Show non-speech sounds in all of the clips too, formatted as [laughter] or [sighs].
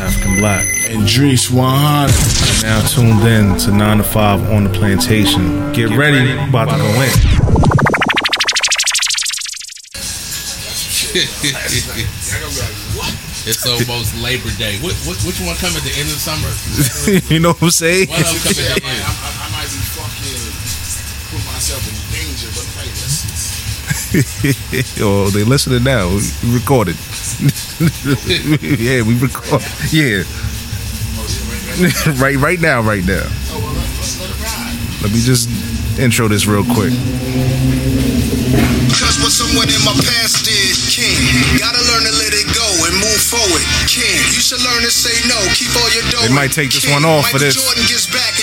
African Black. And Drees 100. Now tuned in to 9 to 5 on the plantation. Get, ready, about to go in. [laughs] it's almost Labor Day. What, what, which one come at the end of the summer? [laughs] you know what I'm saying? One of them come at the [laughs] I, end. I, I might be fucking put myself in danger, but hey, let's, oh, they listening now. Recorded. [laughs] yeah, we record. Yeah. [laughs] right, right now, right now. Let me just intro this real quick. Cause what someone in my past did, king. Gotta learn to let it go and move forward, king. You should learn to say no, keep all your dough. They might take this one off for this. Jordan gets back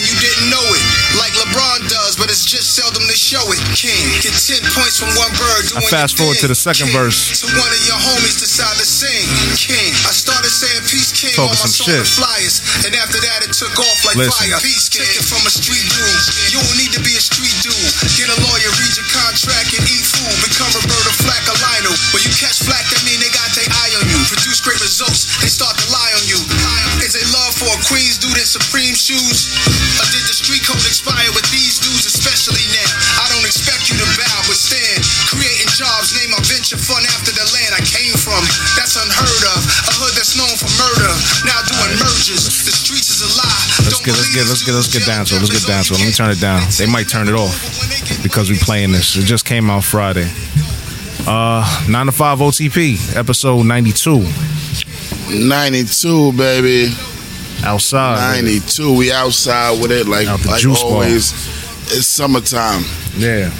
show it, king. Get 10 points from one bird. I fast your forward to the second king. verse. So one of your homies decide to sing, king. I started saying peace, king, Talking on my some song shit. and flyers. And after that, it took off like Listen. fire. Peace, king. Take it from a street dude. You don't need to be a street dude. Get a lawyer, read your contract, and eat food. Become Roberta Flack or Lionel. When you catch flack, that mean they got their eye on you. Produce great results, they start to lie on you. Is a love for a Queens dude in Supreme shoes? Or did the street code expire get, let's get, let's get, let's get down to it. Let's get down to it. Let me turn it down. They might turn it off because we playing this. It just came out Friday. Uh, nine to five OTP episode ninety two. 92, baby. Outside. 92. We outside with it like, Out like always. It's summertime. Yeah,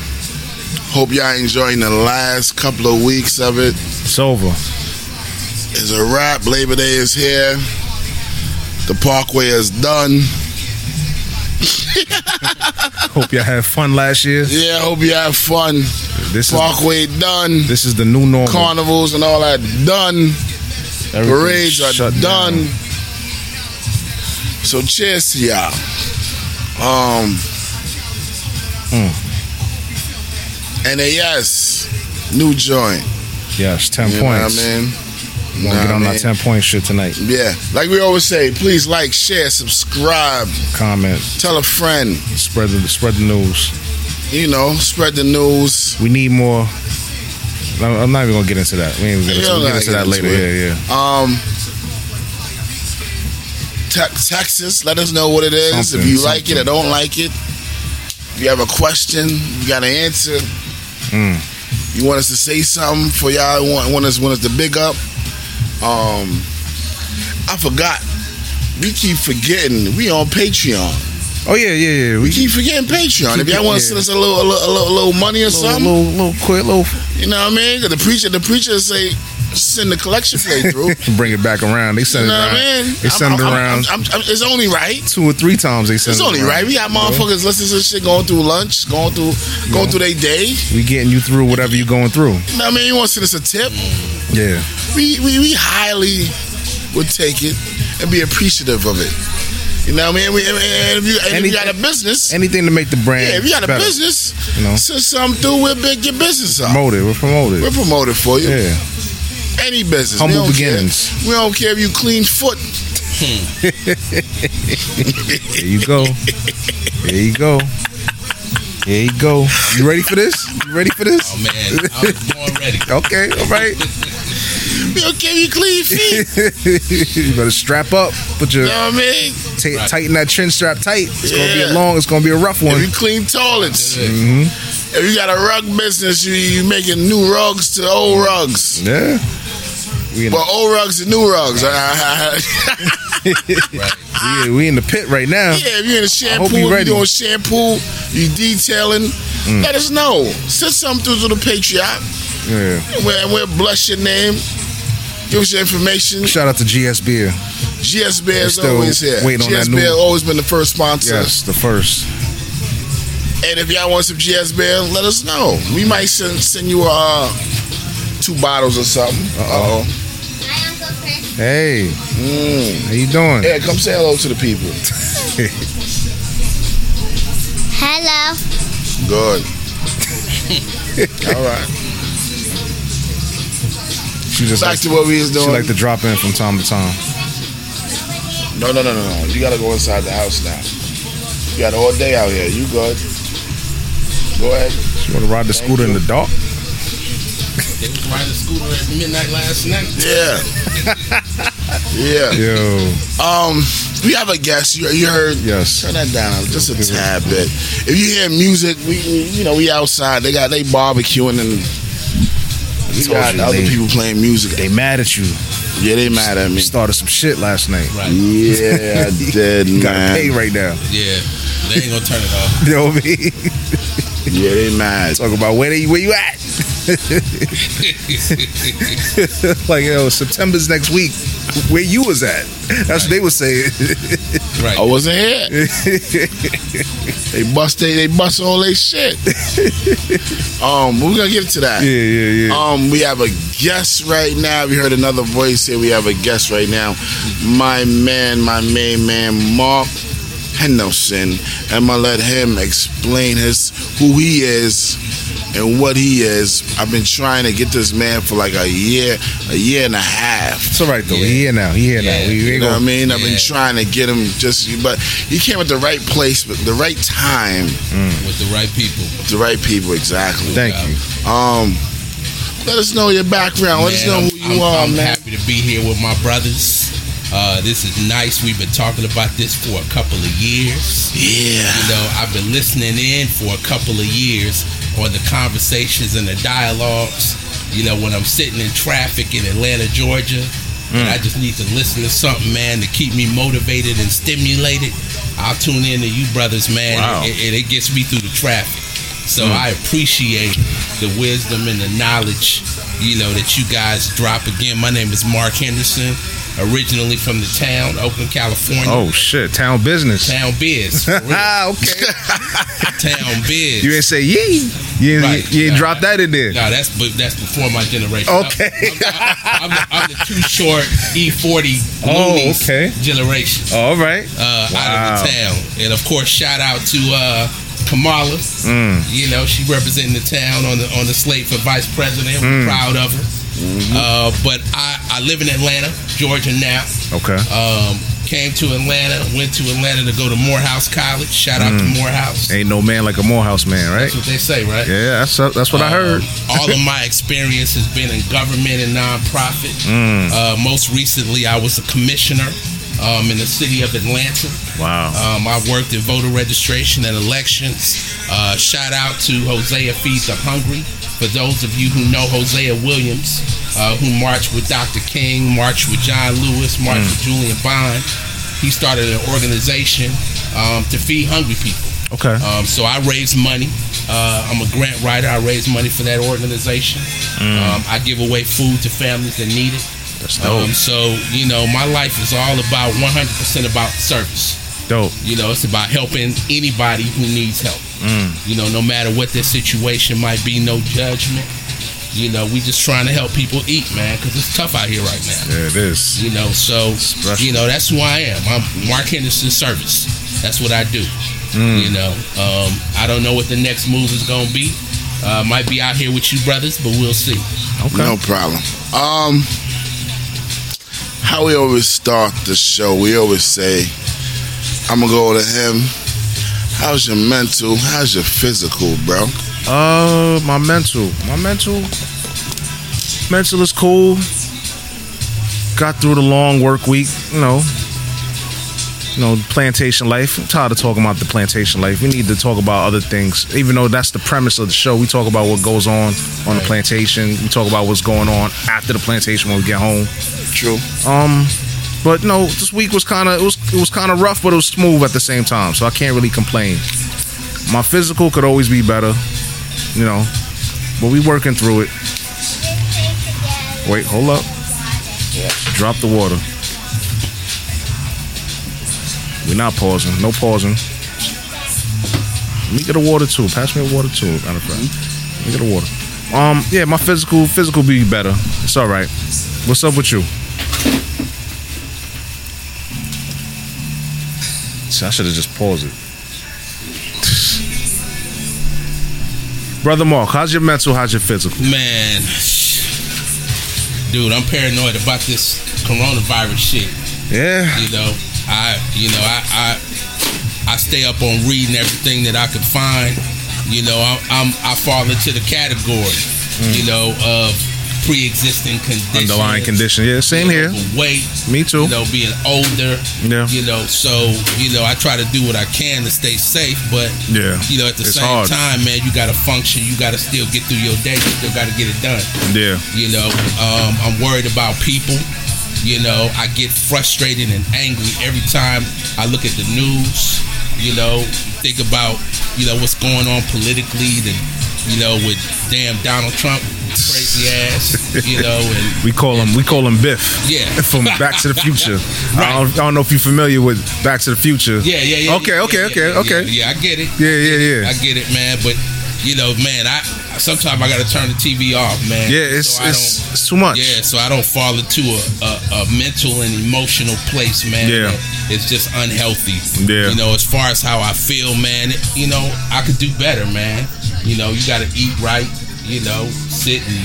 Hope y'all enjoying the last couple of weeks of it. it's over. It's a wrap. Labor Day is here. The Parkway is done. [laughs] Hope y'all had fun last year. Yeah, hope you had fun. This is Parkway done. this is the new normal. Carnivals and all that done. Parades are done. down. So cheers to y'all. Um and a yes, new joint. Yes, ten You know what I points. mean? Gonna get on that ten point shit tonight. Yeah, like we always say, please like, share, subscribe, Comment, tell a friend. spread the spread the news. You know, spread the news. We need more. I'm not even gonna get into that. We ain't gonna get into, we'll get into that later. into Yeah, yeah. Um, te- Texas, let us know what it is. Something, if you like it or don't like it. If you have a question, you got an answer. Mm. You want us to say something for y'all? Want, want us want us to big up? Um, I forgot. We keep forgetting. We on Patreon. Oh yeah, yeah, yeah. We keep forgetting Patreon. If y'all want to send us a little, a little, a little, a little money or little, something, little, little quick, little. you know what I mean? 'Cause the preacher, the preacher say, send the collection plate through. [laughs] Bring it back around. They You send know it around. I mean? They send I'm- it around I'm- I'm- it's only right. two or three times. They send It's it It's only around. right. We got motherfuckers listening to this shit going through lunch, going through going through their day. We getting you through whatever you're going through. You know what I mean? You want to send us a tip? Yeah. We, we, we highly would take it and be appreciative of it. You know what I mean? We, and if, you, and if you got a business, Anything to make the brand. yeah, if you got a better. business, you know. send something through, we'll big your business up. promote it. We're promoted. We'll promote it for you. Yeah. Any business. Humble we don't beginnings. Care. We don't care if you clean foot. There you go. There you go. There you go. You ready for this? You ready for this? Oh man, I was born ready. [laughs] Okay, all right. We don't care if you clean feet. [laughs] you better strap up. Put your you know what I mean? t- tighten that chin strap tight. It's gonna be a long. It's gonna be a rough one. If you clean toilets. Mm-hmm. If you got a rug business, you, you making new rugs to old rugs. Yeah. We in, Well, old rugs and new rugs. [laughs] we, we in the pit right now. yeah, if you're in a shampoo, you ready. doing shampoo, you detailing, Mm. let us know. Send something through to the Patreon. Yeah. We'll, we'll bless your name. Give us your information. Shout out to GS Beer. GS Beer is always here. GS Bear always been the first sponsor. Yes, the first. And if y'all want some GS Beer, let us know. We might send send you uh two bottles or something. Uh oh. Hi, Uncle Chris. Hey, Mm. how you doing? Yeah, come say hello to the people. [laughs] Hello. Good. [laughs] All right. She just Back like, to what we was doing. she like to drop in from time to time. No, no, no, no, no. You gotta go inside the house now. You got all day out here. You good? Go ahead. You want to ride the scooter in the dark? They was riding a scooter at midnight last night. Yeah. [laughs] yeah. Yo, Um, we have a guest. You, you heard? yes. Turn that down just a tad bit. If you hear music, we, we you know we outside. They got they barbecuing and we got you, other they- people playing music. They mad at you. yeah, they mad at me. Started some shit last night. Right. Yeah, I [laughs] did, You gotta pay right now. Yeah. They ain't gonna turn it off. [laughs] You know what I mean? Yeah, they mad. Talk about where they where you at. [laughs] like yo, September's next week. Where you was at? That's what they was saying. [laughs] Right. I wasn't here. [laughs] they bust they they bust all they shit. um, we're gonna get to that. yeah, yeah, yeah. Um, we have a guest right now. We heard another voice here. We have a guest right now. My man, my main man, Mark Henderson. I'm gonna let him explain his who he is and what he is. I've been trying to get this man for like a year, a year and a half. it's all right though. yeah. He here now. He here Yeah. now. We, we You know what I gonna, mean? I've been trying to get him just, but he came at the right place, but the right time, With the right people. the right people. Exactly. Thank you. Um, let us know your background. Let us know Man, who you I'm, are, I'm man. happy to be here with my brothers. Uh, this is nice. We've been talking about this for a couple of years. Yeah. You know, I've been listening in for a couple of years on the conversations and the dialogues. You know, when I'm sitting in traffic in Atlanta, Georgia, and I just need to listen to something, man, to keep me motivated and stimulated. I'll tune in to you brothers, man, Wow. and, and it gets me through the traffic. So I appreciate the wisdom and the knowledge, you know, that you guys drop. Again, my name is Mark Henderson, originally from the town, Oakland, California. Oh shit, town business. Town biz. [laughs] Ah, okay. [laughs] Town biz. You ain't say yee. You, ain't- Right. you ain't Nah, drop that in there. No, that's but that's before my generation. Okay. I'm, I'm, the, I'm the too short E40 Oh, okay. generation All right. uh, out of the town, and of course, shout out to uh, Kamala. Mm. You know, she representing the town on the on the slate for vice president. Mm. We're proud of her. Uh, but I, I live in Atlanta, Georgia now. Okay. Um, came to Atlanta, went to Atlanta to go to Morehouse College. Shout out to Morehouse. Ain't no man like a Morehouse man, right? That's what they say, right? Yeah, that's that's what I heard. Um, all of [laughs] my experience has been in government and nonprofit. Mm. Uh, most recently, I was a commissioner um, in the city of Atlanta. Wow. Um, I worked in voter registration and elections. Uh, shout out to Hosea Feed the Hungry. For those of you who know Hosea Williams, uh, who marched with Dr. King, marched with John Lewis, marched with Julian Bond, he started an organization um, to feed hungry people. Okay. Um, so I raise money. Uh, I'm a grant writer. I raise money for that organization. Um, I give away food to families that need it. That's dope. Um, so you know, my life is all about 100% about service. dope. You know, it's about helping anybody who needs help. You know, no matter what their situation might be, no judgment. You know, we just trying to help people eat, man, because it's tough out here right now. Yeah, it is. You know, so Special. you know that's who I am. I'm Mark Henderson Service. That's what I do. Mm. You know, um, I don't know what the next move is gonna be. Uh, might be out here with you brothers, but we'll see. Okay. No problem. Um, how we always start the show, we always say, I'm gonna go to him. How's your mental? How's your physical, bro? Uh, my mental, my mental, mental is cool. Got through the long work week, you know. You know, plantation life. I'm tired of talking about the plantation life. We need to talk about other things. Even though that's the premise of the show, we talk about what goes on on the plantation. We talk about what's going on after the plantation when we get home. True. Um, but no, this week was kind of it was it was kind of rough, but it was smooth at the same time. So I can't really complain. My physical could always be better, you know, but we working through it. Wait, hold up. Drop the water. We're not pausing. No pausing. Let me get a water too. Pass me a water too, matter of fact. Let me get a water. Um, yeah, my physical physical be better. It's all right. What's up with you? See, I should have just paused it. Brother Mark, how's your mental? How's your physical? Man, dude, I'm paranoid about this coronavirus shit. Yeah. You know, I, you know, I, I, I stay up on reading everything that I can find. You know, I'm, I'm I fall into the category, you know, of pre-existing conditions, Underlying condition. Yeah, same here. Weight, Me too. you know, being older. Yeah. You know, so you know, I try to do what I can to stay safe, but Yeah. you know, at the It's same hard. time, man, you got to function. You got to still get through your day. You still got to get it done. Yeah. You know, um, I'm worried about people. You know, I get frustrated and angry every time I look at the news. You know, think about you know what's going on politically. The you know with damn Donald Trump, crazy ass. You know, and [laughs] We call him we call him Biff. Yeah. [laughs] From Back to the Future. [laughs] Right. I, don't, I don't know if you're familiar with Back to the Future. yeah, yeah, yeah. Okay, yeah, okay, yeah, okay, okay. Yeah, yeah, I get it. Yeah, yeah, yeah. I get it, man. But you know, man, I sometimes I got to turn the TV off, man. Yeah, it's so it's, it's too much. Yeah, so I don't fall into a, a, a mental and emotional place, man. Yeah. It's just unhealthy. Yeah. You know, as far as how I feel, man, it- you know, I could do better, man. You know, you got to eat right, you know, sit and,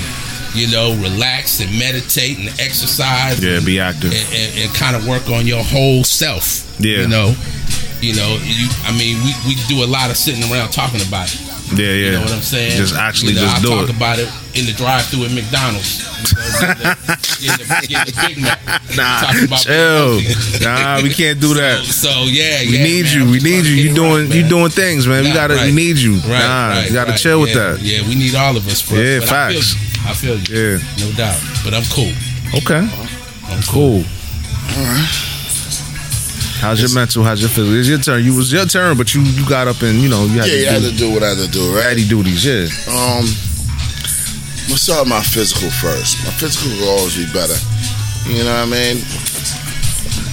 you know, relax and meditate and exercise. Yeah, be active. And, and, and kind of work on your whole self. Yeah. You know, you know, you, I mean, we, we do a lot of sitting around talking about it. Yeah, yeah. You know what I'm saying? Just actually you know, just I do talk it. about it in the drive-through at McDonald's. You know, getting, the, getting the Big Mac. [laughs] Nah, Talking about chill. being. Nah, we can't do [laughs] that. So, so, yeah, We yeah, need man, you. We need you. You get doing right, you doing things, man. we gotta. right. We need you. Right, nah, right, you gotta right. chill with that. Yeah, we need all of us. Bro. Yeah, but facts. I feel you. I feel you. Yeah. No doubt. But I'm cool. Okay, I'm cool. cool. How's your mental? How's your physical? It's your turn. You was your turn, but you you got up and you know you had Yeah, you had to to do do what I had to do, right? daddy duties. Yeah. Um, let's start with my physical first. My physical will always be better. You know what I mean?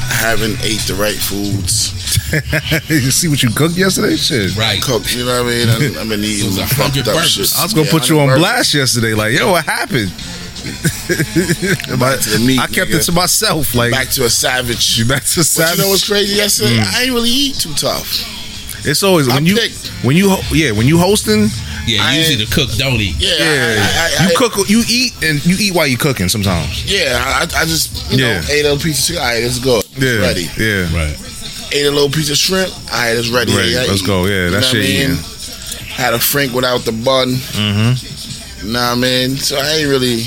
I haven't ate the right foods. [laughs] you see what you cooked yesterday? Shit. Right. Cooked, you know what I mean? I- I've been eating was a fucked hundred up burgers. shit. I was gonna Yeah, put you on 100 blast yesterday. Like, yo, what happened? [laughs] Back to the meat, I kept nigga. it to myself. Like, Back to a savage. you [laughs] back to But savage. you know what's crazy yesterday? Mm. I ain't really eat too tough. It's always I when you picked. when you yeah when you hosting. Yeah, I usually ain't- the cook don't eat. Yeah, Yeah, I, I, I, you cook. You eat and you eat while you cooking. Sometimes. Yeah, I, I just you Yeah. know ate a little piece of chicken. All right, it's good. It's Yeah. ready. Yeah. Right. Ate a little piece of shrimp. All right, it's ready. Ready. Yeah, Let's eat. go. Yeah, You that shit what I mean? Had a frank without the bun. Mm-hmm. You know what I mean? So I ain't really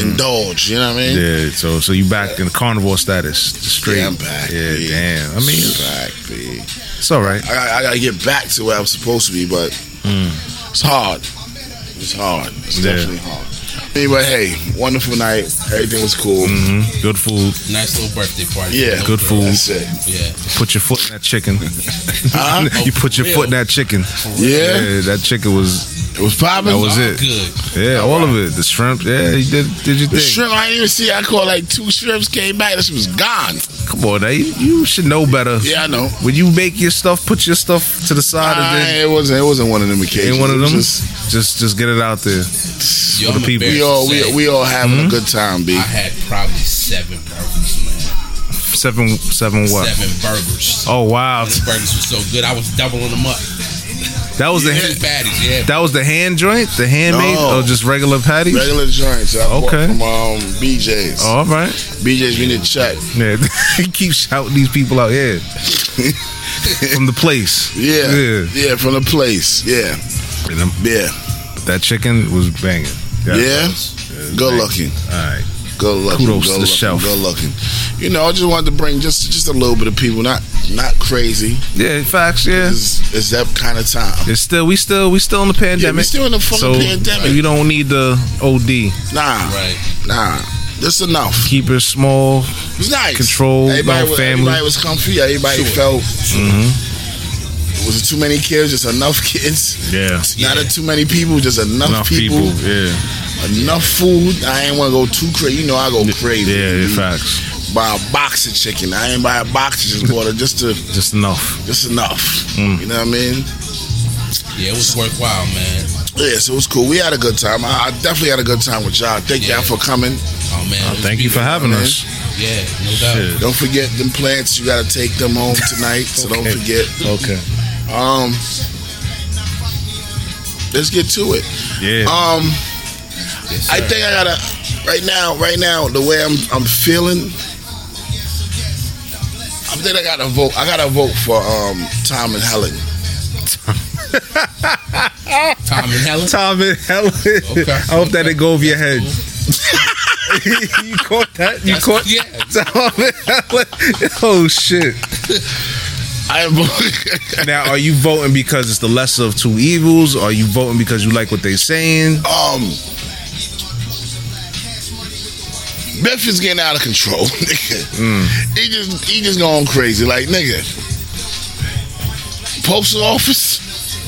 indulge. You know what I mean? Yeah. So so you back in the carnivore status, straight. Yeah, I'm back. Yeah. B. Damn. I mean, back, B. it's all right. I, I, I gotta get back to where I'm supposed to be, but it's hard. It's hard. It's Mm. Yeah. definitely hard. Anyway, hey, wonderful night. Everything was cool. hmm Good food. Nice little birthday party. Yeah, No Good girl. food. That's it. Yeah. Put your foot in that chicken. [laughs] Huh? [laughs] you put your real? foot in that chicken. Yeah, Yeah, that chicken was it was popping. That was it. good. yeah, all of it. The shrimp. Yeah, you did did your The thing. shrimp, I didn't even see. I caught like two shrimps, came back. This was gone. Come on, now you, you should know better. Yeah, I know. When you make your stuff, put your stuff to the side Nah, and then it wasn't. It wasn't one of them occasions. ain't one of them. Just, Just, just get it out there. Yo, For the people. we all we, we all having Mm-hmm. a good time, B. I had probably seven burgers, man. Seven, seven what? Seven burgers. Oh wow, Those burgers were so good. I was doubling them up. That was the Two patties, yeah. that was the hand joint, the handmade, No. or just regular patties? Regular joints. I Okay. from um, BJ's. Oh, all right. BJ's we need to check. Yeah, [laughs] he keeps shouting these people out. Yeah, [laughs] from the place. Yeah, yeah. yeah, from the place. Yeah, yeah, that chicken was banging. yeah. Good looking. All right. Good looking. Kudos good to the looking, shelf. Good looking. You know, I just wanted to bring just just a little bit of people, not not crazy. Yeah, facts. Yeah. It's, it's that kind of time. It's still we still we still in the pandemic. Yeah, we still in the fucking so pandemic. You don't need the OD. Nah, Right. nah. Just enough. Keep it small. It was nice. Control, Everybody, no was, family. everybody was comfy. Everybody felt. Mm-hmm. Was it too many kids? Just enough kids. Yeah. Not a too many people. Just enough, Enough people. people. Yeah. Enough food. I ain't want to go too crazy. You know, I go crazy. Yeah. B. Facts. Buy a box of chicken. I ain't buy a box. Just bought it just to [laughs] Just enough. just enough. Mm. You know what I mean? Yeah, it was worthwhile, man. Yeah, so it was cool. We had a good time. I, I definitely had a good time with y'all. Thank Yeah. y'all for coming. Oh man. it Thank you for having man. us. Yeah, no doubt. Shit. Don't forget them plants. You got to take them home [laughs] tonight. So don't forget. Okay. Um, let's get to it. Yeah. Um, Yes, I think I gotta right now. Right now, the way I'm I'm feeling, I think I gotta vote. I gotta vote for um, Tom and Helen. Tom and Helen. Tom and Helen. Okay. I hope that didn't go over your head. Cool. [laughs] you caught that? You That's- caught yeah. Tom and Helen. Oh shit. I am. [laughs] Now, are you voting because it's the lesser of two evils? Or are you voting because you like what they're saying? um, Memphis getting out of control. [laughs] nigga. Mm. He just he just going crazy. Like nigga, postal office.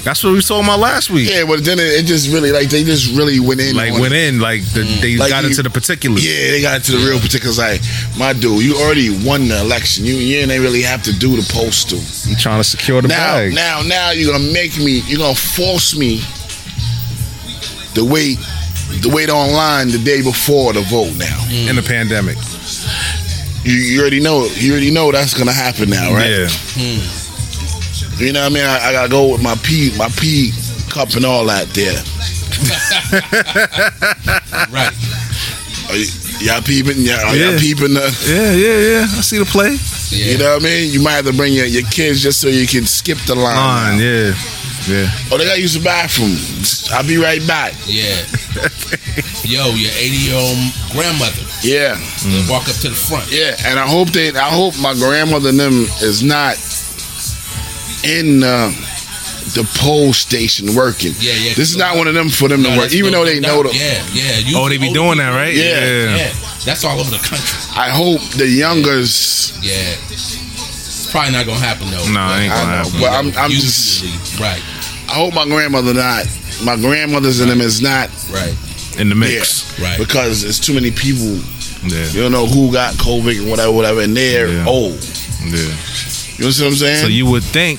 That's what we saw about last week. Yeah, but then it, it just really like they just really went in. Like went it. in, like the, they Like got you- into the particulars. Yeah, they got into the real particulars. Like, my dude, you already won the election. You you ain't really have to do the postal. You trying to secure the Now, bag. now, now you're gonna make me. You're gonna force me to wait, wait online the day before the vote. Now, mm. in the pandemic. you, you already know. You already know that's gonna happen now, right? Yeah. Mm. You know what I mean? I, I gotta go with my pee, my pee cup and all that there. [laughs] Right. Are y- y'all peeping? Yeah, are Yeah. y'all peeping the? Yeah, yeah, yeah. I see the play. Yeah. You know what I mean? You might have to bring your, your kids just so you can skip the line. Line, yeah. Yeah. Oh, they gotta use the bathroom. I'll be right back. Yeah. [laughs] Yo, your 80 year old grandmother. Yeah, Walk up to the front. yeah. And I hope that I hope my grandmother and them is not in uh, the poll station working. Yeah, yeah. This is not one of them for them No, to work, even no- though they no, know the. Yeah, yeah. You- Oh, they be doing that, right? Yeah. Yeah. That's all over the country. I hope the youngers. Yeah. It's probably not gonna happen though. Nah, ain't I gonna know, happen. but I'm, I'm just. Right, I hope my grandmother not. My grandmothers and them is not. right. In the Yeah, mix. Right. Because it's too many people. Yeah. You don't know who got COVID and whatever, whatever, and they're Yeah. old. Yeah. You know what I'm saying? So you would think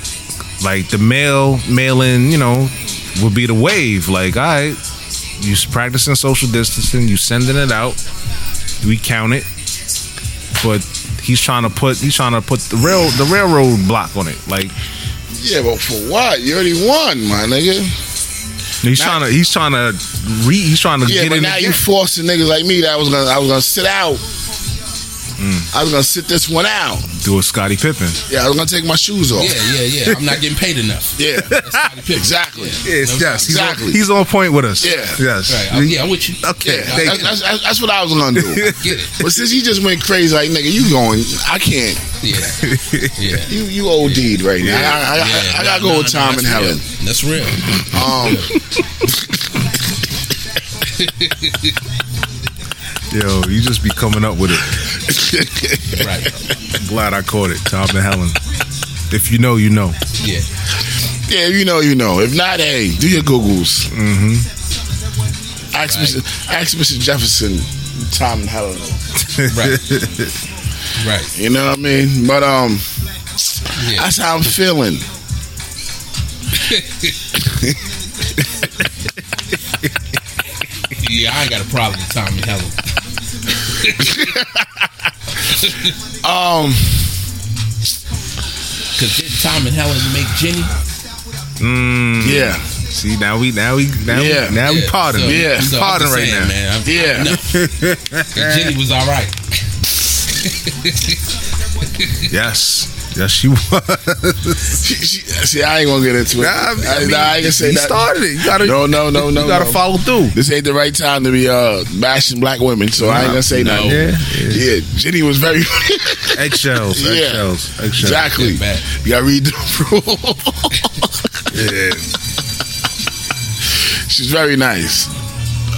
like the mail mailing, you know, would be the wave. Like, all right, you practicing social distancing, you sending it out, we count it, but he's trying to put he's trying to put the rail the railroad block on it. Like yeah, but for what? You already won, my nigga. he's Now- trying to he's trying to re he's trying to Yeah, get but in. now you forcing niggas like me that I was gonna I was gonna sit out. Mm. I was gonna sit this one out. do a Scottie Pippen. Yeah, I was gonna take my shoes off. Yeah, yeah, yeah. I'm not getting paid enough. Yeah, That's Scottie Pippen. exactly. Yeah. Yes, No yes, he's Exactly. on, he's on point with us. Yeah. yes. Right. I'm, yeah, I'm with you. Okay, Yeah, thank that's, you. that's, that's, that's what I was gonna do. [laughs] Get it. But since he just went crazy, like nigga, you going? I can't. Yeah. [laughs] Yeah. You you OD'd right now. I, I, I, Yeah, I, gotta go no, with Tom that's and Helen. real. That's real. Um, [laughs] Yo, you just be coming up with it. Right. [laughs] Glad I caught it. Tom and Helen. If you know, you know. Yeah. yeah, you know, you know. If not, hey, do your googles. Mm-hmm. Ask Mr. Ask Mr. Jefferson, Tom and Helen. Right. right. [laughs] You know what I mean? But um, Yeah. that's how I'm feeling. [laughs] Yeah, I ain't got a problem with Tom and Helen. [laughs] Um, Cause did Tom and Helen make Jenny? Mm. yeah, See now we now we now Yeah. we, now we Yeah, pardon. so- Yeah. so I'm Pardon right saying, now. man. I'm, Yeah. [laughs] no. Jenny was all right. Yes, yes, she was. She- she- see, I ain't gonna get into it. Nah, I, I nah, I ain't gonna say he that. started it. You gotta, No, no, no, no. you gotta no. follow through. This ain't the right time to be uh bashing black women, so I ain't gonna say No. nothing. Yeah, yeah. Yeah, Jenny was very [laughs] eggshells, Yeah. eggshells, eggshells. exactly. You gotta read the rule. [laughs] Yeah. She's very nice.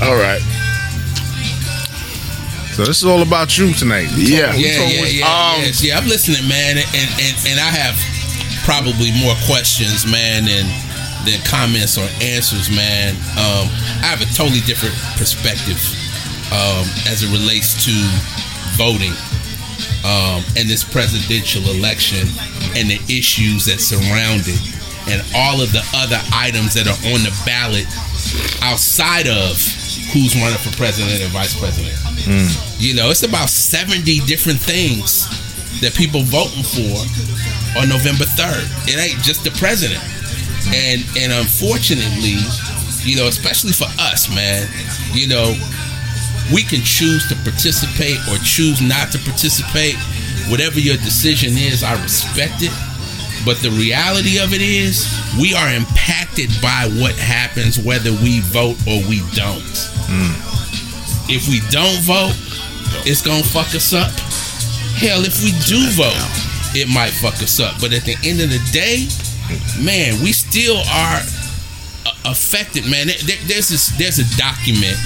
All right. So this is all about you tonight. Yeah. Yeah, yeah, yeah, um, yeah. See, I'm listening, man, and, and and I have probably more questions, man, than than comments or answers, man. Um, I have a totally different perspective um, as it relates to voting um, and this presidential election and the issues that surround it, and all of the other items that are on the ballot outside of who's running for president and vice president. Mm. You know, it's about 70 different things that people voting for on November 3rd. It ain't just the president. And and unfortunately, you know, especially for us, man, you know, we can choose to participate or choose not to participate, whatever your decision is, I respect it. But the reality of it is, we are impacted by what happens whether we vote or we don't. Hmm. If we don't vote, it's gonna fuck us up. Hell, if we do vote, it might fuck us up. But at the end of the day, man, we still are uh, affected. Man, There- there- there's this, there's a document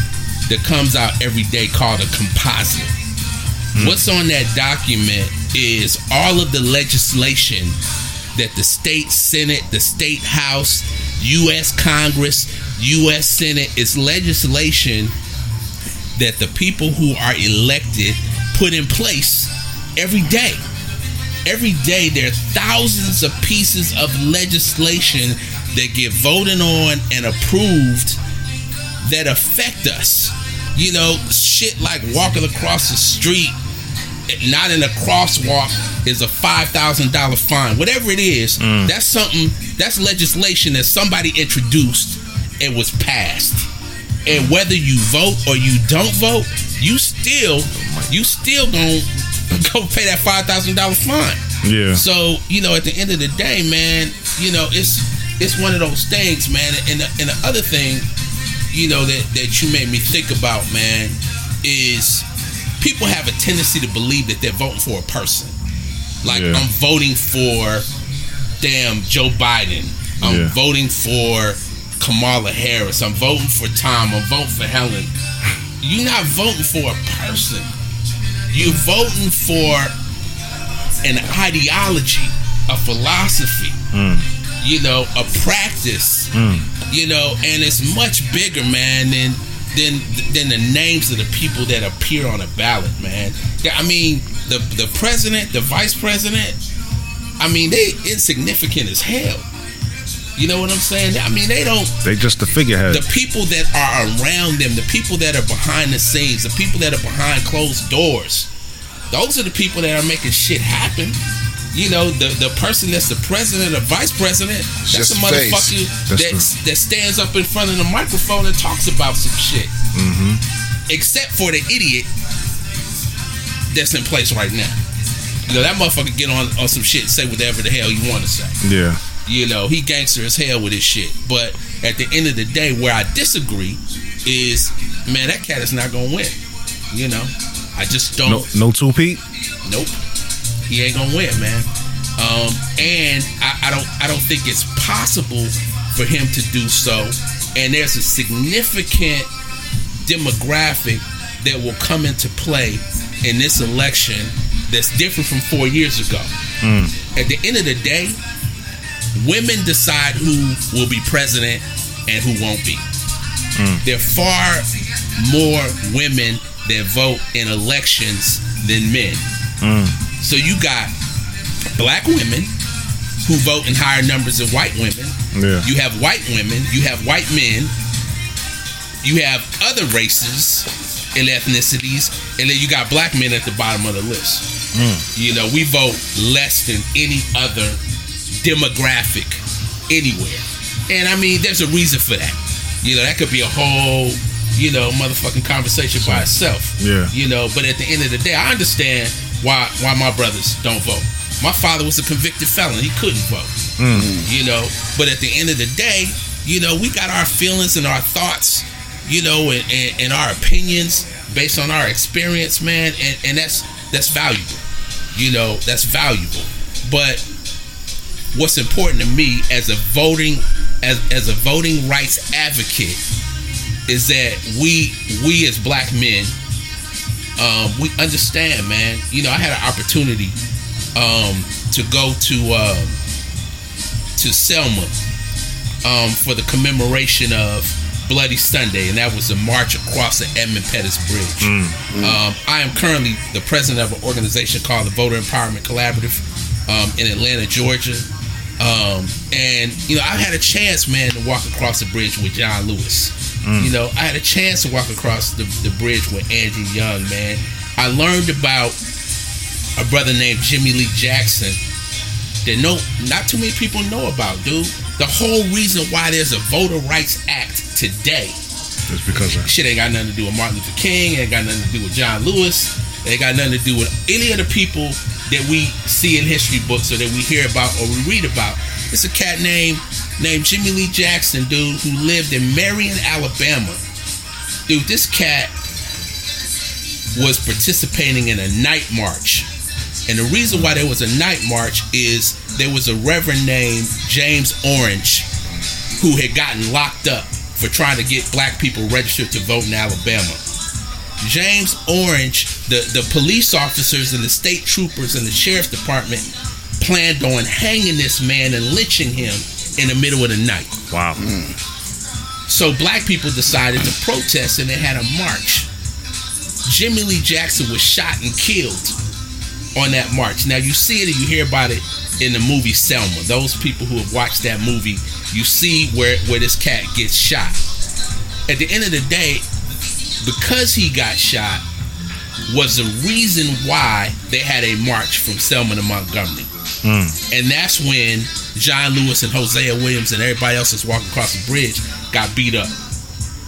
that comes out every day called a composite. Hmm. What's on that document is all of the legislation that the state senate, the state house, U.S. Congress, U.S. Senate is legislation that the people who are elected put in place every day. Every day there are thousands of pieces of legislation that get voted on and approved that affect us. You know, shit like walking across the street, not in a crosswalk, is a five thousand dollar fine. Whatever it is, mm. that's something. That's legislation that somebody introduced and was passed. And whether you vote or you don't vote, you still, you still gonna [laughs] go pay that five thousand dollar fine. Yeah. So you know, at the end of the day, man, you know, it's it's one of those things, man. And the, and the other thing, you know, that that you made me think about, man, is people have a tendency to believe that they're voting for a person. Like Yeah. I'm voting for damn Joe Biden. I'm Yeah. voting for Kamala Harris. I'm voting for Tom. I'm voting for Helen. You're not voting for a person. You're voting for an ideology, a philosophy, mm. you know, a practice, mm. you know, and it's much bigger, man, than than than the names of the people that appear on a ballot, man. I mean, the the president, the vice president, I mean, they insignificant as hell. You know what I'm saying? I mean, they don't They just the figurehead. the people that are around them, the people that are behind the scenes, the people that are behind closed doors, those are the people that are making shit happen. You know, the the person that's the president or vice president, that's Just a motherfucker that, that stands up in front of the microphone and talks about some shit. Mm-hmm. Except for the idiot that's in place right now. You know, that motherfucker get on, on some shit and say whatever the hell you want to say. yeah. You know, he gangster as hell with his shit. But at the end of the day, where I disagree is, man, that cat is not gonna win. You know, I just don't. No, no two Pete. Nope, he ain't gonna win, man. Um, and I, I don't, I don't think it's possible for him to do so. And there's a significant demographic that will come into play in this election that's different from four years ago. Hmm. At the end of the day, women decide who will be president and who won't be. Hmm. There are far more women that vote in elections than men. Hmm. So you got black women who vote in higher numbers than white women. Yeah. You have white women, you have white men, you have other races and ethnicities, and then you got black men at the bottom of the list. Mm. You know, we vote less than any other demographic anywhere. And I mean, there's a reason for that. You know, that could be a whole, you know, motherfucking conversation by itself. Yeah. You know, but at the end of the day, I understand why why my brothers don't vote. My father was a convicted felon. He couldn't vote. Mm. You know, but at the end of the day, you know, we got our feelings and our thoughts, you know, and, and, and our opinions based on our experience, man, and, and that's that's valuable. You know, that's valuable. But what's important to me as a voting as as a voting rights advocate is that we we as black men um, we understand, man. You know, I had an opportunity um, to go to um, to Selma um, for the commemoration of Bloody Sunday, and that was a march across the Edmund Pettus Bridge. Um, I am currently the president of an organization called the Voter Empowerment Collaborative um, in Atlanta, Georgia. Um, and you know, I had a chance, man, to walk across the bridge with John Lewis. Mm. You know, I had a chance to walk across the, the bridge with Andrew Young, man. I learned about a brother named Jimmy Lee Jackson that no, not too many people know about, dude. The whole reason why there's a Voter Rights Act today It's because of shit ain't got nothing to do with Martin Luther King, ain't got nothing to do with John Lewis. Ain't got nothing to do with any of the people that we see in history books or that we hear about or we read about. It's a cat named named Jimmy Lee Jackson, dude, who lived in Marion, Alabama. Dude, this cat was participating in a night march. And the reason why there was a night march is there was a reverend named James Orange who had gotten locked up for trying to get black people registered to vote in Alabama. James Orange, the, the police officers and the state troopers and the sheriff's department planned on hanging this man and lynching him in the middle of the night. Wow. Mm. So black people decided to protest and they had a march. Jimmy Lee Jackson was shot and killed on that march. Now you see it and you hear about it in the movie Selma. Those people who have watched that movie, you see where, where this cat gets shot. At the end of the day, because he got shot, was the reason why they had a march from Selma to Montgomery. Mm. And that's when John Lewis and Hosea Williams and everybody else that's walking across the bridge got beat up.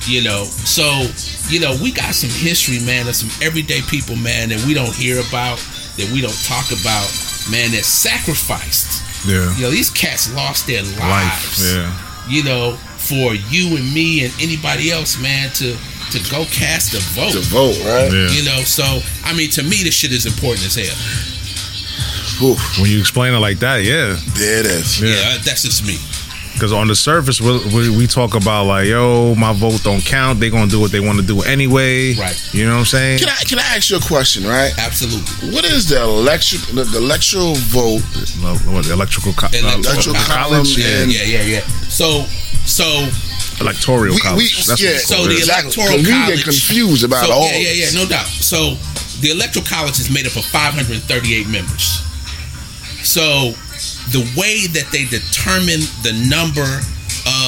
You know, so you know we got some history, man, of some everyday people, man, that we don't hear about, that we don't talk about, man, that sacrificed. Yeah. You know, these cats lost their lives. Life. Yeah. You know, for you and me and anybody else, man, to to go cast a vote. To vote, right? Yeah. You know, so I mean, to me, this shit is important as hell. Whew. When you explain it like that, yeah. There it is. Yeah. Yeah, that's just me. Because on the surface, we, we, we talk about like, yo, my vote don't count. They gonna do what they want to do anyway. Right. You know what I'm saying? Can I can I ask you a question, right? Absolutely. What is the electric the, the electoral vote? Lo- What, electrical, co- Electoral uh, Electoral college, yeah. Yeah, yeah, yeah. So, so, electoral We, we, college. That's yeah, it's so the yeah. exactly. electoral 'Cause we college. get confused about so all. yeah, yeah, yeah, no doubt. So, the electoral college is made up of 538 members. So, the way that they determine the number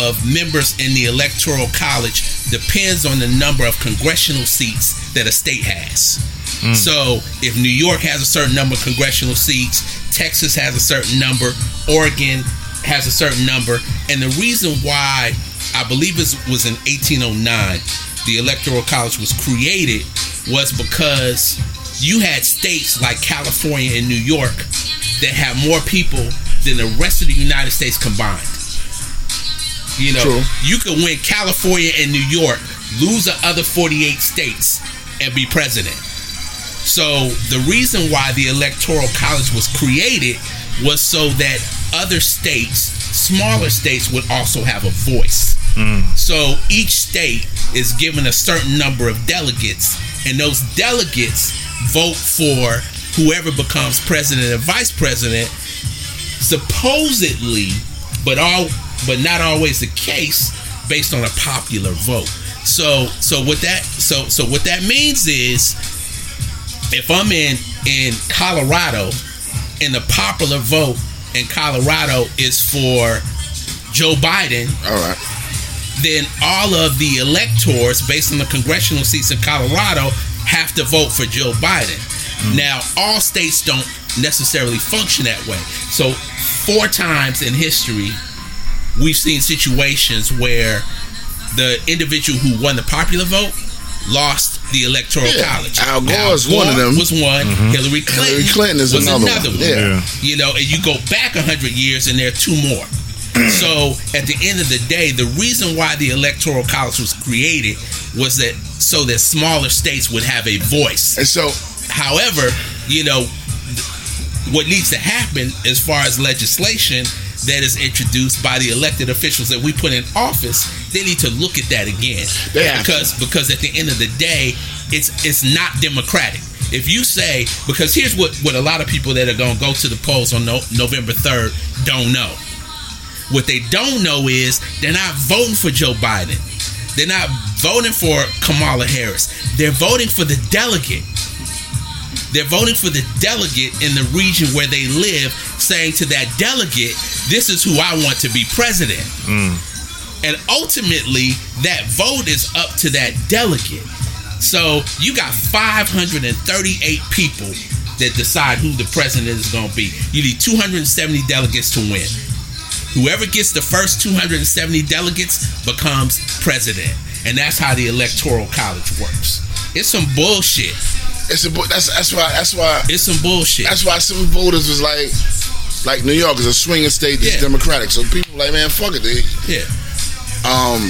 of members in the electoral college depends on the number of congressional seats that a state has. Mm. So, if New York has a certain number of congressional seats, Texas has a certain number, Oregon has a certain number, and the reason why I believe it was in 1809 the electoral college was created was because you had states like California and New York that have more people than the rest of the United States combined. You know, True. you could win California and New York, lose the other 48 states, and be president. So the reason why the electoral college was created was so that other states, smaller states, would also have a voice. Mm. So each state is given a certain number of delegates, and those delegates vote for whoever becomes president and vice president. Supposedly, but all but not always the case, based on a popular vote. So so what that so so what that means is if I'm in in Colorado and the popular vote in Colorado is for Joe Biden, All right. then all of the electors based on the congressional seats in Colorado have to vote for Joe Biden. Mm-hmm. Now, all states don't necessarily function that way. So, four times in history, we've seen situations where the individual who won the popular vote lost the electoral Yeah, college. Al Gore is one of them. Was one. Mm-hmm. Hillary Clinton, Hillary Clinton is was another another one. one. Yeah. You know, and you go back a hundred years, and there are two more. [clears throat] so at the end of the day, the reason why the electoral college was created was that so that smaller states would have a voice. And so However, you know, what needs to happen as far as legislation that is introduced by the elected officials that we put in office, they need to look at that again. They have to. because because at the end of the day, it's it's not democratic. If you say because here's what what a lot of people that are going to go to the polls on no, November 3rd don't know. What they don't know is they're not voting for Joe Biden. They're not voting for Kamala Harris. They're voting for the delegate. They're voting for the delegate in the region where they live, saying to that delegate, This is who I want to be president. Mm. And ultimately, that vote is up to that delegate. So you got 538 people that decide who the president is going to be. You need 270 delegates to win. Whoever gets the first 270 delegates becomes president. And that's how the electoral college works. It's some bullshit. It's a that's that's why that's why It's some bullshit. that's why some voters was like like New York is a swinging state that's Yeah. Democratic. So people like man fuck it. They, yeah. um,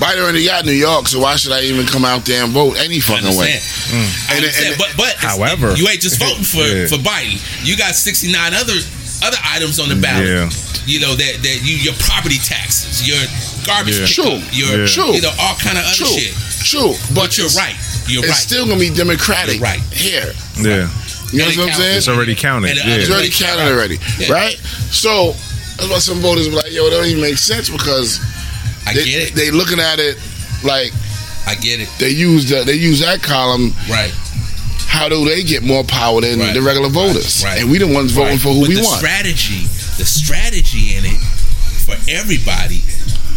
Biden already got New York, so why should I even come out there and vote any fucking way? understand. I And- understand. and- but but However- you ain't just voting for [laughs] Yeah. for Biden. You got sixty nine other other items on the ballot. Yeah. You know that that you your property taxes, your garbage Yeah. pickup, True. your Yeah. True. you know all kind of other True, shit. true, but, But you're right. You're It's right. still gonna be Democratic You're right. here. Yeah. You know what it I'm saying? It's already counted. Yeah. It's already counted already, Yeah. right? So that's why some voters be like, "Yo, that don't even make sense," because I they, get it. they looking at it like I get it. they use that they use that column. Right. How do they get more power than Right. the regular voters? Right. And we the ones voting Right. for who But we the want. strategy, the strategy in it for everybody,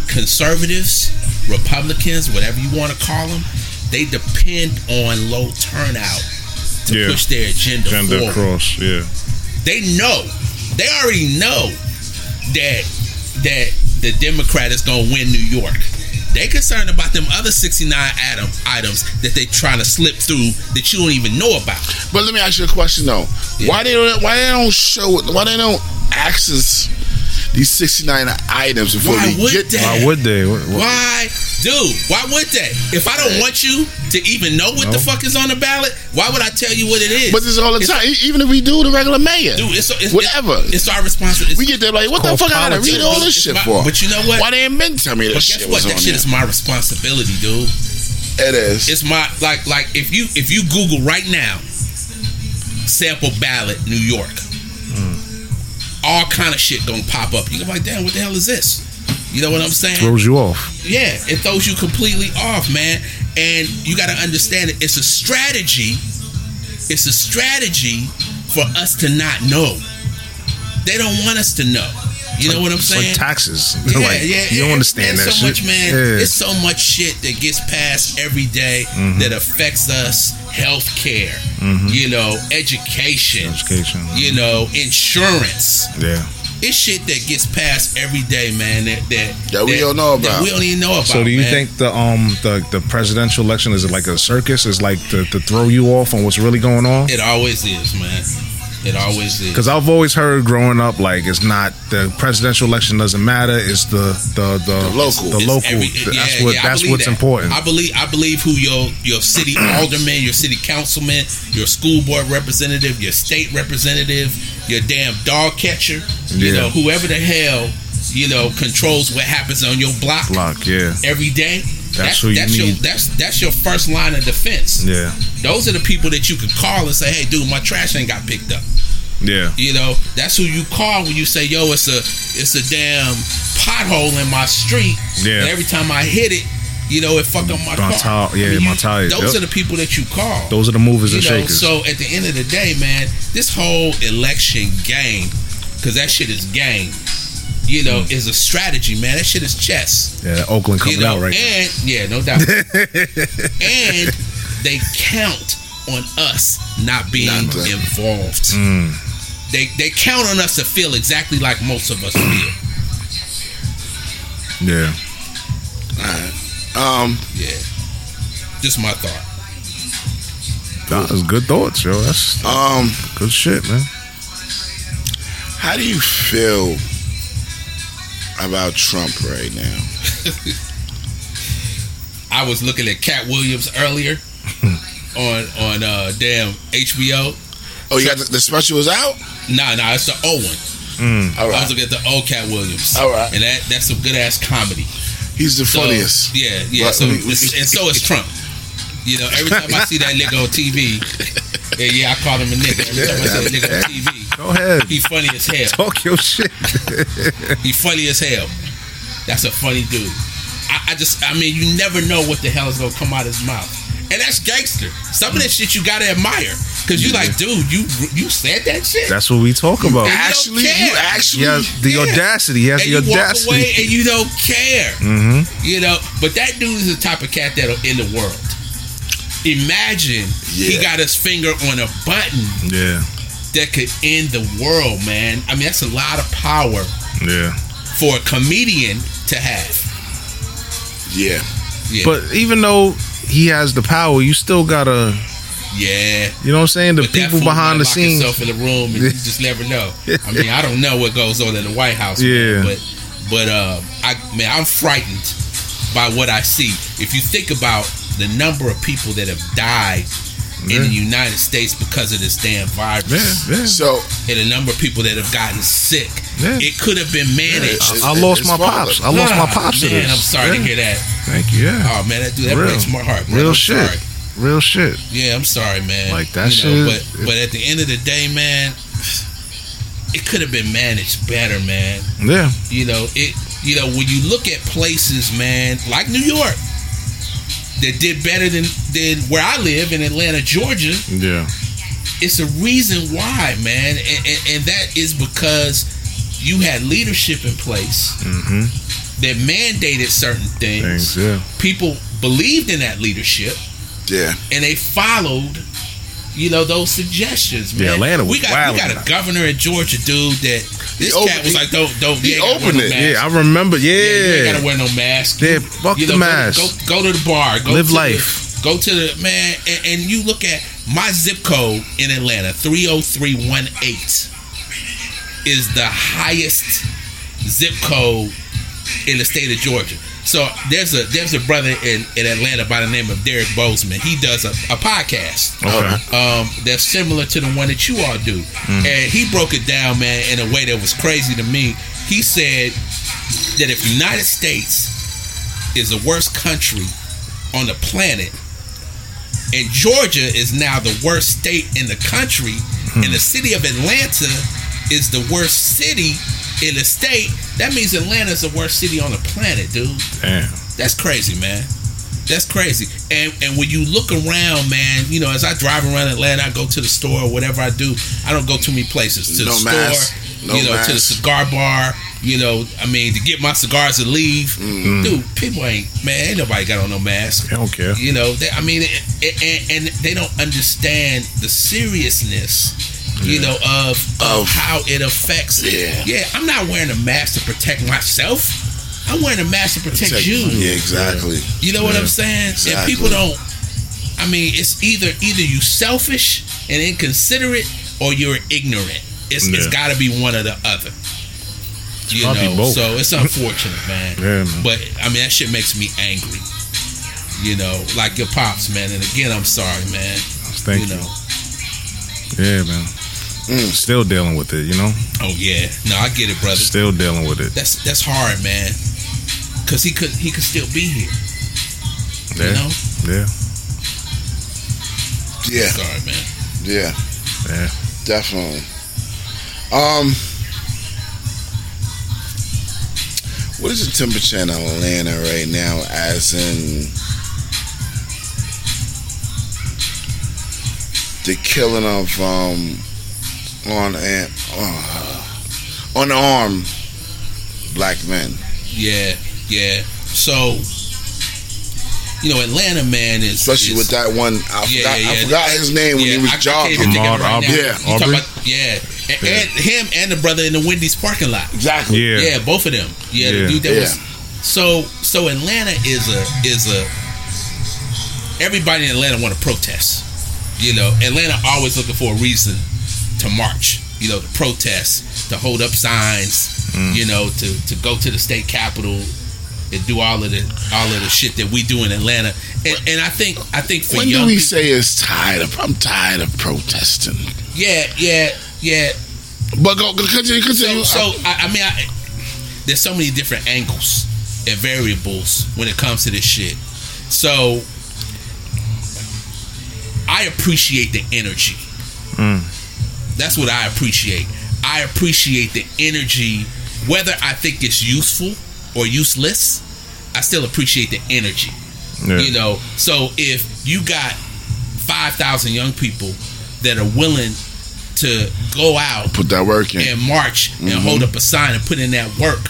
conservatives, Republicans, whatever you want to call them, they depend on low turnout to Yeah. push their agenda, Gender forward. cross. Yeah. They know, they already know that that the Democrat is going to win New York. They concerned about them other 69 item, items that they trying to slip through that you don't even know about. But let me ask you a question though: Yeah. Why they don't why they don't show it? Why they don't access these sixty nine items before Why we get they? there? Why would they? What- what- Why, dude? Why would they? If I don't want you to even know what the fuck is on the ballot, why would I tell you what it is? But this is all the It's- time. Even if we do the regular mayor, dude. It's, it's whatever. It's, it's our responsibility. we get there like, what the called fuck I gotta read all this It's shit my- for? but you know what? Why they ain't been tell me But this guess shit what? was That on shit there? is my responsibility, dude. It is. It's my like like if you if you Google right now, sample ballot New York, hmm. all kind of shit gonna pop up. You go like, damn, what the hell is this? You know what I'm saying? Throws you off. Yeah, it throws you completely off, man. And you got to understand it. It's a strategy. It's a strategy for us to not know. They don't want us to know. You know what I'm saying? like taxes. [laughs] Yeah, Like, yeah, You don't understand that so shit. much, man. Yeah. There's so much shit that gets passed every day Mm-hmm. that affects us. Health care, you know, education, Education. you know, insurance. Yeah. It's shit that gets passed every day, man. That that, That we don't know that about. we don't even know about. So do you man. think the um the, the presidential election is it like a circus? Is like to, to throw you off on what's really going on? it always is, man? It always is. Because I've always heard growing up like it's not the presidential election doesn't matter. It's the the the, The local. The It's local. every- that's what yeah, that's what's that. important. I believe I believe who your your city [clears throat] alderman, your city councilman, your school board representative, your state representative, your damn dog catcher, you Yeah. know, whoever the hell you know controls what happens on your block Block. Yeah. every day. That's who you that's your need. that's that's your first line of defense. Yeah. Those are the people that you can call and say, "Hey, dude, my trash ain't got picked up." Yeah. You know, that's who you call when you say, "Yo, it's a it's a damn pothole in my street." Yeah. And every time I hit it, you know, it fuck up my, My car. tire- yeah, you- my tires, Those yep. are the people that you call. Those are the movers you and know, shakers. so at the end of the day, man, this whole election game, because that shit is game. You know, is a strategy, man. That shit is chess. yeah. Oakland coming you know, out right. now. and yeah, no doubt. [laughs] and they count on us not being Not involved. Mm. They they count on us to feel exactly like most of us feel. Yeah. Um, Yeah. Just my thought. That was good thoughts, yo. That's um, good shit, man. how do you feel about Trump right now? [laughs] I was looking at Katt Williams earlier [laughs] on on uh damn HBO. Oh, you got the, the special was out. Nah, nah, it's the O one. Mm. All I right, was looking at the old Katt Williams. All right. And that that's some good ass comedy. he's the So, funniest. Yeah, yeah. But so we- we- and so is Trump. You know, every time I see that nigga on TV, [laughs] yeah, yeah, I call him a nigga. Every time I see that nigga on TV, Go ahead. he funny as hell. Talk your shit. He funny as hell. That's a funny dude. I, I just, I mean, you never know what the hell is gonna come out of his mouth, and that's gangster. Some of that shit you gotta admire, cause you like, dude, you you said that shit. That's what we talk about. don't Actually, you actually. He has the Yeah. audacity. He has and the you walk audacity. away and you don't care. hmm You know, but that dude is the type of cat that'll end the world. Imagine he got his finger on a button Yeah. That could end the world, man. I mean, that's a lot of power Yeah. for a comedian to have. Yeah. Yeah. But even though he has the power, you still gotta Yeah. You know what I'm saying? The But people fool behind the scenes. himself in the room, and [laughs] you just never know. I mean, I don't know what goes on in the White House. man, Yeah. but but uh, I man, I'm frightened by what I see. If you think about the number of people that have died in the United States because of this damn virus, Yeah, yeah. So and the number of people that have gotten sick, Yeah. it could have been managed. Yeah, I lost my father. pops. I lost my pops Man. I'm sorry to hear that. Thank you. Yeah. Oh man, that dude, that Real. breaks my heart. Bro. Real I'm shit. sorry. Real shit. Yeah, I'm sorry, man. Like, that you know, shit- But but at the end of the day, man, it could have been managed better, man. Yeah. You know, it. You know, when you look at places, man, like New York, that did better than than where I live in Atlanta, Georgia. Yeah. It's a reason why, man, and, and, and that is because you had leadership in place Mm-hmm. that mandated certain Things. Yeah. People believed in that leadership yeah, and they followed, you know, those suggestions. Man, Yeah, Atlanta was we got we got a governor in Georgia, dude. That this opened- cat was he- like, don't don't. he you ain't gotta wear opened no it. mask. Yeah, I remember. Yeah, you ain't gotta wear no mask. Yeah, fuck You the know, go- mask. Go, go, to the bar. Go Live to life. The, go to the man, and, and you look at my zip code in Atlanta, three zero three one eight, is the highest zip code in the state of Georgia. So there's a there's a brother in, in Atlanta by the name of Derrick Boazman. He does a, a podcast Okay. um, that's similar to the one that you all do. And he broke it down, man, in a way that was crazy to me. He said that if United States is the worst country on the planet, and Georgia is now the worst state in the country, and the city of Atlanta is the worst city in the state, that means Atlanta's the worst city on the planet, dude. Damn. That's crazy, man. That's crazy. And and when you look around, man, you know, as I drive around Atlanta, I go to the store whatever I do. I don't go too many places. To No the mask. store, No you know, to the cigar bar. You know, I mean, to get my cigars and leave. Mm-hmm. Dude, people ain't man. Ain't nobody got on no mask. I don't care. You know, they, I mean, it, it, and, and they don't understand the seriousness. You know of, of how it affects. Yeah. yeah. I'm not wearing a mask to protect myself. I'm wearing a mask to protect Take- you. Yeah, exactly. You know what I'm saying? And people don't. I mean, it's either either you selfish and inconsiderate, or you're ignorant. It's it's Yeah. got to be one or the other. You know, both. so it's unfortunate, [laughs] man. Yeah, man. But I mean, that shit makes me angry. You know, like your pops, man. And again, I'm sorry, man. Thank you you. know. Yeah, man. Still dealing with it, you know? Oh yeah, no, I get it, brother. Still dealing with it. That's that's hard, man. Cause he could he could still be here. Yeah. You know. Yeah. Yeah, Sorry, man. yeah, Yeah. definitely. Um, what is the temperature in Atlanta right now? As in the killing of um on and uh, unarmed black men. Yeah, yeah. So, you know, Atlanta, man, is Especially is- with that one, I, Yeah, forgot, yeah, I yeah. forgot his name when he was I, I jogging. even think of it Ahmaud right Yeah. You about yeah, and, and him and the brother in the Wendy's parking lot. Exactly. Yeah. Yeah, both of them. Yeah, the dude that Yeah. was so so Atlanta is a is a everybody in Atlanta want to protest. You know, Atlanta always looking for a reason to march. You know, to protest, to hold up signs. Mm. You know, to to go to the state capitol and do all of the all of the shit that we do in Atlanta. And, and I think I think for When young do we people, say it's tired of? I'm tired of protesting. yeah, yeah, yeah. But go continue. Continue. So, so I, I mean, I, there's so many different angles and variables when it comes to this shit. So I appreciate the energy. That's what I appreciate. I appreciate the energy, whether I think it's useful or useless. I still appreciate the energy. Yeah. You know, so if you got five thousand young people that are willing to go out Put that work in. and march and hold mm-hmm. up a sign and put in that work.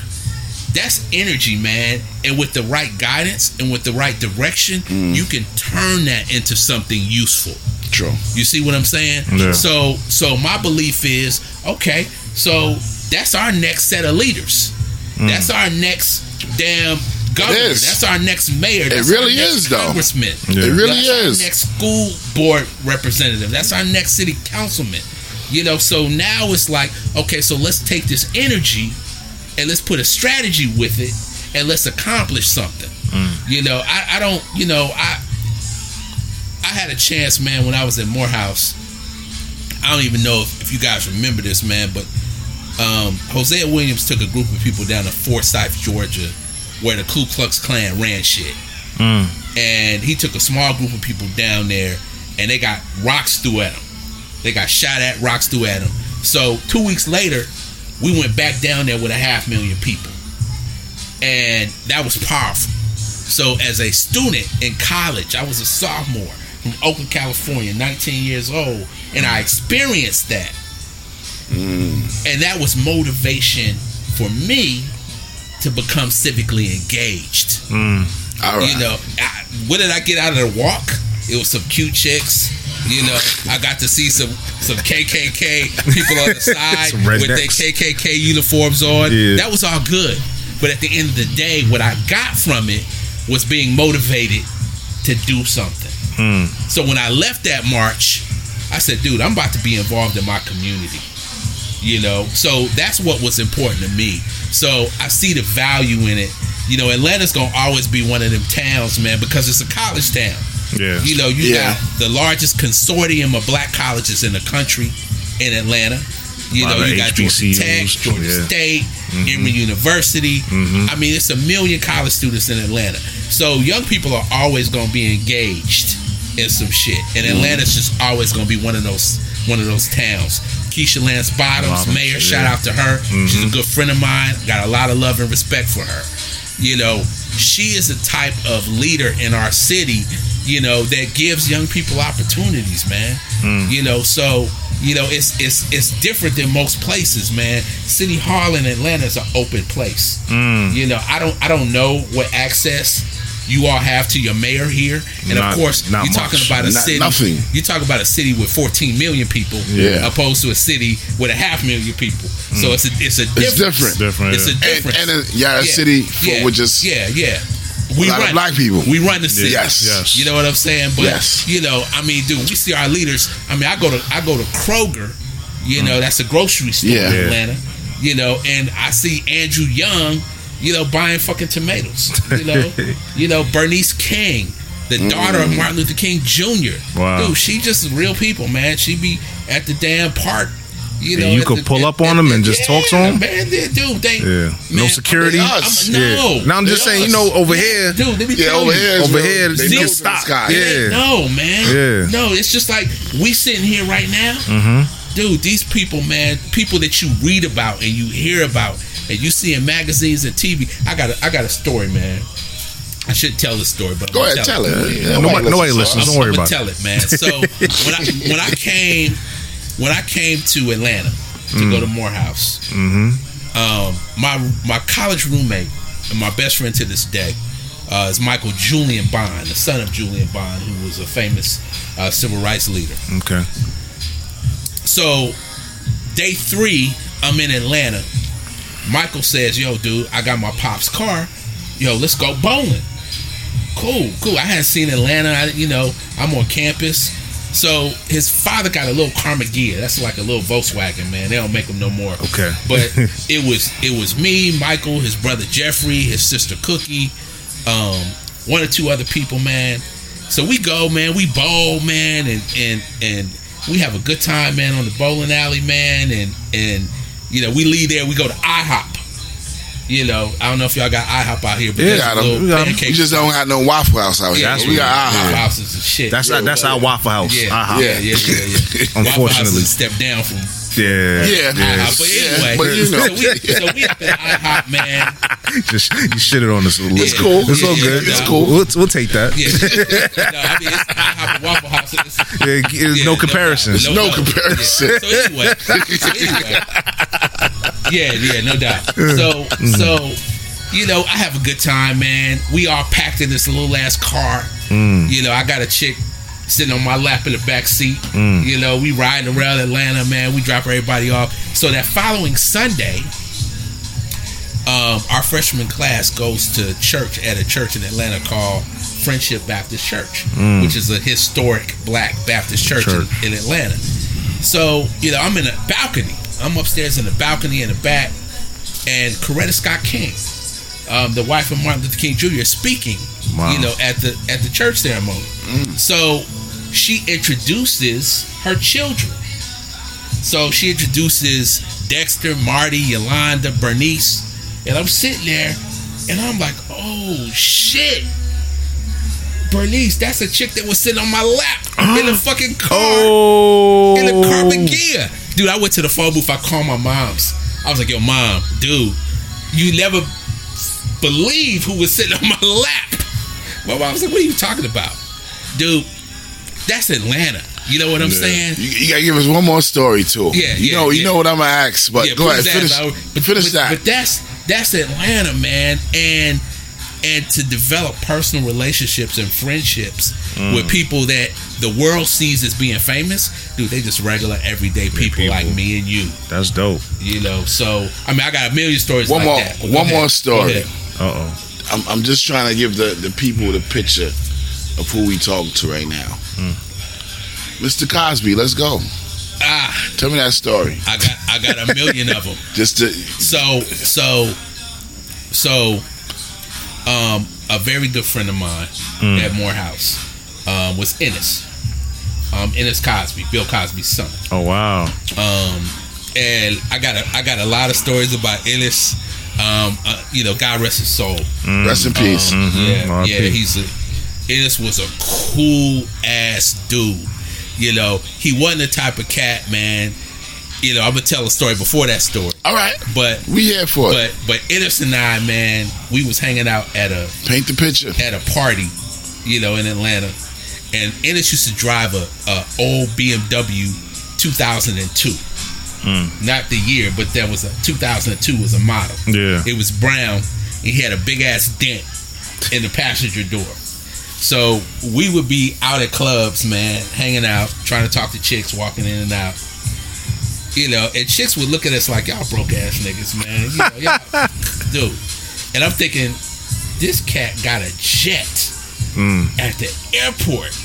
That's energy, man. And with the right guidance and with the right direction, mm. you can turn that into something useful. You see what I'm saying? Yeah. So so my belief is, okay, so that's our next set of leaders. Mm. That's our next damn governor. That's our next mayor. That's really our next is, though. Congressman. Yeah. It really That's our is. next school board representative. That's our next city councilman. You know, so now it's like, okay, so let's take this energy and let's put a strategy with it and let's accomplish something. Mm. You know, I, I don't, you know, I I had a chance, man, when I was at Morehouse. I don't even know if, if you guys remember this, man, but um, Hosea Williams took a group of people down to Forsyth, Georgia, where the Ku Klux Klan ran shit. And he took a small group of people down there, and they got rocks threw at them. They got shot at, rocks threw at them. So two weeks later, we went back down there with a half million people, and that was powerful. So as a student in college, I was a sophomore from Oakland, California, 19 years old, and I experienced that. Mm. And that was motivation for me to become civically engaged. Mm. All right. You know, I, what did I get out of the walk? It was some cute chicks. You know, I got to see some some KKK people on the [laughs] side with their. KKK uniforms on. Yeah. That was all good. But at the end of the day, what I got from it was being motivated to do something. Hmm. So when I left that march, I said, dude, I'm about to be involved in my community. You know, so that's what was important to me. So I see the value in it. You know, Atlanta's gonna always be one of them towns, man, because it's a college town. Yeah. You know, you Yeah. got the largest consortium of black colleges in the country in Atlanta. You know, you got Georgia Tech, Georgia yeah. Mm-hmm. State, Emory University. I mean, it's a million college students in Atlanta. So young people are always going to be engaged in some shit, and Mm-hmm. Atlanta's just always to be one of those one of those towns. Keisha Lance Bottoms, Bottoms, mayor, shout out to her. She's a good friend of mine. Got a lot of love and respect for her. You know, she is a type of leader in our city, you know, that gives young people opportunities, man. You know, so you know, it's it's it's different than most places, man. City Hall in Atlanta is an open place. You know, I don't I don't know what access you all have to your mayor here, and Not- of course, you're talking about a Not- city. nothing. You're talking about a city with 14 million people, Yeah. opposed to a city with a half million people. So mm. it's a it's a difference. different. Different, It's a yeah. and, difference. and a, yeah, a city for, yeah, with just yeah, yeah. We lot of run black people. We run the city. Yes. Yes. You know what I'm saying? But Yes. you know, I mean, dude, we see our leaders. I mean, I go to I go to Kroger. You know, mm. that's a grocery store Yeah. in Atlanta. You know, and I see Andrew Young. You know, buying fucking tomatoes. You know, [laughs] you know Bernice King, the daughter of Martin Luther King Jr. Wow. dude, she just real people, man. She be at the damn park. You know, And you could the- pull at- up on at- them and just yeah, talk them, Man, they, dude, they Yeah. No security? I'm- I'm- no, Yeah. Now I'm just They saying, you know, over Yeah, here, dude. Let me yeah over you. here. is Over real- here, they you know get it's in the stopped. Yeah. No, man. Yeah. No, it's just like we sitting here right now. Mm-hmm. Dude, these people, man, people that you read about and you hear about and you see in magazines and TV. I got a, I got a story, man. I should tell the story, but I'm Go ahead, tell tell it. it. Yeah, nobody- nobody listens. I'm, Don't worry I'm gonna tell it, man. [laughs] So when I when I came when I came to Atlanta to go to Morehouse, um, my my college roommate and my best friend to this day uh, is Michael Julian Bond, the son of Julian Bond, who was a famous uh, civil rights leader. Okay. So, day three, I'm in Atlanta. Michael says, "Yo, dude, I got my pop's car. Yo, let's go bowling." Cool, cool. I hadn't seen Atlanta. I, you know, I'm on campus. So his father got a little Karmann Ghia. That's like a little Volkswagen, man. They don't make them no more. Okay. But [laughs] it was it was me, Michael, his brother Jeffrey, his sister Cookie, um, one or two other people, man. So we go, man. We bowl, man, and and and we have a good time, man, on the bowling alley, man. And and you know we leave there. We go to IHOP. You know, I don't know if y'all got IHOP out here, but Yeah, there's got a 'em. We got 'em. pancake We just don't have no Waffle House out here. Yeah, we got. IHOP. Waffle houses and shit. That's Yeah, our, that's our Waffle House. yeah, IHOP. yeah, yeah, yeah, yeah. [laughs] Waffle Unfortunately. House is a step down from Yeah. Yeah. IHOP. Uh-huh, but Yeah, anyway, but you know. so, we, so we up at IHOP, man. [laughs] Just you shitted on us a little. It's cool. It's all good. It's yeah. cool. We'll, we'll take that. Yeah, [laughs] no, I mean it's IHOP and Waffle House. It's, Yeah, no doubt. comparison. There's no comparison. Yeah. So anyway, [laughs] so anyway, yeah, yeah, no doubt. So, mm-hmm. so you know, I have a good time, man. We all packed in this little ass car. Mm. You know, I got a chick sitting on my lap in the back seat. You know, we riding around Atlanta, man. We drop everybody off. So that following Sunday, um, our freshman class goes to church at a church in Atlanta called Friendship Baptist Church, which is a historic Black Baptist church, Church. In, in Atlanta. So you know, I'm in a balcony. I'm upstairs in the balcony in the back, and Coretta Scott King, um, the wife of Martin Luther King Jr., speaking. Wow. You know, at the at the church ceremony. So she introduces her children. So she introduces Dexter, Marty, Yolanda, Bernice, and I'm sitting there, and I'm like, oh shit. Bernice, that's a chick that was sitting on my lap in the fucking car Oh, in the Karmann Ghia. Dude, I went to the phone booth. I called my mom's. I was like, yo, mom, dude, you never believe who was sitting on my lap. My mom was like, what are you talking about? Dude, that's Atlanta. You know what I'm saying? You, you gotta give us one more story too. Yeah, you yeah, know, you yeah. know what I'm gonna ask, but Yeah, go ahead, finish, but, finish but- that. But that's that's Atlanta, man, and and to develop personal relationships and friendships Mm. with people that the world sees as being famous, dude, they just regular everyday people, people. like me and you. That's dope. You know, so I mean, I got a million stories. One like more- that. One more story. Go ahead. Uh oh. I'm, I'm just trying to give the, the people the picture of who we talk to right now. Mr. Cosby, let's go. Ah, Tell me that story. I got I got a million of them. [laughs] Just to So so so um a very good friend of mine at Morehouse um was Ennis. Um Ennis Cosby, Bill Cosby's son. Oh wow. Um and I got a I got a lot of stories about Ennis. Um uh, you know, God rest his soul. rest in peace. Um, Yeah, R.I.P. yeah, he's a Ennis was a cool ass dude. You know, he wasn't the type of cat, man. You know, I'm gonna tell a story before that story. All right, But we here for it. but but Ennis and I, man, we was hanging out at a Paint the picture. at a party, you know, in Atlanta, and Ennis used to drive a, a old BMW 2002. Mm. Not the year, but there was a 2002 was a model. Yeah. It was brown. And he had a big ass dent in the passenger door. So we would be out at clubs, man, hanging out, trying to talk to chicks, walking in and out. You know, and chicks would look at us like y'all broke ass niggas, man. You know, y'all, [laughs] dude. And I'm thinking, this cat got a jet mm. at the airport.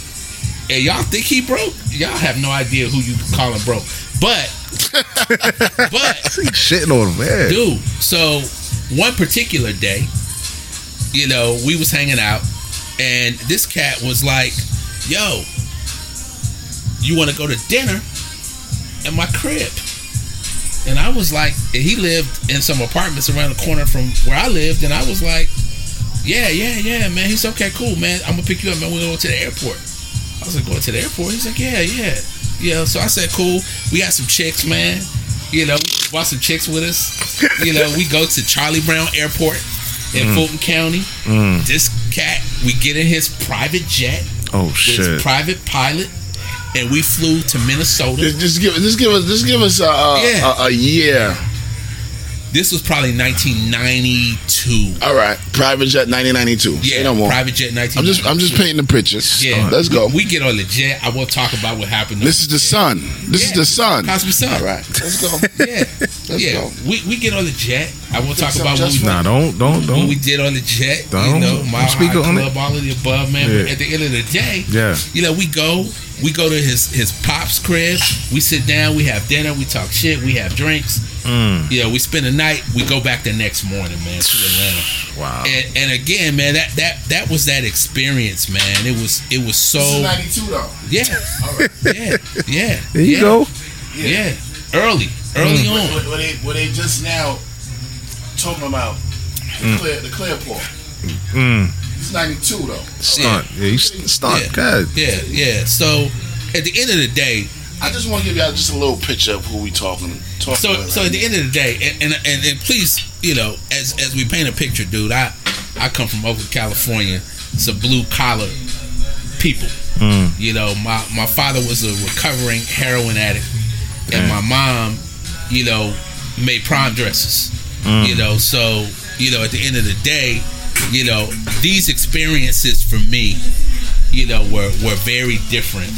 And y'all think he broke? Y'all have no idea who you calling broke. But, [laughs] but Shitting on man. dude so one particular day you know we was hanging out and this cat was like yo you want to go to dinner at my crib? And i was like and he lived in some apartments around the corner from where i lived and i was like yeah yeah yeah man he's okay cool man i'm gonna pick you up man we're going to the airport. I was like going to the airport? He's like yeah yeah yeah so i said cool we got some chicks man you know, brought some chicks with us. You know, we go to Charlie Brown Airport in mm. Fulton County. Mm. This cat, we get in his private jet, Oh with shit. his private pilot, and we flew to Minnesota. Just, just give, just give us, just give us a, a, Yeah. a, a year. This was probably 1992. All right, private jet, 1992. Say Yeah, no more. private jet 1992. I'm just, I'm just painting the pictures. Yeah, let's go. We, we get on the jet. I won't talk about what happened. This is the sun. This is the sun. Cosby son. All right, let's go. [laughs] Yeah, Let's yeah. go. We we get on the jet. I won't talk about what just we Nah, don't don't what we don't. did on the jet. You Don't- know, my don't speak on club, all of the above, man. But at the end of the day, Yeah. you know, we go, we go to his his pop's crib. We sit down, we have dinner, we talk shit, we have drinks. Mm. You know, we spend the night. We go back the next morning, man, to Atlanta. [sighs] Wow. And, and again, man, that that that was that experience, man. It was it was so 92 though. yeah, [laughs] yeah, yeah. There you yeah, go. Yeah, early, early Mm. on. What, what they, what they just now talking about the clear, the clear port. Mm. It's 92 though. Stunt. Yeah, you st- stunt. Yeah. God. Yeah, yeah. So at the end of the day, I just want to give y'all just a little picture of who we talking. talking so about so right at the end of the day, and, and and and please, you know, as as we paint a picture, dude, I I come from Oakland, California. It's a blue collar people. Mm. You know, my my father was a recovering heroin addict, and my mom, you know, made prom dresses. You know, so you know, at the end of the day, you know, these experiences for me, you know, were were very different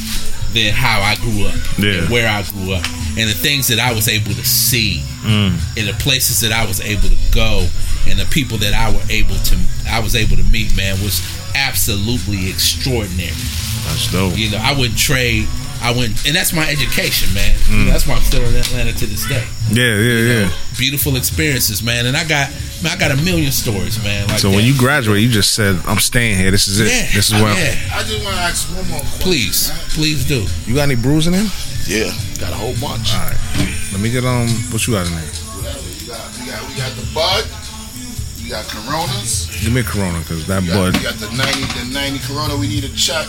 than how I grew up Yeah. and where I grew up. and the things that I was able to see, Mm. and the places that I was able to go, and the people that I were able to I was able to meet, man, was absolutely extraordinary. That's dope. You know, I wouldn't trade. I wouldn't, and that's my education, man. Mm. You know, that's why I'm still in Atlanta to this day. Yeah, yeah, yeah. Beautiful experiences, man, and I got, man, I got a million stories, man. Like So when you graduate, you just said, "I'm staying here. This is it. yeah, This is where." yeah, I just want to ask one more question. please, please do. You got any bruising in? Yeah, got a whole bunch. All right. Let me get um. What you got in there? Whatever. You got, we got, we got the bud. You got Coronas. Give me a Corona, cause that You got, bud. you got the ninety, the ninety Corona. We need a check.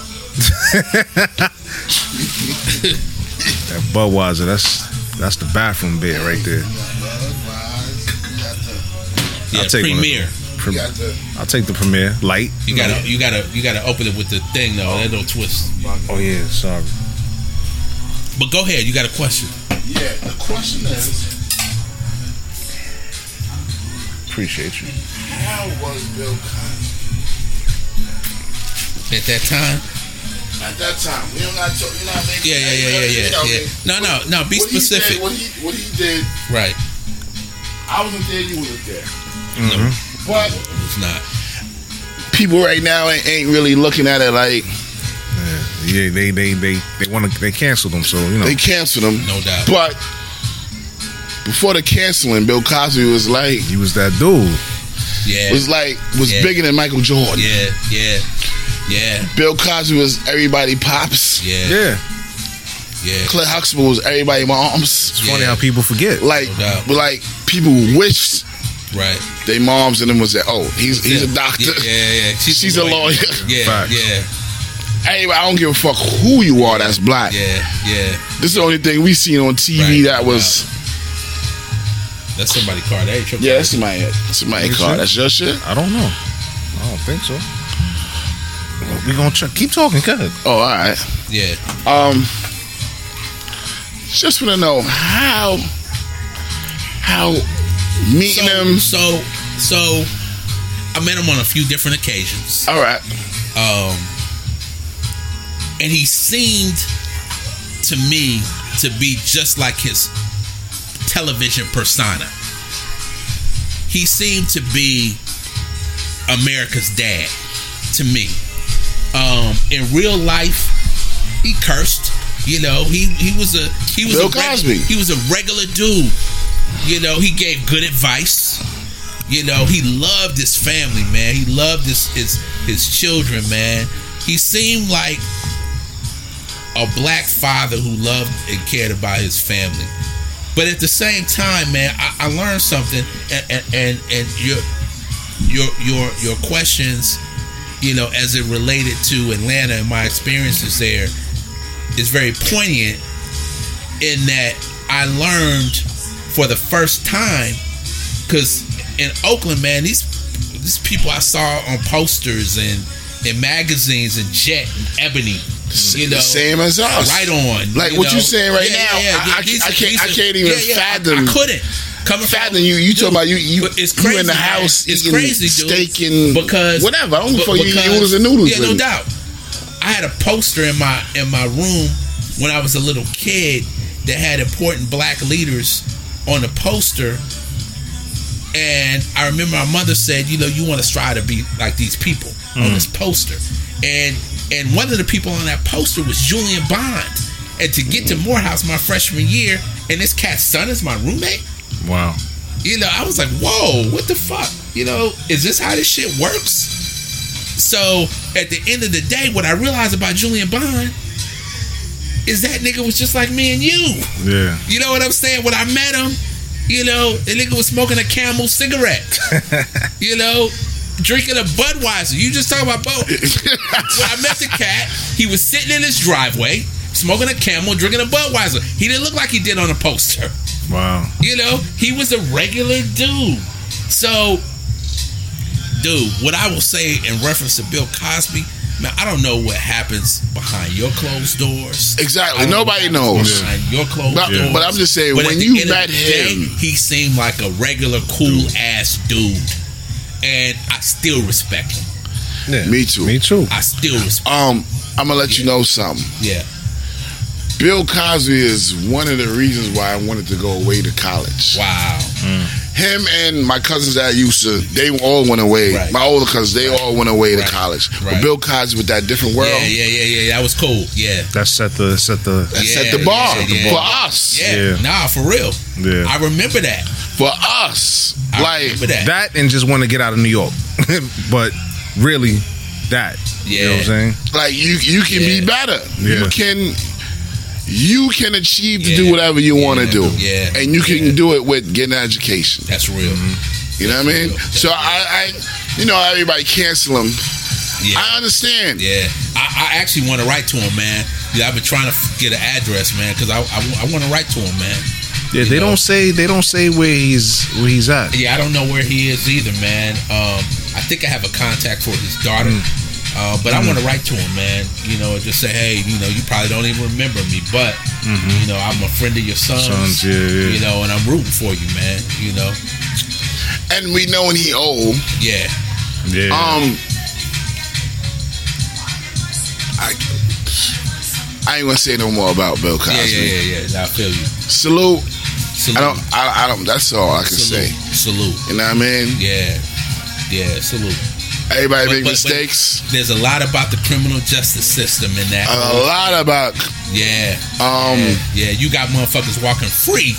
That Budweiser. That's that's the bathroom bed right there. You got Budweiser. You got the, Yeah, I'll take one of Premier. you Prim- got the. I'll take the premiere light. You gotta, you gotta, you gotta open it with the thing though. That don't twist. Oh yeah, sorry. But go ahead. You got a question? Yeah. The question is, Appreciate you. how was Bill Cosby At that time? At that time? We don't got to. You know what I mean? Yeah, yeah, yeah, yeah, You yeah, know, yeah. No, no, no. Be what he specific. did- what he what he did. Right. I wasn't there. You wasn't there. Mhm. But It's not. people right now ain't, ain't really looking at it like Yeah, they they they they want to they canceled them, so you know. they canceled them, No doubt. But before the canceling, Bill Cosby was like he was that dude. Yeah. was like was Yeah. bigger than Michael Jordan. Yeah. Yeah. Yeah. Bill Cosby was everybody pops. Yeah. Yeah, Yeah. Clair Huxtable was everybody moms. it's funny Yeah. how people forget. Like, No but like people wished Right. they moms and them was that. oh, he's he's a doctor. Yeah, yeah, yeah. She's a lawyer. Yeah, [laughs] Facts. yeah, Everybody, I don't give a fuck who you are. That's black. yeah, yeah. This is the only thing we seen on TV Right. that was. That's somebody car. That ain't your Yeah, car. that's my that's my Your car. shit? That's your shit. I don't know. I don't think so. We gonna check. Keep talking, cuz. Oh, all right. Yeah. Um, just want to know how how meeting So, him. so, so, I met him on a few different occasions. All right. um, and he seemed to me to be just like his television persona. He seemed to be America's dad to me. Um, in real life, he cursed. You know, he he was a he was Bill a reg- Cosby. he was a regular dude. You know, he gave good advice. You know, he loved his family, man. He loved his his his children, man. He seemed like a black father who loved and cared about his family. But at the same time, man, I, I learned something, and and and, and your your your your questions, you know, as it related to Atlanta and my experiences there, is very poignant. In that I learned for the first time, because in Oakland, man, these these people I saw on posters and in magazines and Jet and Ebony, you know, same as us. right on. Like what know. you saying right now, I- I- These- I can't- these I can't even I- fathom- I, couldn't. Coming from- Fathom you. You talking about you? You, it's you crazy, in the man. house It's eating crazy, dude. steak and because whatever. I don't give a but- fuck. You eat noodles and noodles. Yeah, no doubt. I had a poster in my in my room when I was a little kid that had important black leaders on the poster. And I remember my mother said, you know, you want to strive to be like these people on mm. this poster. And and one of the people on that poster was Julian Bond. And to get to Morehouse my freshman year, and this cat's son is my roommate. Wow. You know, I was like, whoa, what the fuck? You know, is this how this shit works? So at the end of the day, what I realized about Julian Bond is that nigga was just like me and you. Yeah. You know what I'm saying? When I met him, you know, the nigga was smoking a camel cigarette. [laughs] you know, drinking a Budweiser. You just talking about both. [laughs] when I met the cat, he was sitting in his driveway, smoking a camel, drinking a Budweiser. He didn't look like he did on a poster. Wow. You know, he was a regular dude. So, dude, what I will say in reference to Bill Cosby, man, I don't know what happens behind your closed doors. Exactly. I know Nobody knows. Behind your closed But, doors. but I'm just saying, But when you end met the day, him, he seemed like a regular, cool ass dude. And I still respect him. Yeah. Me too. Me too. I still respect um, I'm gonna let you know something. Yeah. Bill Cosby is one of the reasons why I wanted to go away to college. Wow. Mm. Him and my cousins that I used to, they all went away. Right. My older cousins, they all went away to college. Right. But Bill Cosby with that different world, Yeah, yeah, yeah, yeah. That was cool. Yeah. That set the set the that Yeah, set the bar yeah, yeah. for us. Yeah. Yeah. Nah, for real. Yeah. I remember that. For us. I like, remember that. that and just want to get out of New York. [laughs] but really, that. You know what I'm saying? like you you can be better. Yeah. You can you can achieve to Yeah. do whatever you want to do. Yeah. And you can Yeah. do it with getting an education. That's real. You know what I mean? So I, I you know, everybody cancel him. Yeah. I understand. Yeah, I, I actually want to write to him, man. Yeah, I've been trying to get an address, man, because I, I, want to write to him, man. Yeah, You they know? don't say they don't say where he's where he's at. Yeah, I don't know where he is either, man. Um, I think I have a contact for his daughter, Mm. Uh, but I want to write to him, man. You know, and just say, hey, you know, you probably don't even remember me, but you know, I'm a friend of your sons. Mm-hmm. Sons, yeah, yeah. You know, and I'm rooting for you, man. You know, And we knowing he old. yeah, Yeah. Um I I ain't gonna say no more about Bill Cosby. yeah, yeah, yeah, yeah. I feel you. Salute. Salute. I don't I, I don't that's all I can salute. say. Salute. You know what I mean? Yeah, yeah. Salute. Everybody But- make but- but mistakes. There's a lot about the criminal justice system in that. a lot about Yeah. um yeah, yeah, you got motherfuckers walking free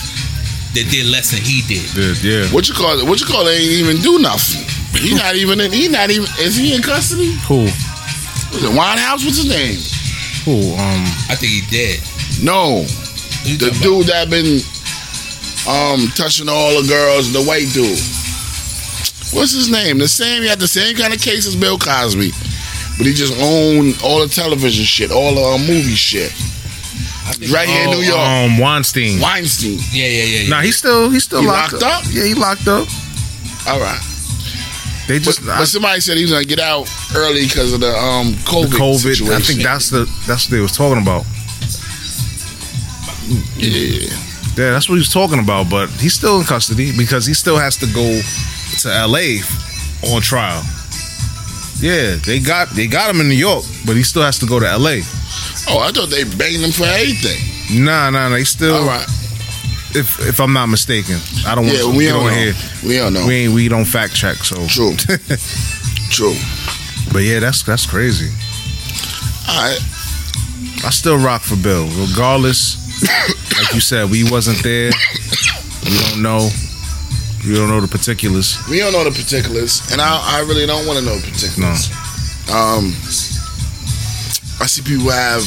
that did less than he did. yeah, yeah. what you call it? What you call it? Ain't even do nothing. He not even in. He not even. Is he in custody? Who? Was it Winehouse? What's his name? Who? Um. I think he did. No, the talking dude that been um touching all the girls. The white dude. What's his name? The same. He had the same kind of case as Bill Cosby, but he just owned all the television shit, all the uh, movie shit. about? I Right here in oh, New York. Um. Weinstein. Weinstein. Yeah, yeah, yeah. yeah. Nah, he's still he's still He locked, locked up? Yeah, he locked up. All right. They But, just but somebody said he was gonna get out early because of the um COVID. the COVID. Situation. I think that's the that's what they was talking about. yeah. Yeah, that's what he was talking about. But he's still in custody because he still has to go to L.A. on trial. Yeah, they got they got him in New York, but he still has to go to L.A. Oh, I thought they banged him for everything. Nah, nah, they still, All right. if if I'm not mistaken, I don't want Yeah, to we get don't on know. here. We don't know. We ain't we don't fact check. So True. [laughs] True. but yeah, that's that's crazy. All right. I still rock for Bill, regardless. like you said, we wasn't there. We don't know. We don't know the particulars. We don't know the particulars, and I, I really don't want to know the particulars. Um, I see people have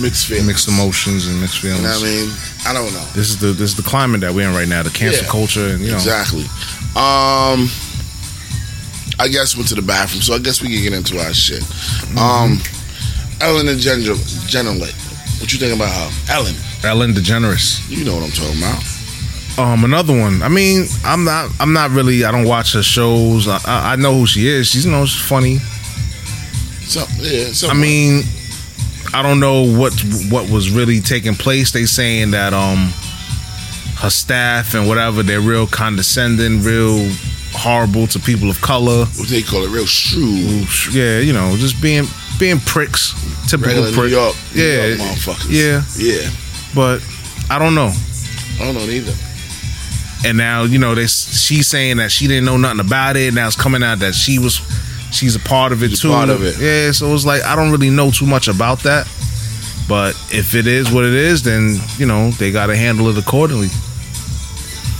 mixed feelings. Mixed emotions and mixed You feelings. know what I mean? I don't know. This is the this is the climate that we're in right now. The cancel Yeah. culture, and you know, Exactly. Um, I guess went to the bathroom, so I guess we can get into our shit. Mm-hmm. Um, Ellen DeGeneres. What you think about her? Ellen. Ellen DeGeneres. You know what I'm talking about. Um, another one. I mean, I'm not. I'm not really. I don't watch her shows. I, I, I know who she is. She's you know she's funny. So, yeah, so I mean, I don't know what what was really taking place. They saying that um her staff and whatever they're real condescending, real horrible to people of color. what they call it, real shrewd. Yeah, you know, just being being pricks, typical Regular New. York, New yeah, York motherfuckers. yeah. Yeah. But I don't know. I don't know neither. And now you know they she's saying that she didn't know nothing about it. Now it's coming out that she was she's a part of it She's too. part of it. Yeah, so it's like I don't really know too much about that. But if it is what it is, then you know they got to handle it accordingly.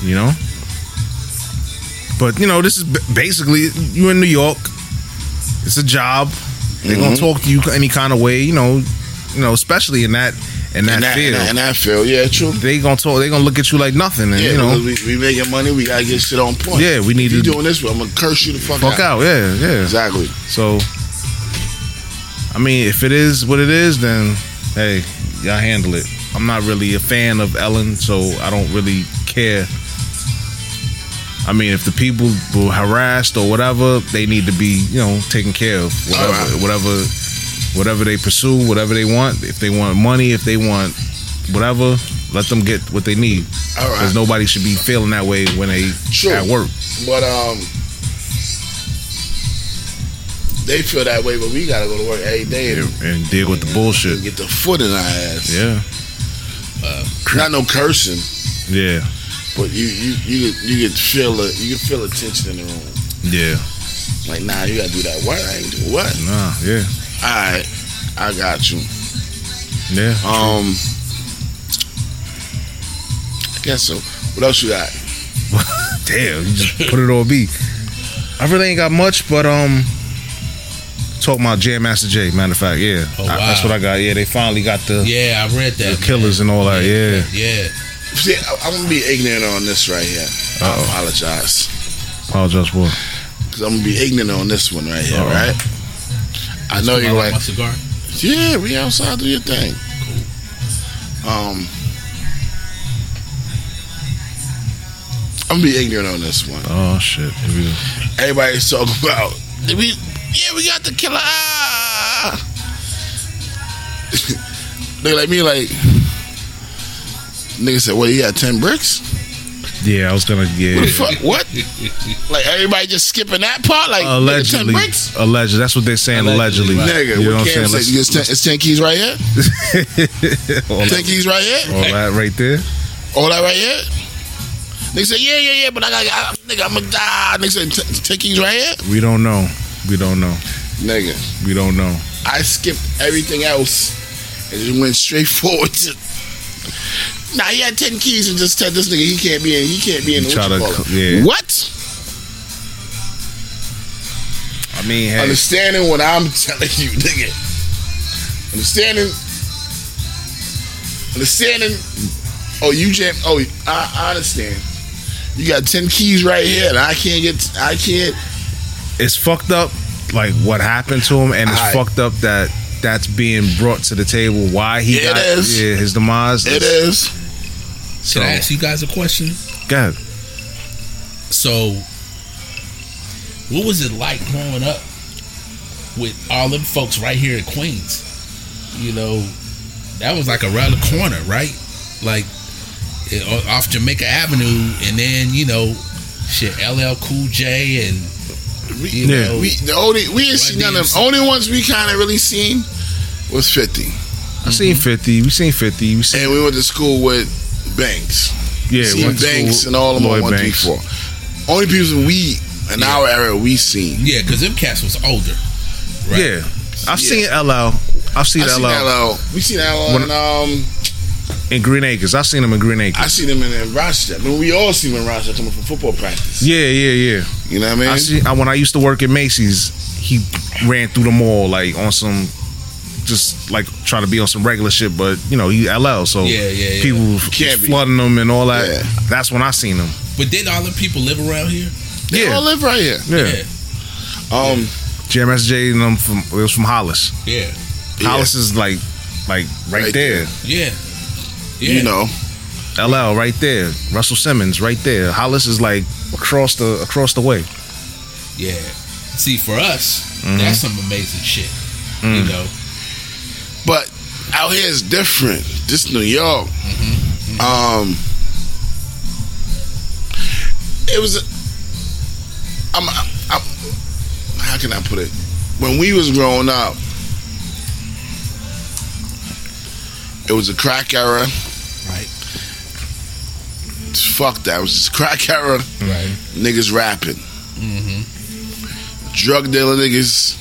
You know. But you know this is basically you're in New York. It's a job. They're gonna Mhm. talk to you any kind of way. You know. You know, especially in that in that, in that, in field. that, in that field, yeah, true. they gonna talk. They gonna look at you like nothing, and Yeah, you know, we, we making money, we gotta get shit on point. Yeah, we need if you doing this, I'm gonna curse you the fuck, fuck out. Yeah, yeah. Exactly. So, I mean, if it is what it is, then hey, y'all handle it. I'm not really a fan of Ellen, so I don't really care. I mean, if the people were harassed or whatever, they need to be, you know, taken care of. Whatever, Alright. whatever, whatever they pursue, whatever they want. If they want money, if they want whatever, let them get what they need. All right. Because nobody should be feeling that way when they True. at work. But um, they feel that way, but we gotta go to work every day and, and deal with the bullshit. get the foot in our ass. Yeah, Not no cursing, yeah, but you you you you could feel the you can feel the tension in the room. yeah. Like, nah, you gotta do that. What? I ain't do what? Nah, yeah, All right, I got you. yeah. Um, I guess so. What else you got? [laughs] Damn, you just put it on B. I really ain't got much, but um, talk about Jam Master Jay. Matter of fact, yeah, Oh, I- that's what I got. Yeah, they finally got the Yeah, I read that. the killers and all that. Yeah, Yeah. See, I- I'm gonna be ignorant on this right here. I Uh-oh. apologize. apologize for. Cause I'm gonna be ignorant on this one right here, Uh-oh. right? I know you're like right. my cigar. Yeah, we outside, do your thing. Cool. Um, I'm gonna be ignorant on this one. Oh shit. Here we go. Everybody's talking about we, yeah, we got the killer. [laughs] They like me like nigga said, "What? You got ten bricks? Yeah, I was gonna. Yeah, What? fuck? what? like everybody just skipping that part? Like allegedly, ten allegedly. That's what they're saying. Allegedly, Allegedly, right. Nigga, You know what what Cam I'm saying? You get ten, it's ten keys right here. [laughs] Ten that, keys right here. all that right there. All that right here. Nigga said, "Yeah, yeah, yeah," but I got, I, nigga, I'm gonna die. Nigga said, "Ten- "Ten keys right here." We don't know. We don't know. Nigga, We don't know. I skipped everything else and just went straight forward to. Nah, he had ten keys and just said this nigga he can't be in. He can't be in. The try to- yeah. What? I mean, hey, Understanding what I'm telling you, nigga. Understanding. Understanding. Oh, you jam. Oh, I, I understand. You got ten keys right here, and I can't get. I can't. it's fucked up. Like what happened to him, and it's Aight. fucked up that that's being brought to the table. Why he It got is. yeah his demise. It is. So, Can I ask you guys a question? go ahead. So, what was it like growing up with all them folks right here in Queens? You know, that was like around the corner, right? Like eh, off Jamaica Avenue, and then you know, shit, LL Cool J and We, you Yeah. know, we the only we ain't seen none of them. Only ones we kind of really seen was Fifty, I seen mm-hmm. fifty. We seen fifty. We seen and we went to school with Banks. yeah. seen Banks school, and all of them Lloyd on one three, four. Only people we in our era we seen. yeah, because them cats was older. Right? Yeah, I've Yeah. seen LL. I've seen I seen LL LL. We seen LL When- in, um in Green Acres. I've seen him in Green Acres. I seen him in, in Rochester. I mean, we all seen him in Rochester coming from football practice. yeah, yeah, yeah. You know what I mean? I see. I, when I used to work at Macy's, he ran through the mall like on some, just like trying to be on some regular shit. But you know, he LL, so Yeah, yeah, yeah. people was Can't be. flooding them and all that. Yeah. That's when I seen them. But didn't all the people live around here? They Yeah. all live right here. Yeah, Um, JMSJ and them from it was from Hollis. Yeah, Yeah. Hollis is like, like right, Right there. yeah, yeah. you know, LL right there. Russell Simmons right there. Hollis is like across the across the way. Yeah. See, for us, Mm-hmm. that's some amazing shit. You Mm. know, but out here is different. This New York. Um, it was. A, I'm, I'm. How can I put it? When we was growing up, it was a crack era. right? Fuck that. It was just crack era. Right. Niggas rapping. Mm-hmm. Drug dealer niggas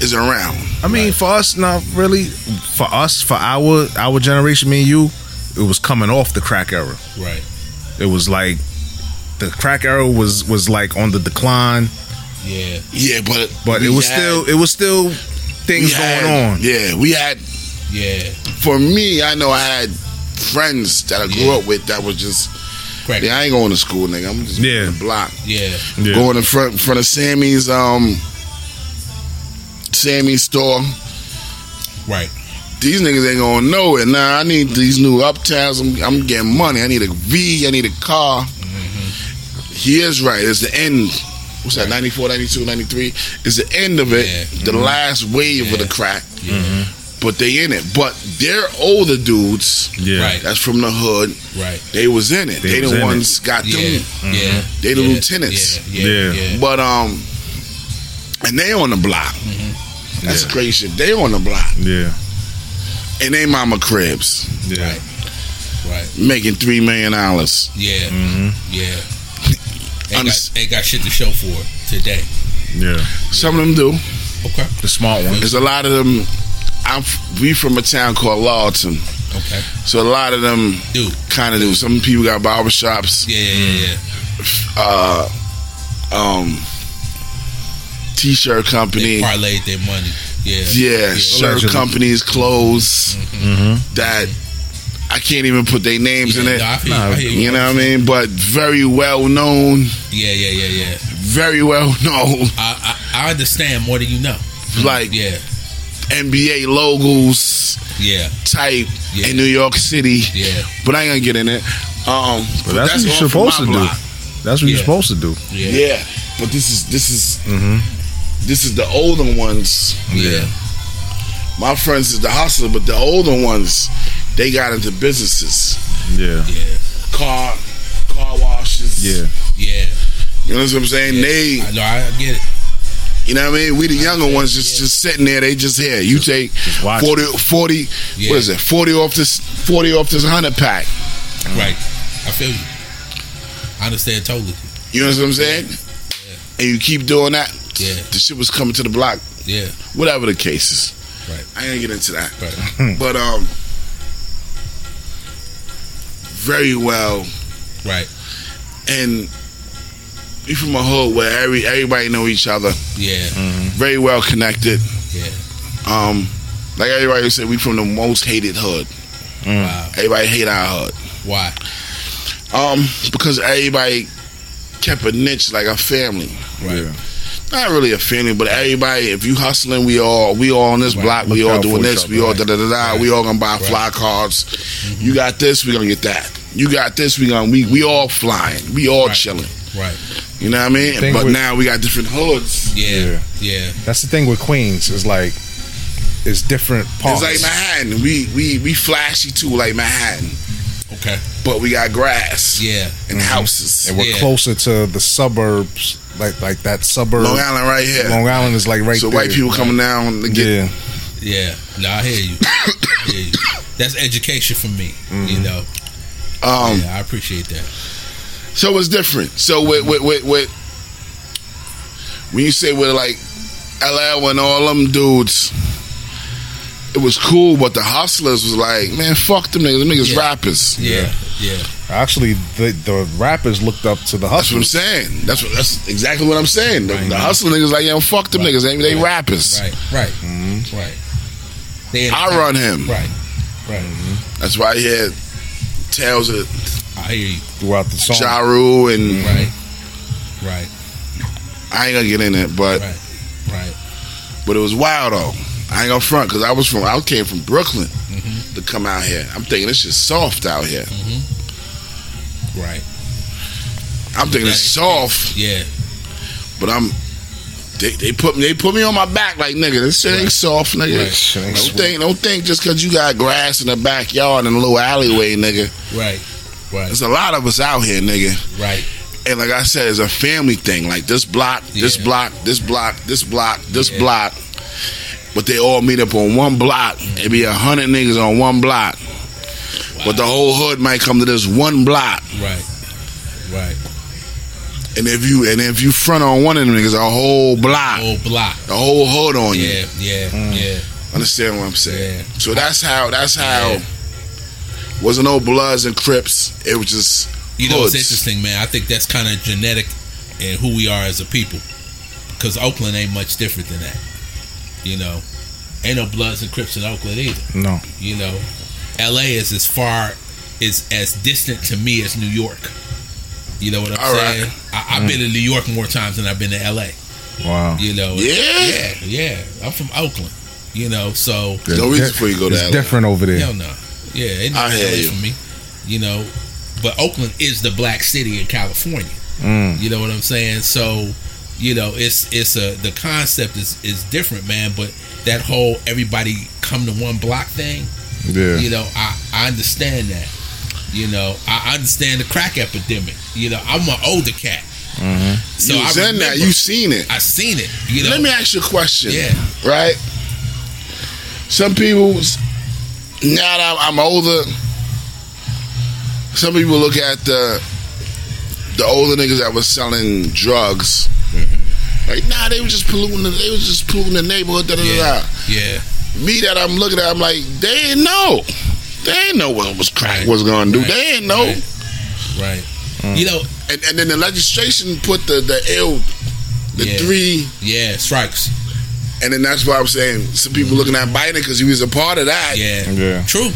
is around. I mean, for us, not really. For us, for our our generation, me and you, it was coming off the crack era. Right. It was like the crack era was was like on the decline, Yeah. Yeah, but but it was had- still it was still things had- going on. Yeah, we had. Yeah. For me, I know I had friends that I grew Yeah. up with that was just. Correct. Yeah, I ain't going to school, nigga. I'm just Yeah. on the block. Yeah. Yeah. Going in front in front of Sammy's um Sammy's store. Right. These niggas ain't gonna know nowhere. Nah, I need these new uptowns. I'm, I'm getting money. I need a V. I need a car. Mm-hmm. He is right. It's the end. What's that? 94, 92, 93? It's the end of it. Yeah. The mm-hmm. last wave of the crack. Yeah. But they in it. But they're older dudes. Yeah, Right. That's from the hood. Right. They was in it. They They, the in ones got Yeah. them. Yeah. They the yeah. lieutenants. Yeah. Yeah. Yeah. yeah. But um, and they on the block. That's Yeah. crazy shit. They on the block, Yeah. and they mama cribs Yeah. Right. Right. making three million dollars. Yeah. Mm-hmm. Yeah. [laughs] Ain't got, ain't got shit to show for it today. Yeah. Some of them do. Okay. The smart ones. There's a lot of them. I'm we from a town called Laurelton, Okay. so a lot of them Dude. kind of do. Some people got barbershops. Yeah, yeah, yeah, yeah. uh, um, t-shirt They company. parlayed their money. Yeah. Yeah, shirt Allegedly. companies, clothes Mm-hmm. that I can't even put their names in it. no, I feel Nah, you. I hear you. You know what I mean? But very well known, Yeah, yeah, yeah, yeah. very well known, I, I I understand more than you know. like Yeah, NBA logos yeah, type Yeah. in New York City. yeah, But I ain't gonna get in it. Um, But that's, what you're supposed to do. That's what Yeah. you're supposed to do. yeah, Yeah, but this is this is Mm-hmm. This is the older ones. yeah, My friends is the hustler, but the older ones, they got into businesses, Yeah. yeah, car, car washes. Yeah. yeah. you know what I'm saying. They, I know. I get it. you know what I mean. We the younger ones just just sitting there. They just here. You take just watch 40, 40 Yeah. What is it? Forty off this. Forty off this hundred pack. Right. I feel you. I understand totally. You know what I'm saying? And you keep doing that. Yeah, The shit was coming to the block. yeah. Whatever the case is. Right. I ain't gonna get into that. Right. But um, very well. Right. and we from a hood where every everybody know each other, Yeah. very well connected. Yeah. Um, like everybody said, we from the most hated hood. Wow. Everybody hate our hood. Why? Um, because everybody kept a niche like a family. Right. Yeah. Not really a family, but everybody. If you hustling, we all we all on this Right. block. We all doing this. We all da da da da. Right. We all gonna buy Right. fly cards. You got this, we gonna get that. You got this, we gonna we we all flying. We all Right. chilling. Right. You know what I mean? Think But with- now we got different hoods. Yeah. Yeah. That's the thing with Queens. Is like it's different parts. It's like Manhattan. We we we flashy too, like Manhattan. Okay. But we got grass Yeah. and mm-hmm. houses. and we're Yeah. closer to the suburbs, like like that suburb. Long Island right here. Long Island is like right so there. white people coming down to get Yeah. Yeah. No, I hear you. I hear you. That's education for me. You mm-hmm. know. um Yeah, I appreciate that. so it's different. So with mm-hmm. with with, with when you say with like LL and all them dudes it was cool, but the hustlers was like, man, fuck them niggas. Them niggas Yeah. rappers. Yeah. Yeah. Actually, the the rappers looked up to the That's what I'm hustlers. saying. That's what that's exactly what I'm saying. The, Right. the hustler niggas like, yo, fuck them Right. niggas. They, they Right. rappers. Right. Right. Mm-hmm. Right. They I run him. Right. Right. Mm-hmm. That's why he had tales of I hear you. throughout the song. Ja Rule and Right. Right. I ain't gonna get in it, but Right. Right. but it was wild though. I ain't gonna front because I was from I came from Brooklyn Mm-hmm. to come out here. I'm thinking this is soft out here. Right. I'm thinking it's soft, Yeah. but I'm they, they put me they put me on my back like nigga. This shit ain't soft, nigga. Right. Ain't Don't sweet. think don't think just cause you got grass in the backyard and a little alleyway, nigga. Right. Right. There's a lot of us out here, nigga. Right. And like I said, it's a family thing. Like this block, this block, this block, this block, this Yeah. block. But they all meet up on one block. It be a hundred niggas on one block. But the whole hood might come to this one block. Right. Right. And if you and if you front on one of them niggas, a whole block, Whole block. the whole hood on you. Yeah. Yeah. Mm. Yeah. Understand what I'm saying? Yeah. So that's how that's how Yeah. wasn't no Bloods and Crips. It was just You know, it's hoods. interesting, man. I think that's kind of genetic and who we are as a people. Because Oakland ain't much different than that. You know, ain't no Bloods and Crips in Oakland either. No. You know, L.A. is as far is as distant to me as New York. You know what I'm All right. saying? I, I've been to New York more times than I've been to L.A. Wow. You know, Yeah? yeah, yeah. I'm from Oakland. You know, so No reason for you to go to It's LA. different over there. Hell no. Yeah, it's I not hear LA you. for me. You know, but Oakland is the black city in California. Mm. You know what I'm saying? So, you know, it's it's a the concept is is different, man. But that whole everybody come to one block thing, Yeah. you know, I I understand that. You know, I understand the crack epidemic. You know, I'm an older cat. Mm-hmm. So you I was in that. remember. You seen it. I seen it. You know, Let me ask you a question. Yeah. Right? Some people, now that I'm older, some people look at the the older niggas that was selling drugs. Like, nah, they were just polluting. The, they was just polluting the neighborhood. Da, da, da, yeah, da. yeah, Me that I'm looking at, I'm like, they ain't know. They ain't know what was crack Right. was gonna do. Right. They ain't know. right. right. Mm. You know, And, and then the legislation put the the ill, the Yeah. three yeah, strikes. And then that's why I'm saying some people looking at Biden because he was a part of that. Yeah, Yeah. true.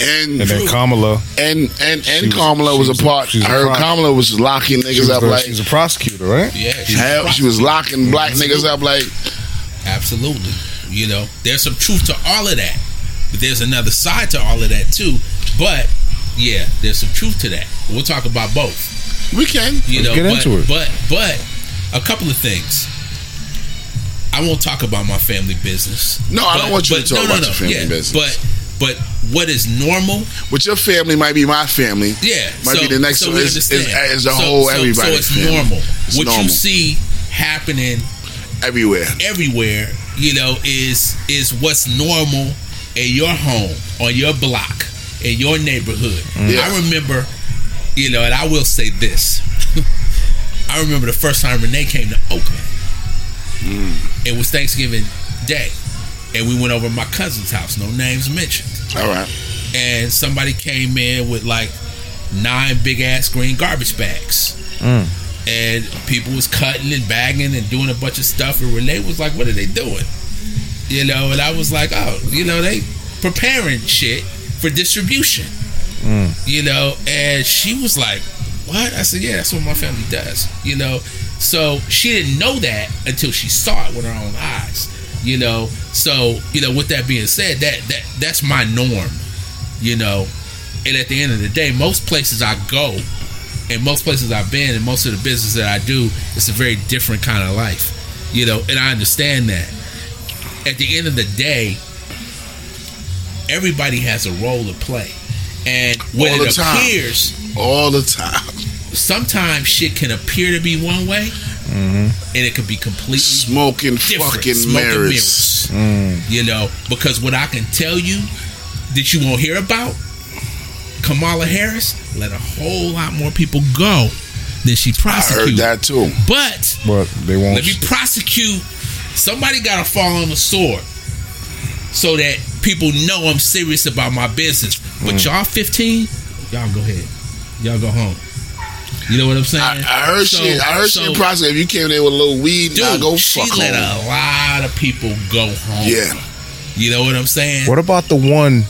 And And then Kamala, and and, She was- Kamala was, was a a- part. she's a I heard pro- Kamala was locking she niggas was, up the- like she's a prosecutor, right? Yeah, she's a she was prosecutor. locking black niggas up like Absolutely. You know, there's some truth to all of that. But there's another side to all of that too. But yeah, there's some truth to that. We'll talk about both. we can. You Let's know, get but, into it. but but a couple of things. I won't talk about my family business. No, I don't want you to talk about your family yeah, business. But but what is normal? But your family might be my family. Yeah, Might so, be the next so one. is- understand. is the So- whole so, everybody So it's family. normal. It's what normal. you see happening Everywhere. everywhere, you know, is is what's normal in your home, on your block, in your neighborhood. Mm. Yeah. I remember, you know, and I will say this. [laughs] I remember the first time Renee came to Oakland. Mm. It was Thanksgiving Day. And we went over to my cousin's house, no names mentioned. All right. And somebody came in with like nine big ass green garbage bags. Mm. And people was cutting and bagging and doing a bunch of stuff. And renee was like what are they doing? You know and i was like oh you know they preparing shit for distribution. Mm. You know and she was like what? I said yeah that's what my family does. You know so she didn't know that until she saw it with her own eyes you know so you know with that being said that that that's my norm you know and at the end of the day most places i go and most places I've been and most of the business that I do, it's a very different kind of life, you know, and I understand that. At the end of the day, everybody has a role to play. And when All it appears, All the time. sometimes shit can appear to be one way and it could be completely Smoking different. fucking Smoke and mirrors. mirrors. You know, because what I can tell you that you won't hear about, Kamala Harris let a whole lot more people go than she prosecuted. I heard that too. But But they won't. let me prosecute. Somebody got to fall on the sword so that people know I'm serious about my business. But Mm. y'all 15, y'all go ahead. Y'all go home. You know what I'm saying? I, I heard So- she. I heard so- she process. If you came in with a little weed, Dude, nah, go she fuck let home. a lot of people go home. Yeah. You know what I'm saying? What about the one?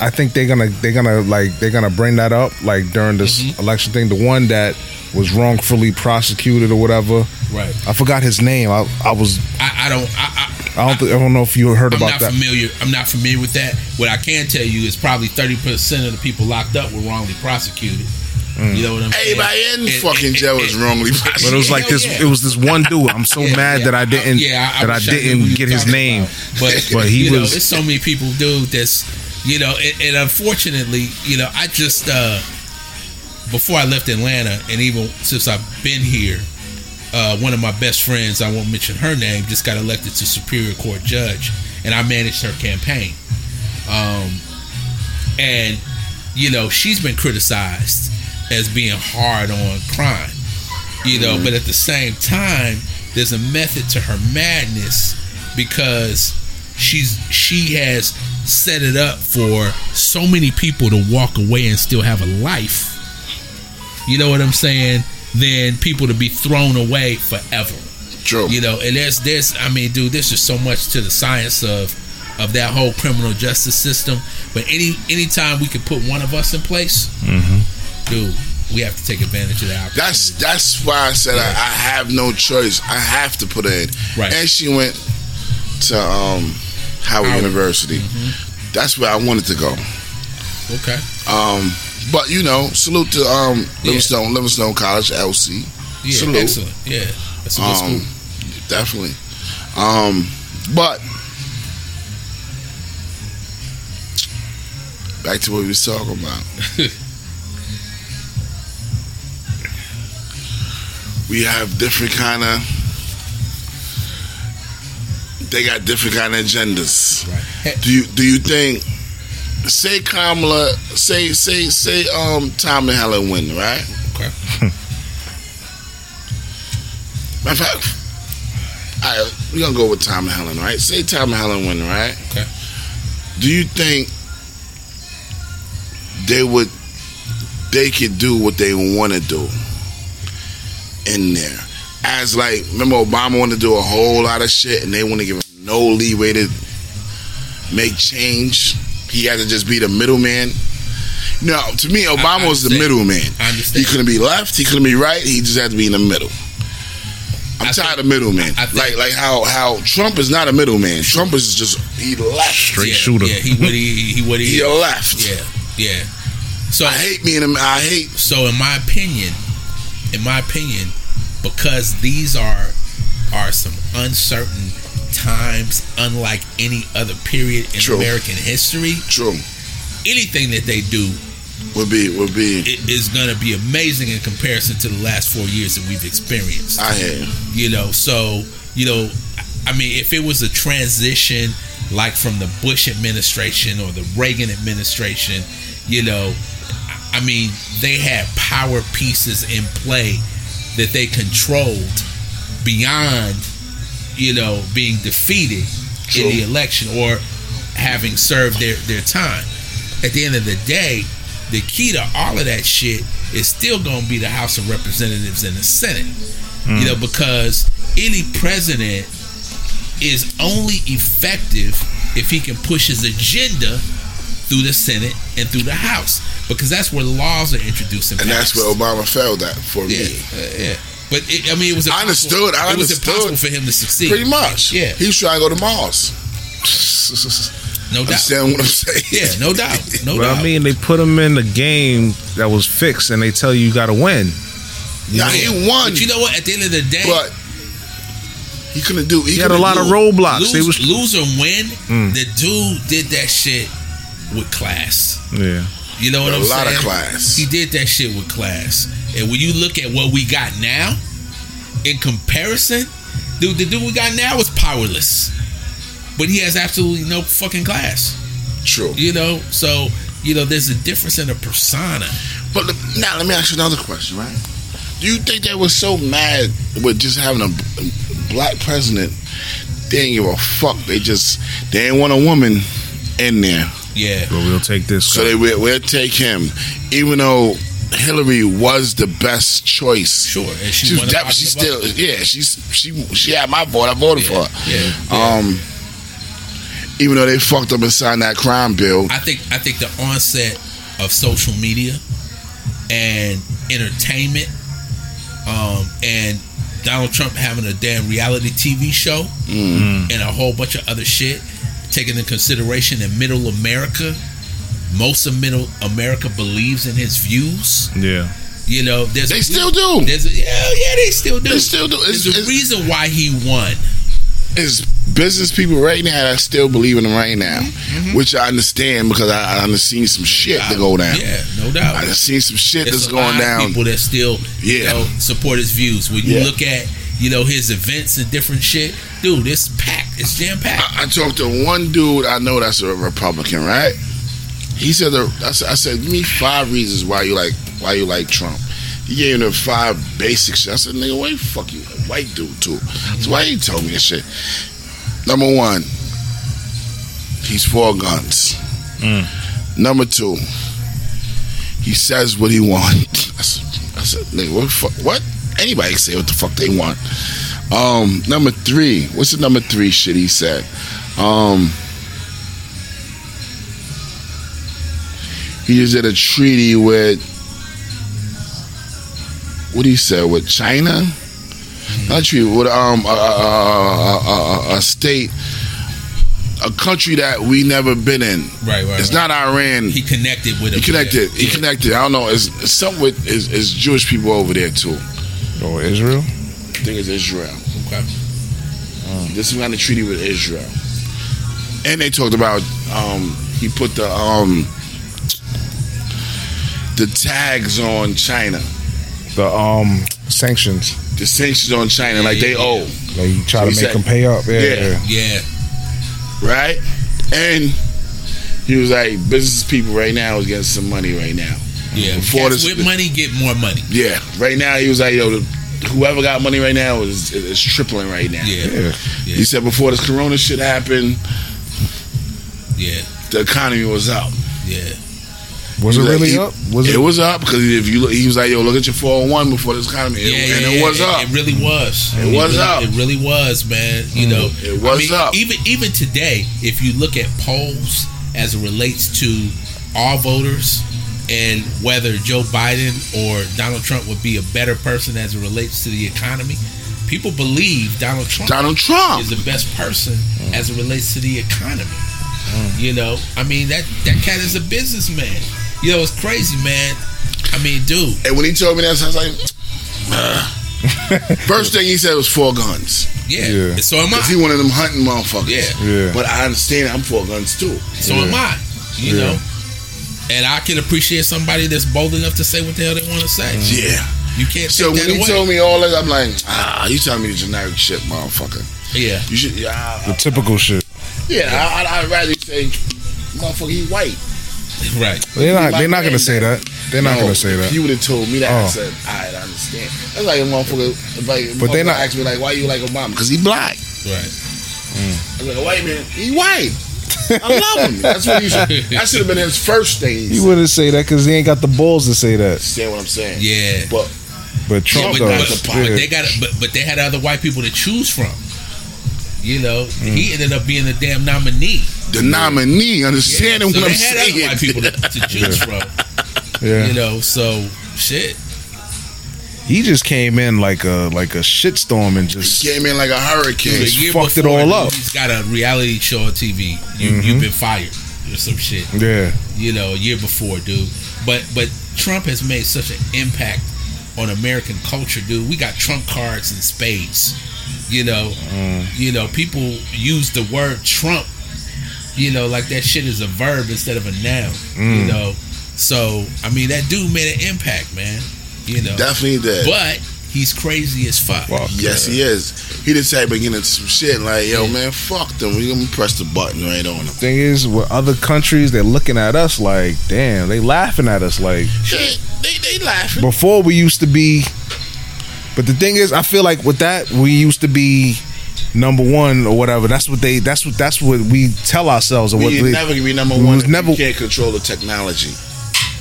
I think they're gonna they're gonna like they're gonna bring that up like during this Mm-hmm. election thing. The one that was wrongfully prosecuted or whatever. Right. I forgot his name. I, I was I, I don't. I, I don't think, I don't know if you heard I, I'm about not that. familiar. I'm not familiar with that. What I can tell you is probably 30 percent of the people locked up were wrongly prosecuted. You know what I'm saying? Everybody in And- fucking and- jail and- was wrongly [laughs] But it was like this. yeah. It was this one dude. I'm so Yeah, mad yeah. that I didn't yeah, I, I that I wish knew who didn't you get his name. about. But, But he you know, was- there's so many people, dude. That's you know, and, and unfortunately, you know, I just uh before I left Atlanta, and even since I've been here, uh, one of my best friends, I won't mention her name, just got elected to Superior Court judge, and I managed her campaign. Um, and you know, she's been criticized as being hard on crime. You know, but at the same time, there's a method to her madness because she's she has set it up for so many people to walk away and still have a life. You know what I'm saying? Than people to be thrown away forever. True. You know, and there's this. I mean, dude, this is so much to the science of of that whole criminal justice system. But any anytime we can put one of us in place, mm-hmm. Dude, we have to take advantage of that. That's that's why I said I, I have no choice. I have to put her in. Right. And she went to um, Howard, Howard. University. Mm-hmm. That's where I wanted to go. okay. Um, but you know, salute to um, Yeah. Livingstone, Livingstone College, LC. Yeah, Salute. excellent. Yeah, that's a good Um, school. definitely. Um, but back to what we was talking about. [laughs] we have different kind of. They got different kind of agendas. Right. Do you do you think? Say Kamala, say say say um Tom and Helen win, right? Okay. Matter of fact, all right, we're gonna go with Tom and Helen, right? Say Tom and Helen win, right? Okay. Do you think they would they could do what they want to do in there? As like, remember Obama wanted to do a whole lot of shit, and they want to give him no leeway to make change. He had to just be the middleman. No, to me, Obama was the middleman. He couldn't be left. He couldn't be right. He just had to be in the middle. I'm I tired think- of middlemen. Like like how how Trump is not a middleman. Trump is just he left. Straight yeah, shooter. Yeah, he what he he what he. He left. Yeah, yeah. So I hate being a I hate so in my opinion, in my opinion, because these are are some uncertain times, unlike any other period in True. American history. true. Anything that they do Would be would be i- is going to be amazing in comparison to the last four years that we've experienced. I you. you know so you know i mean if it was a transition like from the bush administration or the reagan administration you know i mean they had power pieces in play that they controlled beyond you know being defeated True. in the election or having served their their time. At the end of the day the key to all of that shit is still going to be the house of representatives and the senate. You know, hmm. because any president is only effective if he can push his agenda through the Senate and through the House, because that's where laws are introduced and, And that's passed. where Obama failed at for yeah, me. uh, yeah. But it, I mean, it was I understood, I it was understood. impossible for him to succeed. Pretty much. Yeah. He was trying to go to Mars. no doubt. Understand what I'm saying? Yeah, no doubt, no But doubt. I mean, they put him in the game that was fixed, and they tell you you got to win. Yeah, he won. But you know what? At the end of the day, but he couldn't do he, He had a lot do- of roadblocks. lose, They was lose or win, Mm. the dude did that shit with class. yeah. You know what A I'm saying? A lot of class. He did that shit with class. And when you look at what we got now, in comparison, dude, the dude we got now is powerless. But he has absolutely no fucking class. True. You know? So, you know, there's a difference in the persona. But le- now let me ask you another question, right? Do you think they were so mad with just having a black president? They didn't give a fuck. They just they didn't want a woman in there, Yeah. But we'll take this. so guy. they will we'll take him, even though Hillary was the best choice. Sure. And she, She, was won she still vote. yeah she's she she had my vote. I voted Yeah, for her. yeah, yeah. Um, even though they fucked up and signed that crime bill. I think I think the onset of social media and entertainment, um, and Donald Trump having a damn reality TV show Mm. and a whole bunch of other shit, taking into consideration that Middle America, most of Middle America believes in his views. yeah. You know, there's They a still do. There's a, yeah, yeah, they still do. They still do. It's, There's a it's, reason why he won. it's business people right now that still believe in him right now, Mm-hmm. which I understand because I, I done seen some shit to go down. Yeah, no doubt. I done seen some shit There's that's a lot going of down. People that still, you Yeah. know, support his views. When you Yeah. look at, you know, his events and different shit, dude, it's packed. It's jam packed. I, I talked to one dude I know that's a Republican, right? He said, the, I said, I said, give me five reasons why you like why you like Trump. He gave him the five basic shit. I said, nigga, why you fuck you, a white dude too? So why you told me this shit? Number one, he's for guns. Mm. Number two, he says what he [laughs] wants. I said, I said nigga, what, the fuck, what? Anybody can say what the fuck they want. Um, number three, what's the number three shit he said? Um, he just did a treaty with what do you say with China? Not a treaty with um a, a, a, a, a state, a country that we never been in. right, right. It's right. not Iran. He connected with He connected. Yeah, He connected. I don't know. It's, it's something with is, is Jewish people over there too. Oh, Israel. I think it's Israel. Okay. This is kind of treaty with Israel, and they talked about um, he put the um, the tags on China. The um sanctions. the sanctions on China, like they Yeah, owe, Like you try So to make said- them pay up. Yeah, Yeah. yeah. Yeah, right? And he was like, business people right now is getting some money right now. yeah. Before this- with money get more money. Yeah, right now he was like, yo, the, whoever got money right now is, is tripling right now. Yeah, Yeah. He said before this Corona shit happened, yeah, the economy was up. yeah. Was it He- really he- up? Was it, it? was up because if you look, he was like, yo, look at your 401 before this economy, Yeah, and yeah, it yeah, was up. It, really was. It was really, up. It really was, man. You mm. know, It was I mean, up. Even even today, if you look at polls as it relates to all voters and whether Joe Biden or Donald Trump would be a better person as it relates to the economy, people believe Donald Trump Donald Trump. is the best person mm. as it relates to the economy. Mm. You know, I mean that that cat is a businessman. You know, it's crazy, man. I mean, dude. And when he told me that, I was like, [laughs] first thing he said was for guns. Yeah. Yeah. So am I. He one of them hunting motherfuckers. Yeah. Yeah. But I understand I'm for guns too. So am I. You Yeah. know? And I can appreciate somebody that's bold enough to say what the hell they want to say. Yeah. You can't So take when he away. told me all that, I'm like, ah, you telling me the generic shit, motherfucker. yeah. You should, yeah, The I, typical shit. yeah. I, I, I'd rather you say, motherfucker, he white. Right. They're not. Like They're not gonna say that. They're not gonna say If that. you would have told me that, I Oh. said, I understand. That's like a motherfucker. Like, But they motherfucker not- ask me like, why you like Obama? Because he black. Right. I was like, a white man, he white. I love him. That's what you should. That should have been his first thing. He He wouldn't say that because he ain't got the balls to say that. Understand what I'm saying? Yeah. But But Yeah, Trump but, but, does. but Yeah. they got but but they had other white people to choose from. You know, Mm. he ended up being the damn nominee. the nominee, understanding so what they I'm had other saying? white people to, to choose from. Yeah. You know, so shit. He just came in like a like a shitstorm and just Came in like a hurricane. The year fucked it before, all up. He's got a reality show on TV. You you've mm-hmm. been fired or some shit. yeah. you know, a year before, dude. But but Trump has made such an impact on American culture, dude. We got Trump cards and spades. You know, mm. you know, people use the word Trump, you know, like that shit is a verb instead of a noun. You mm. know, so I mean, that dude made an impact, man. You know, Definitely did. but he's crazy as fuck. Fuck. yes, he is. He the type of get into some shit like, yo, man, fuck them. We gonna press the button right on them. Thing is, with other countries, they're looking at us like, damn, they laughing at us like. They, they, they laughing. Before we used to be, but the thing is, I feel like with that we used to be number one or whatever. That's what they. That's what. That's what we tell ourselves or what We we. never can be number one was if never- you can't control the technology.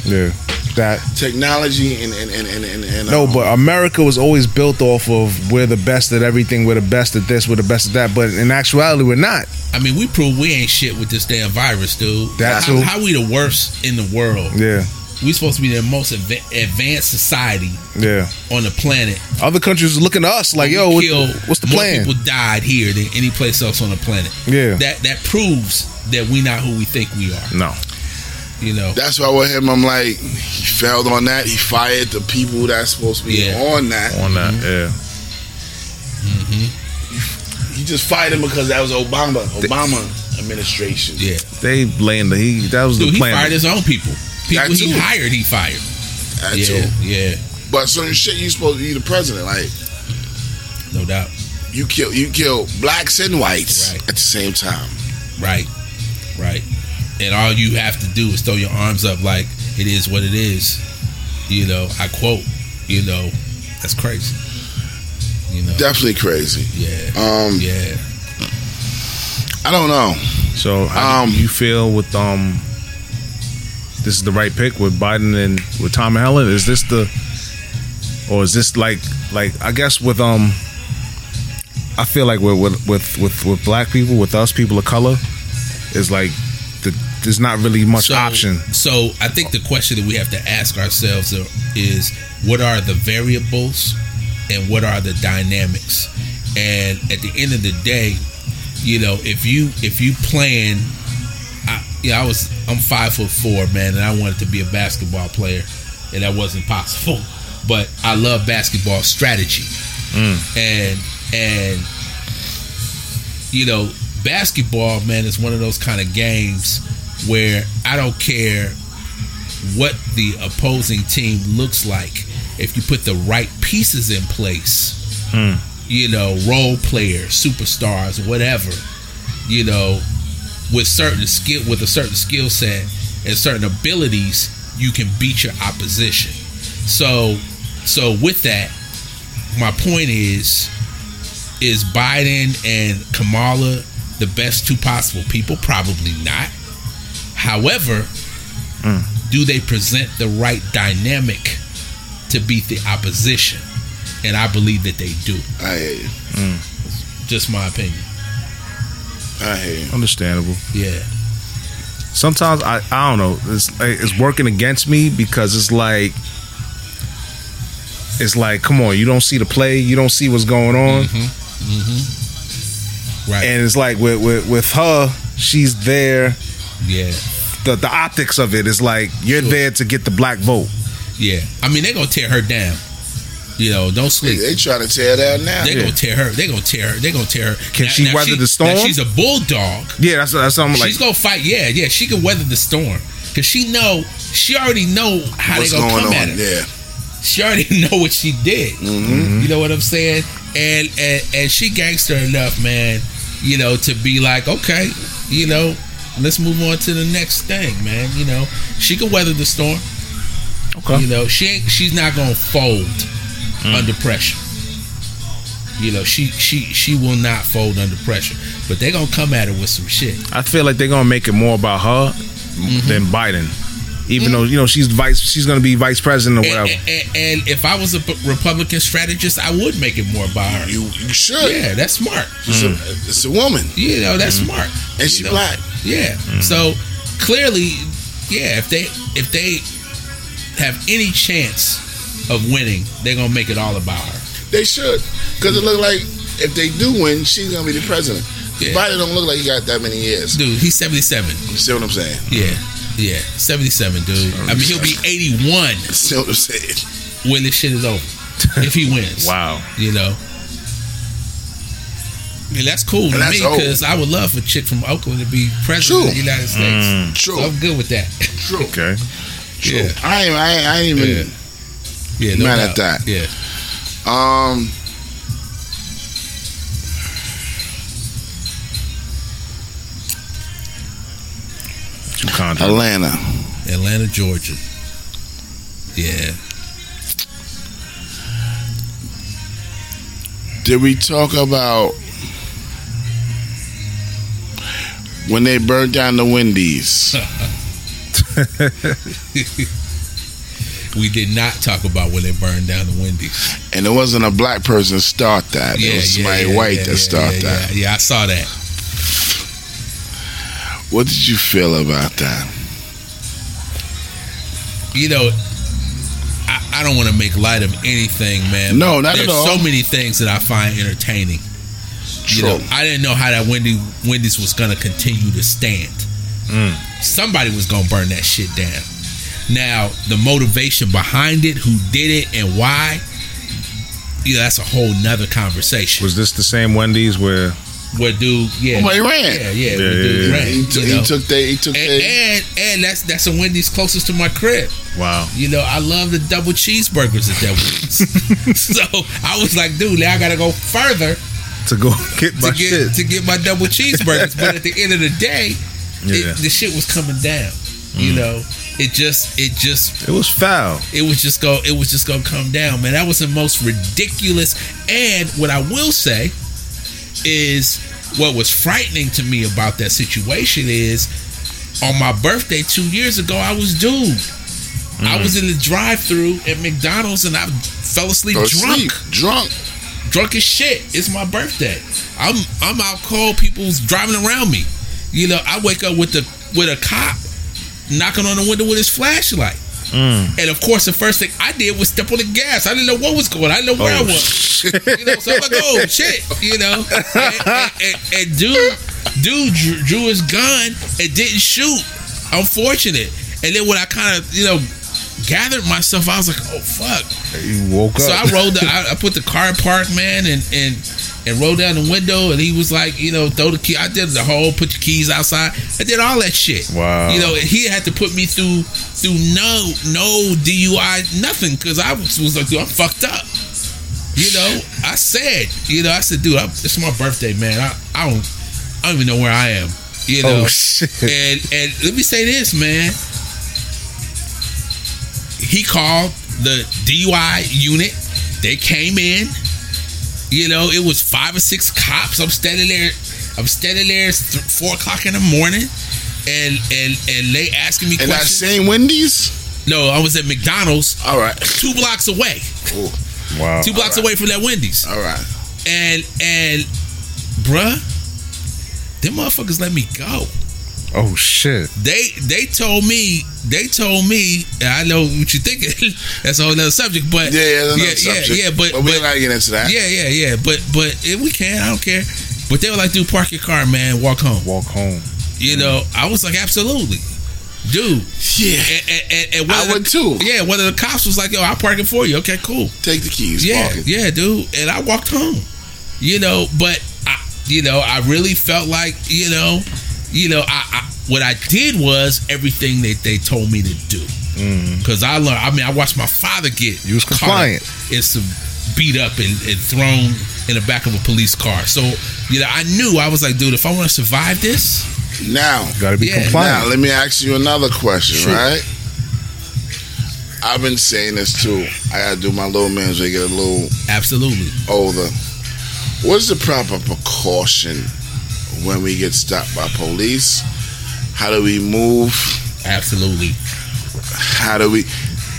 Yeah. That Technology and and and and, and, and no, um, but America was always built off of we're the best at everything. We're the best at this. We're the best at that. But in actuality, we're not. I mean, we prove we ain't shit with this damn virus, dude. That how, too. how we the worst in the world? Yeah. We supposed to be the most adva- advanced society Yeah. on the planet. Other countries looking to us like, yo, what, what's the more plan? people died here than any place else on the planet. Yeah. That that proves that we not who we think we are. no. You know. That's why with him, I'm like, he failed on that. He fired the people that's supposed to be Yeah. on that. On that, mm-hmm. yeah. Mm-hmm. He just fired him because that was Obama, Obama administration. yeah. They blamed the he. That was Dude, the plan. he fired his own people. People That he too. hired, he fired. That yeah. too. Yeah. But certain shit, you supposed to be the president. Like No doubt. you kill, you kill blacks and whites Right. at the same time. Right. Right. And all you have to do is throw your arms up like it is what it is. You know, I quote, you know, that's crazy. You know. Definitely crazy. Yeah. Um, Yeah. I don't know. So how Um, do you feel with um this is the right pick with Biden and with Tom and Helen? Is this the or is this like like I guess with um I feel like with with with with, with black people, with us people of color, is like the, there's not really much option. So I think the question that we have to ask ourselves is what are the variables and what are the dynamics? And at the end of the day, you know, if you if you plan, I, yeah, I was I'm five foot four, man, and I wanted to be a basketball player, and that wasn't possible. But I love basketball strategy, mm. and and you know, basketball, man, is one of those kind of games where I don't care what the opposing team looks like. If you put the right pieces in place, hmm. you know, role players, superstars, whatever, you know, with certain skill, with a certain skill set and certain abilities, you can beat your opposition. So, so with that, my point is, is Biden and Kamala the best two possible people? Probably not. However, do they present the right dynamic to beat the opposition? And I believe that they do. I hear you. Just my opinion. I hear you. Understandable. Yeah. Sometimes I I don't know. It's it's working against me because it's like it's like come on, you don't see the play, you don't see what's going on, Mm-hmm. Right. and it's like with with, with her, she's there. yeah. The the optics of it is like you're Sure. there to get the black vote. Yeah. I mean, they're gonna tear her down. You know, don't They, sleep. they try to tear that now. They're Yeah. gonna tear her. They're gonna tear her. They're gonna tear her. Can she weather she- the storm? she's a bulldog. Yeah, that's that's something like she's gonna fight. Yeah, yeah. She can weather the storm because she know. She already know how What's they gonna going come at her. Yeah. She already [laughs] know what she did. Mm-hmm. You know what I'm saying? And, and and she gangster enough, man. You know to be like, okay, you know, let's move on to the next thing, man. You know, she can weather the storm. okay. You know, she ain't. She's not gonna fold Mm. under pressure. You know, she she she will not fold under pressure. But they're gonna come at her with some shit. I feel like they're gonna make it more about her Mm-hmm. than Biden, even though you know she's vice, she's gonna be vice president or And, whatever. and, and if I was a Republican strategist, I would make it more about her. You, you should. Yeah, that's smart. It's, a, mm. it's a woman. You know, that's mm. smart. And You she know? black. Yeah. Mm. So clearly, yeah, if they if they have any chance of winning, they're gonna make it all about her. They should. Because it look like if they do win, she's going to be the president. Yeah. Biden don't look like he got that many years. Dude, he's seventy seven. You see what I'm saying? Yeah. Yeah, 77, dude. I mean, he'll be 81 See what I'm when this shit is over. if he wins. [laughs] wow. You know? And that's cool to And that's me old. because I would love for a chick from Oakland to be president True. of the United States. True. So I'm good with that. True. Okay. True. Yeah. I ain't, I ain't, I ain't even. Yeah. No Mad doubt. at that. Yeah. Um. Two condoms. Atlanta. Atlanta, Georgia. Yeah. Did we talk about when they burned down the Wendy's? [laughs] We did not talk about when they burned down the Wendy's. And it wasn't a black person start that. it was somebody white that started yeah, that. Yeah, I saw that. What did you feel about that? You know, I, I don't want to make light of anything, man. No, but not at There's all. so many things that I find entertaining. You True. know, I didn't know how that Wendy Wendy's was gonna continue to stand. Mm. Somebody was gonna burn that shit down. Now, the motivation behind it, who did it, and why, you know, that's a whole nother conversation. Was this the same Wendy's where? Where dude, yeah, Somebody ran. yeah, yeah, Yeah, where yeah, dude yeah. ran, He, took he took they he took and, they and and that's that's a Wendy's closest to my crib. Wow. You know, I love the double cheeseburgers at that Wendy's. [laughs] so I was like, dude, now I gotta go further To go get my to get shit. to get my double cheeseburgers. but at the end of the day, Yeah. it, the shit was coming down. You mm. know, it just it just It was foul. it was just go it was just gonna come down, man. That was the most ridiculous. And what I will say is what was frightening to me about that situation is on my birthday two years ago, I was doomed. I mm. was in the drive-through at McDonald's and I fell asleep Go drunk sleep. Drunk. drunk as shit. It's my birthday. I'm I'm out cold. People's driving around me. You know, I wake up with the with a cop knocking on the window with his flashlight. Mm. And of course, the first thing I did was step on the gas. I didn't know what was going. on. I didn't know where I Oh, was. You know, so I'm like, oh shit, you know. And, and, and, and dude, dude drew, drew his gun and didn't shoot. Unfortunate. And then when I kind of, you know, gathered myself, I was like, oh fuck. You woke up. So I rolled. The, I, I put the car park, man, and and and rolled down the window. And he was like, you know, throw the key. I did the whole put your keys outside. I did all that shit. Wow. You know, he had to put me through through no no DUI nothing because I was, was like, dude, I'm fucked up. You know, I said, you know, I said, dude, I'm, it's my birthday, man. I, I don't, I don't even know where I am. You oh, know, Oh shit. and and let me say this, man. He called the DUI unit. They came in. You know, it was five or six cops. I'm standing there. I'm standing there. It's th- four o'clock in the morning, and and and they asking me And that questions. same Wendy's? no, I was at McDonald's, All right. two blocks away. Wow. Two blocks away from that Wendy's. All right. And and bruh, them motherfuckers let me go. Oh shit. They they told me they told me I know what you thinking. [laughs] that's a whole other subject, but Yeah, yeah, yeah, subject. yeah, but, but we're not getting into that. yeah, yeah, yeah, but but if we can, I don't care. But they were like, dude, park your car, man, walk home. Walk home. You know, I was like, absolutely, dude. Yeah. And, and, and, I of the- too. Yeah, one of the cops was like, yo, I'll park it for you. Okay, cool. Take the keys. Yeah, Park it. yeah, dude. And I walked home. You know, but I, you know, I really felt like, you know, you know, I, I what I did was everything that they told me to do. Mm. Because I learned. I mean, I watched my father get You was caught compliant. and some beat up and, and thrown in the back of a police car. So you know, I knew I was like, dude, if I want to survive this, Now, gotta be Yeah. now compliant. let me ask you another question, Shoot. right? I've been saying this too. I gotta do my little man's when they get a little absolutely. older. What's the proper precaution when we get stopped by police? How do we move? Absolutely. How do we?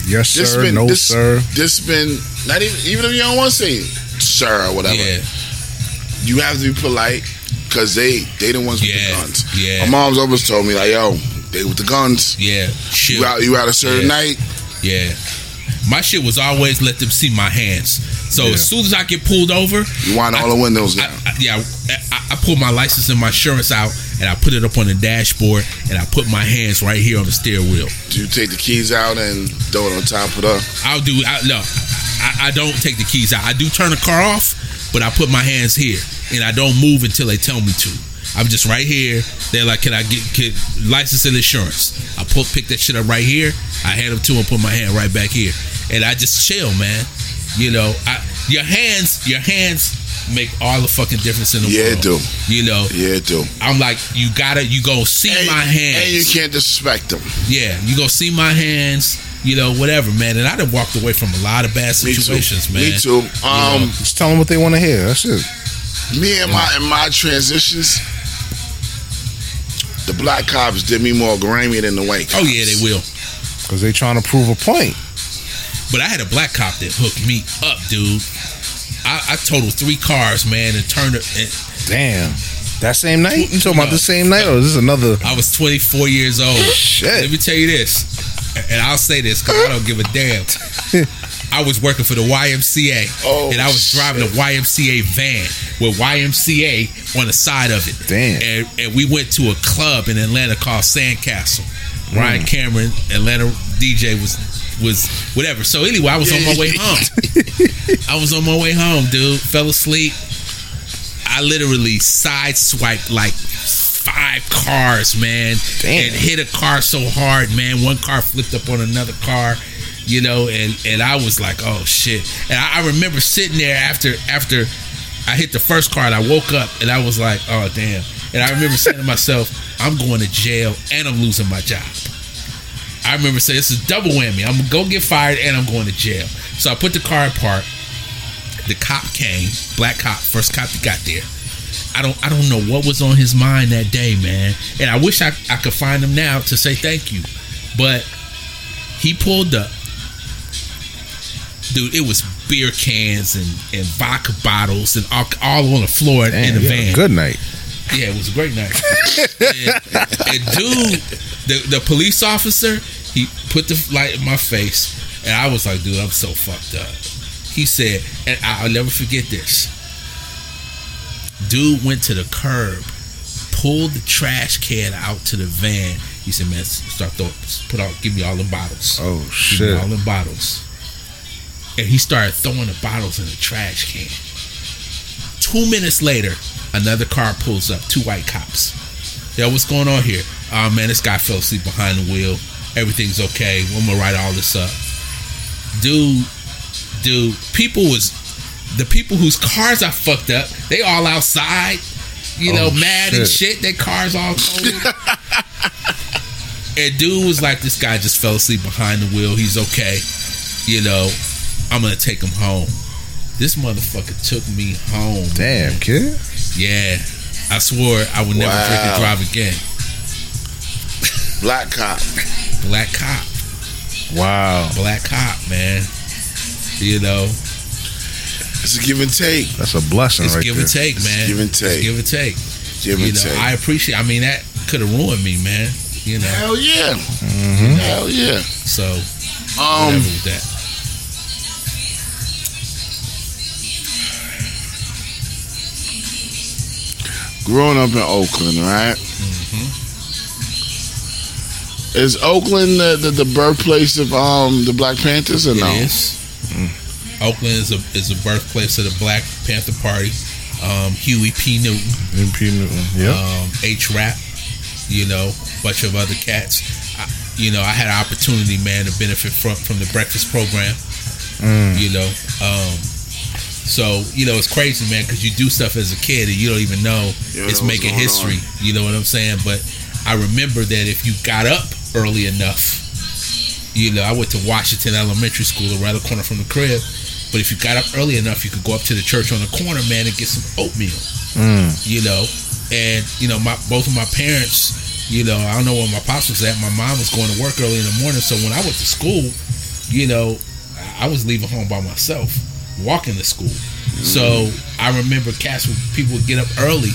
yes, This sir. been no, this, sir. this been not even even if you don't want to say sir or whatever. Yeah. You have to be polite because they they the ones with Yeah. the guns. Yeah. My mom's always told me like, yo, they with the guns. Yeah. Shit. You out you out a certain Yeah. night. Yeah. My shit was always let them see my hands. So Yeah. as soon as I get pulled over, You want all the windows down. I, yeah, I, I pull my license and my insurance out, and I put it up on the dashboard, and I put my hands right here on the steering wheel. Do you take the keys out and throw it on top of the? I'll do. I, no, I, I don't take the keys out. I do turn the car off, but I put my hands here, and I don't move until they tell me to. I'm just right here. They're like, "Can I get, get license and insurance?" I pull, pick that shit up right here. I hand them to them, put my hand right back here, and I just chill, man. You know, I, your hands, your hands make all the fucking difference in the world. Yeah, world. it do. You know, Yeah, do. I'm like, you gotta, you go see And, my hands. and you can't disrespect them. Yeah, you go see my hands. You know, whatever, man. And I done walked away from a lot of bad Me situations, man. Me too. Um, Just tell them what they want to hear. That's it. me and my and my transitions. The black cops did me more grimy than the white cops. Oh yeah, they will. Because they trying to prove a point. But I had a black cop that hooked me up, dude. I, I totaled three cars, man, and turned it. And Damn. That same night? You talking about the same night? Or is this another? I was 24 years old. Shit. Let me tell you this, and I'll say this because I don't give a damn. [laughs] I was working for the YMCA, Oh, and I was driving a YMCA van with YMCA on the side of it. Damn. And, and we went to a club in Atlanta called Sandcastle. Ryan Hmm. Cameron, Atlanta DJ was was whatever. So anyway, I was on my way home. [laughs] I was on my way home, dude. Fell asleep. I literally sideswiped like five cars, man, Damn. and hit a car so hard, man. One car flipped up on another car, you know, and and I was like, oh shit. And I, I remember sitting there after after I hit the first car, and I woke up, and I was like, oh damn. And I remember saying to myself, I'm going to jail, and I'm losing my job. I remember saying this is double whammy. I'm gonna go get fired and I'm going to jail. So I put the car in park. The cop came, black cop, first cop that got there. I don't I don't know what was on his mind that day, man. And I wish I, I could find him now to say thank you. But he pulled up. Dude, it was beer cans and, and vodka bottles and all, all on the floor Damn, in the van. Good night. Yeah, it was a great night. and, and dude, the, the police officer, he put the light in my face, and I was like, dude, I'm so fucked up. He said, and I'll never forget this. Dude went to the curb, pulled the trash can out to the van. He said, man, start throwing, put out, give me all the bottles. Oh, Give me shit. all the bottles. And he started throwing the bottles in the trash can. Two minutes later, another car pulls up, two white cops. Yo, what's going on here? Oh man, this guy fell asleep behind the wheel. Everything's okay. I'm gonna write all this up. Dude, dude, people was the people whose cars I fucked up, they all outside, you know, Oh, mad and shit. shit. Their cars all cold. and dude was like, "This guy just fell asleep behind the wheel. He's okay. You know, I'm gonna take him home." This motherfucker took me home. Damn, kid. Yeah, I swore I would never drink and drive again. Black cop. Black cop, Wow. black cop, man. You know, It's a give and take. That's a blessing it's right give there. and take, man. give and It's take. give and take. Give you and know, take. I appreciate. I mean, that could have ruined me, man. You know, Hell yeah. Hell yeah. so Um, whatever with that. Growing up in Oakland, right? Mm-hmm. Is Oakland the, the, the birthplace of um the Black Panthers or It no? is. Oakland is a is a birthplace of the Black Panther Party. Um, Huey P. Newton, MP Newton. Yep. um, H. Rap, you know, bunch of other cats. I, you know, I had an opportunity, man, to benefit from from the breakfast program. Mm. You know, um, so you know it's crazy, man, because you do stuff as a kid and you don't even know You it's know making going history. You know what I'm saying? But I remember that if you got up early enough, you know, I went to Washington Elementary School around the corner from the crib. But if you got up early enough, you could go up to the church on the corner, man, and get some oatmeal Mm. you know, and you know, my both of my parents, you know, I don't know where my pops was at. My mom was going to work early in the morning, so when I went to school, you know, I was leaving home by myself, walking to school. So I remember cats would people would get up early,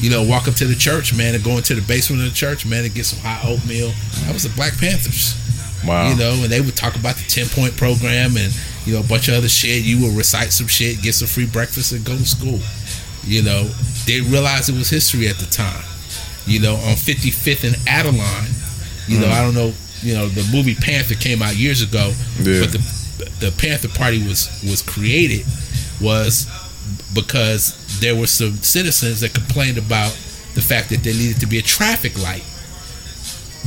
you know, walk up to the church, man, and go into the basement of the church, man, and get some hot oatmeal. That was the Black Panthers Wow. you know, and they would talk about the 10 point program and, you know, a bunch of other shit. You would recite some shit, get some free breakfast, and go to school. You know, they realized it was history at the time. You know, on 55th and Adeline, you know, mm. I don't know, you know, the movie Panther came out years ago, Yeah. but the the Panther Party was was created was because there were some citizens that complained about the fact that there needed to be a traffic light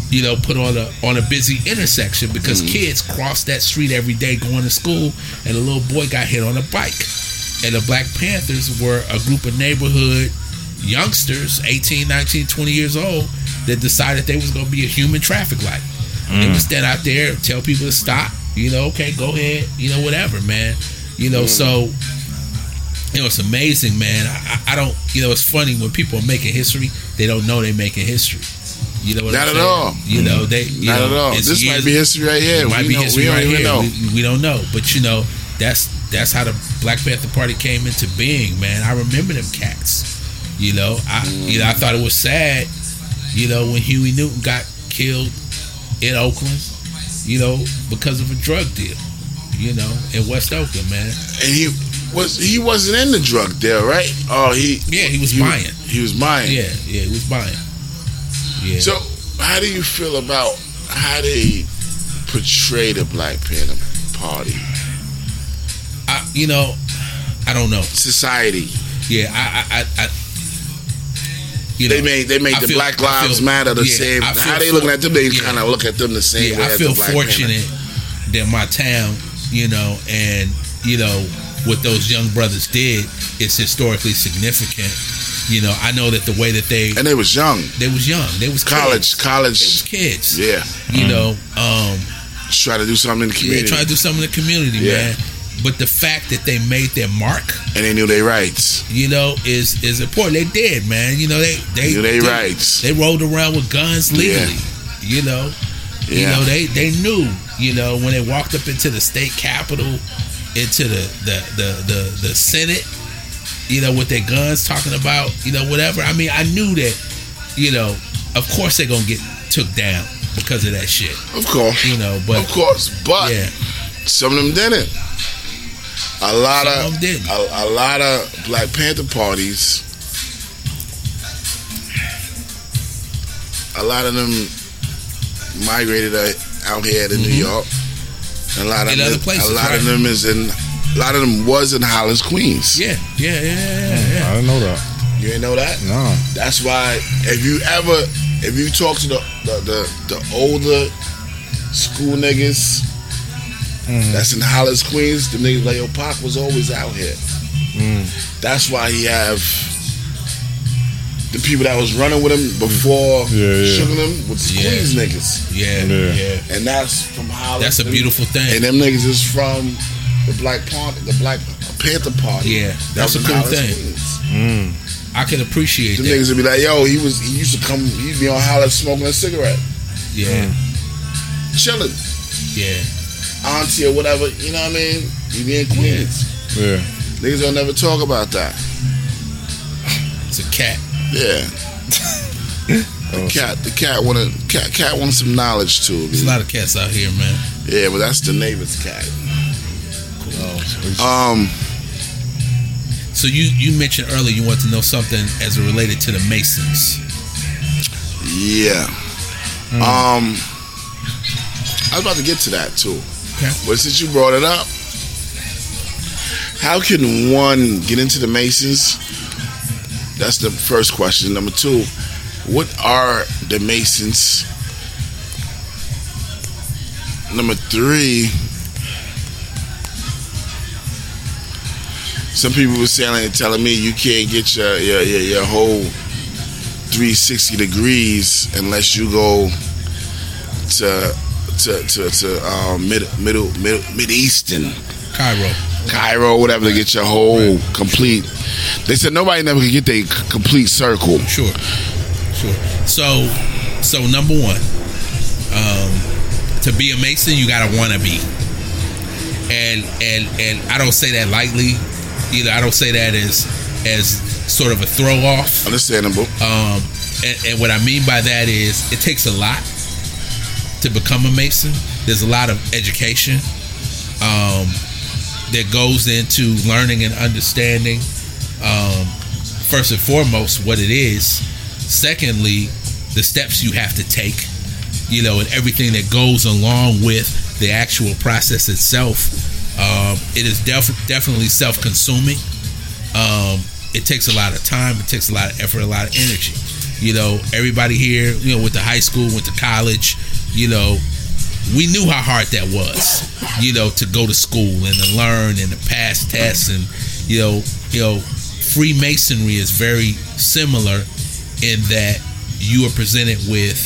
you know, put on a on a busy intersection because mm. kids cross that street every day going to school, and a little boy got hit on a bike. And the Black Panthers were a group of neighborhood youngsters, 18, 19, 20 years old, that decided they was going to be a human traffic light. They mm. would stand out there, tell people to stop. You know, okay, go ahead. You know, whatever, man. You know, so you know, it's amazing, man. I, I don't, you know, it's funny when people are making history, they don't know they're making history. You know what Not I'm at saying? all. You know, they, you Not know, at all. This years- might be history right here. It might we be know, history we don't right even here. know. We, we don't know, but you know, that's that's how the Black Panther Party came into being, man. I remember them cats. You know, I you know I thought it was sad. You know, when Huey Newton got killed in Oakland, you know, because of a drug deal. You know, in West Oakland, man. and he was he wasn't in the drug deal, right? Oh, he Yeah, he was he, buying. He was buying. Yeah, yeah, he was buying. Yeah. So, how do you feel about how they portray the Black Panther Party? I, you know, I don't know. Society. Yeah, I, I, I, I you know, They made they made the feel- Black Lives feel- Matter the yeah, same. How they for- looking at them? They yeah. kind of look at them the same yeah, way. I feel fortunate that my town, you know, and you know what those young brothers did is historically significant. You know, I know that the way that they And they was young, they was young, they was college, kids. they was college. kids. Yeah, You know, um, just try to do something in the community. yeah, trying to do something in the community, Yeah. man. But the fact that they made their mark, and they knew their rights. you know, is is important. They did, man. You know, they they Knew their rights. They rode around with guns legally. You know, yeah. you know they they knew. You know, when they walked up into the state capitol, into the the the the, the Senate, you know, with their guns, talking about you know whatever. I mean, I knew that. You know, of course they're gonna get took down because of that shit. Of course, You know, but of course, but yeah, some of them didn't. A lot Some of, of them. A, a lot of Black Panther parties. A lot of them migrated out here to New mm-hmm. York. A lot of them, places, a lot of them is in. A lot of them was in Hollis, Queens. yeah, yeah, yeah, yeah. Mm, yeah. I didn't know that. You ain't know that? No. That's why if you ever if you talk to the the, the, the older school niggas Mm-hmm. that's in Hollis, Queens, the niggas like yo Pac was always out here. Mm. That's why he have the people that was running with him before Yeah, yeah. shooting him would squeeze niggas, Yeah, Yeah. yeah. and that's from Hollis. That's a beautiful thing. And them niggas is from the Black Party, the Black Panther Party. Yeah, that's was a cool Hollis, thing. Queens. Mm. I can appreciate the that. niggas would be like, yo, he was he used to come, he'd be on Hollis smoking a cigarette, Yeah, mm. chilling, yeah. Auntie or whatever. You know what I mean? He be in Queens. Yeah. Niggas don't never talk about that. It's a cat. Yeah. [laughs] The cat, the cat wanted, cat, cat wants some knowledge too. There's a lot of cats out here, man. Yeah, but that's the neighbor's cat. Oh. Um, So you you mentioned earlier you want to know something as it related to the Masons. yeah. Hmm. Um, I was about to get to that too. Okay. But since you brought it up, how can one get into the Masons? That's the first question. Number two, what are the Masons? Number three, some people were saying telling me you can't get your your, your, your whole 360 degrees unless you go to to to, to um, mid middle middle mid eastern Cairo. Cairo whatever to get your whole complete. They said nobody never could get their complete circle. Sure. Sure. So so number one, um, to be a Mason, you gotta wanna be. And and and I don't say that lightly either. I don't say that as as sort of a throw off. Understandable. Um, and, and what I mean by that is it takes a lot to become a Mason. There's a lot of education um, that goes into learning and understanding, um, first and foremost, what it is. Secondly, the steps you have to take, you know, and everything that goes along with the actual process itself. Um, it is def- definitely self consuming um, it takes a lot of time, it takes a lot of effort, a lot of energy. You know, everybody here, you know, went to high school, went to college, you know, we knew how hard that was, you know, to go to school and to learn and to pass tests and you know, you know, Freemasonry is very similar in that you are presented with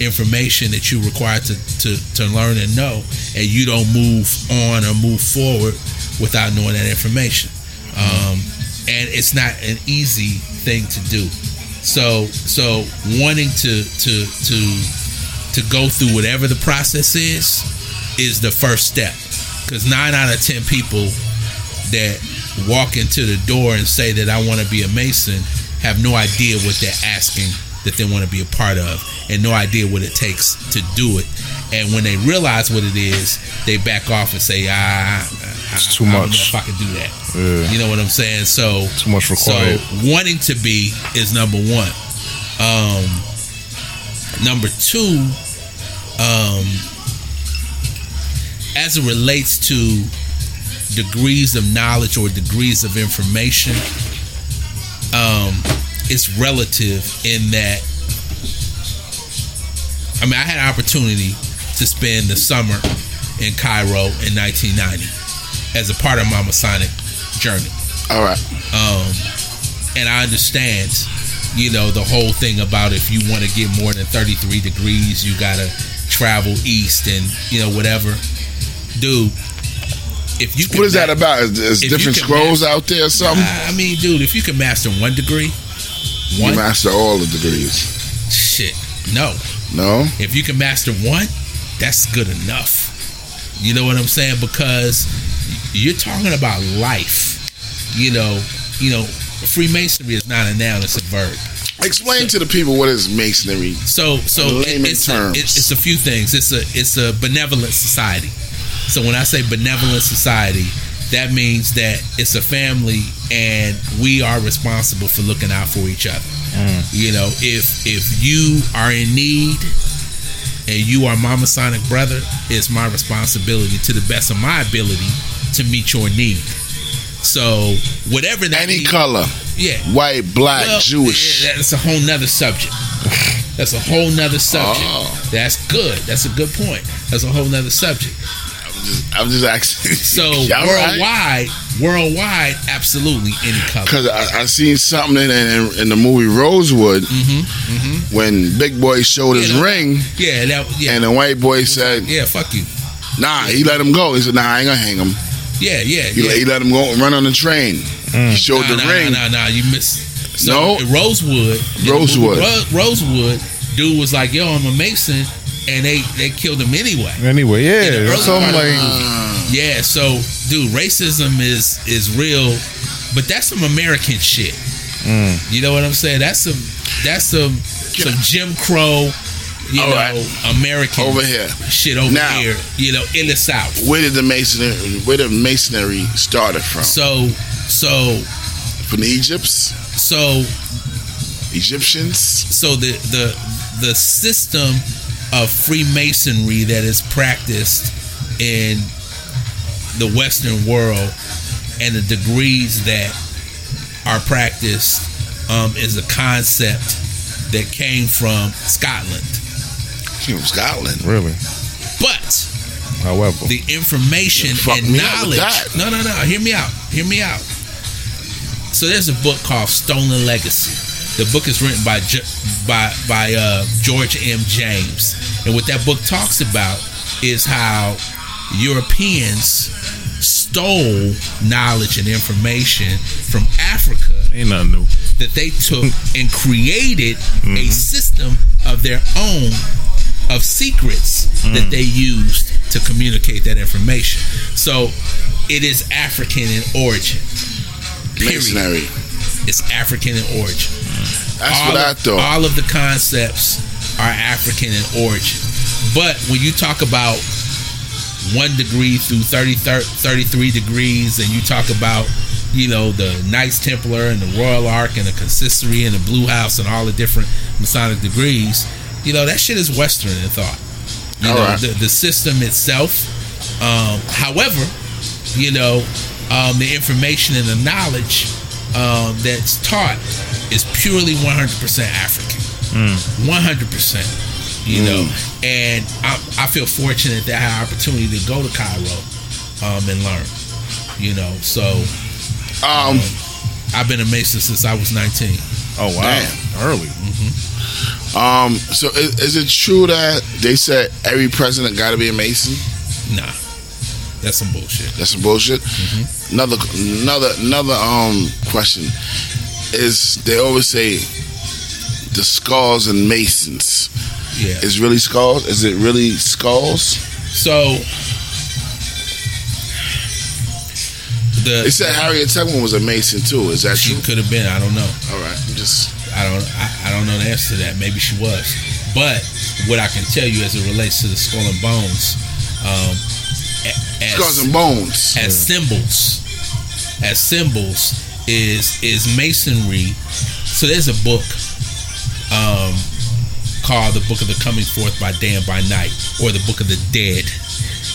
information that you require to, to, to learn and know, and you don't move on or move forward without knowing that information. Um, and it's not an easy thing to do. So so wanting to to to to go through whatever the process is is the first step. Because nine out of ten people that walk into the door and say that I want to be a Mason have no idea what they're asking that they want to be a part of and no idea what it takes to do it. And when they realize what it is, they back off and say, ah, It's too I don't much. know if I can do that. Yeah. You know what I'm saying? So Too much required. So wanting to be is number one. Um, number two, um, as it relates to degrees of knowledge or degrees of information, um, it's relative in that. I mean, I had an opportunity to spend the summer in Cairo in 1990 as a part of my Masonic journey. All right. Um, and I understand, you know, the whole thing about if you want to get more than 33 degrees, you got to travel east and, you know, whatever. Dude, if you can What is that about? Is, is different scrolls out there or something? I mean, dude, if you can master one degree, You one master all the degrees. shit, no. No? If you can master one, that's good enough. You know what I'm saying? Because you're talking about life. You know, you know, Freemasonry is not a noun; it's a verb. Explain to the people what is masonry. So, so In it- layman it's a, terms. it- it's a few things. It's a it's a benevolent society. So when I say benevolent society, that means that it's a family, and we are responsible for looking out for each other. Mm. You know, if if you are in need and you are my Masonic brother, it's my responsibility to the best of my ability to meet your need. So whatever that Any need- color. yeah, White, black, well, Jewish. yeah, That's a whole nother subject. [laughs] That's a whole nother subject. Oh. That's good. That's a good point. That's a whole nother subject. I'm just asking. [laughs] So [laughs] Y'all right? worldwide, worldwide, absolutely any color. Because I, I seen something in, in, in the movie Rosewood when Big Boy showed his Mm-hmm, Yeah, ring Yeah, that yeah. and the white boy said, yeah, fuck you. "Nah." He let him go. He said, "Nah, I ain't gonna hang him." Yeah, yeah, He, yeah. let, he let him go and run on the train. He showed nah, the nah, ring. Nah, nah, nah, you missed. So No. Rosewood. Rosewood. Ro- Rosewood. Dude was like, "Yo, I'm a Mason," and they they killed him anyway. Anyway, yeah. early So I'm like, yeah. So, dude, racism is is real, but that's some American shit. Mm. You know what I'm saying? That's some that's some some Jim Crow, you All know, right. American Over here. shit over Now- here. You know, in the South. Where did the masonry? Where did masonry started from? So so From the Egypts, so Egyptians. so the the the system of Freemasonry that is practiced in the Western world and the degrees that are practiced um, is a concept that came from Scotland. From Scotland. really. But However, the information and me up with knowledge. No, no, no. Hear me out. Hear me out. So there's a book called Stolen Legacy. The book is written by by by uh, George M. James, and what that book talks about is how Europeans stole knowledge and information from Africa ain't nothing new. that they took and created a system of their own of secrets that they used to communicate that information. So it is African in origin. Period. Masonry. It's African in origin. That's all what I of, thought. All of the concepts are African in origin. But when you talk about one degree through 30, 33 degrees, and you talk about, you know, the Knights Templar and the Royal Arch and the Consistory and the Blue House and all the different Masonic degrees, you know, that shit is Western in thought. You All know, right. the, the system itself. Um, however, you know, um, the information and the knowledge um, that's taught is purely 100% African. 100%. You know, and I, I feel fortunate that I had opportunity to go to Cairo um, and learn. You know, so Um, I've been a Mason since I was 19. Oh wow, Damn. early. Um. So is, is it true that they said every president got to be a Mason? Nah, that's some bullshit. That's some bullshit. Mm-hmm. Another, another, another um question is they always say the skulls and masons. Yeah. Is really skulls? Is it really skulls? So the They said Harriet Tubman was a mason too. Is that she true? could have been. I don't know. All right, I'm just I don't. I, I don't know the answer to that. Maybe she was. But what I can tell you as it relates to the skull and bones, um, as, skulls and bones. as symbols, as symbols is is masonry. So there's a book um, called the Book of the Coming Forth by Day and by Night, or the Book of the Dead.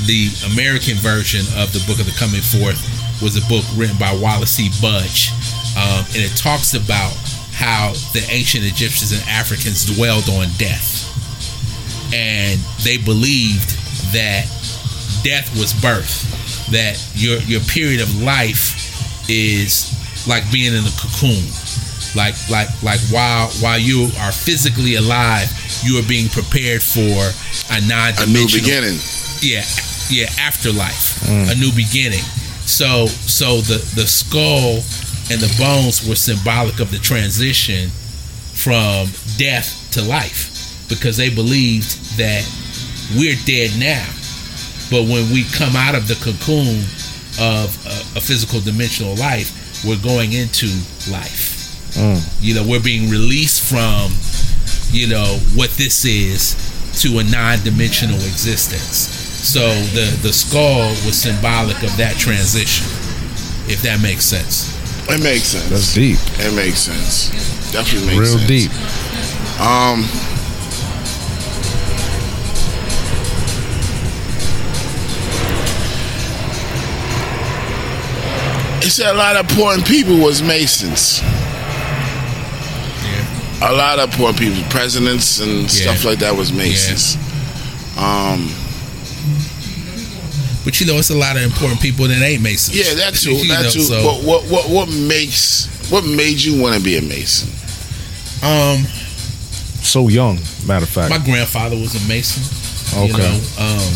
The American version of the Book of the Coming Forth was a book written by Wallis E. Budge, um, and it talks about how the ancient Egyptians and Africans dwelled on death, and they believed that death was birth, that your your period of life is like being in a cocoon. Like like like while while you are physically alive you are being prepared for a non A new beginning. yeah yeah afterlife mm. a new beginning. So so the the skull and the bones were symbolic of the transition from death to life because they believed that we're dead now. But when we come out of the cocoon of a, a physical dimensional life we're going into life. Mm. You know we're being released from you know what this is to a non-dimensional existence. So the the skull was symbolic of that transition if that makes sense It makes sense. That's deep, It makes sense. Definitely makes real sense. deep. Um. It said a lot of important people was Masons. yeah A lot of important people, presidents and stuff like that was Masons. Um, But you know, it's a lot of important people that ain't Masons. Yeah, that too. [laughs] You That know, too. so- But what what what makes what made you want to be a Mason? Um, So young, matter of fact. my grandfather was a Mason. You Okay. know, um,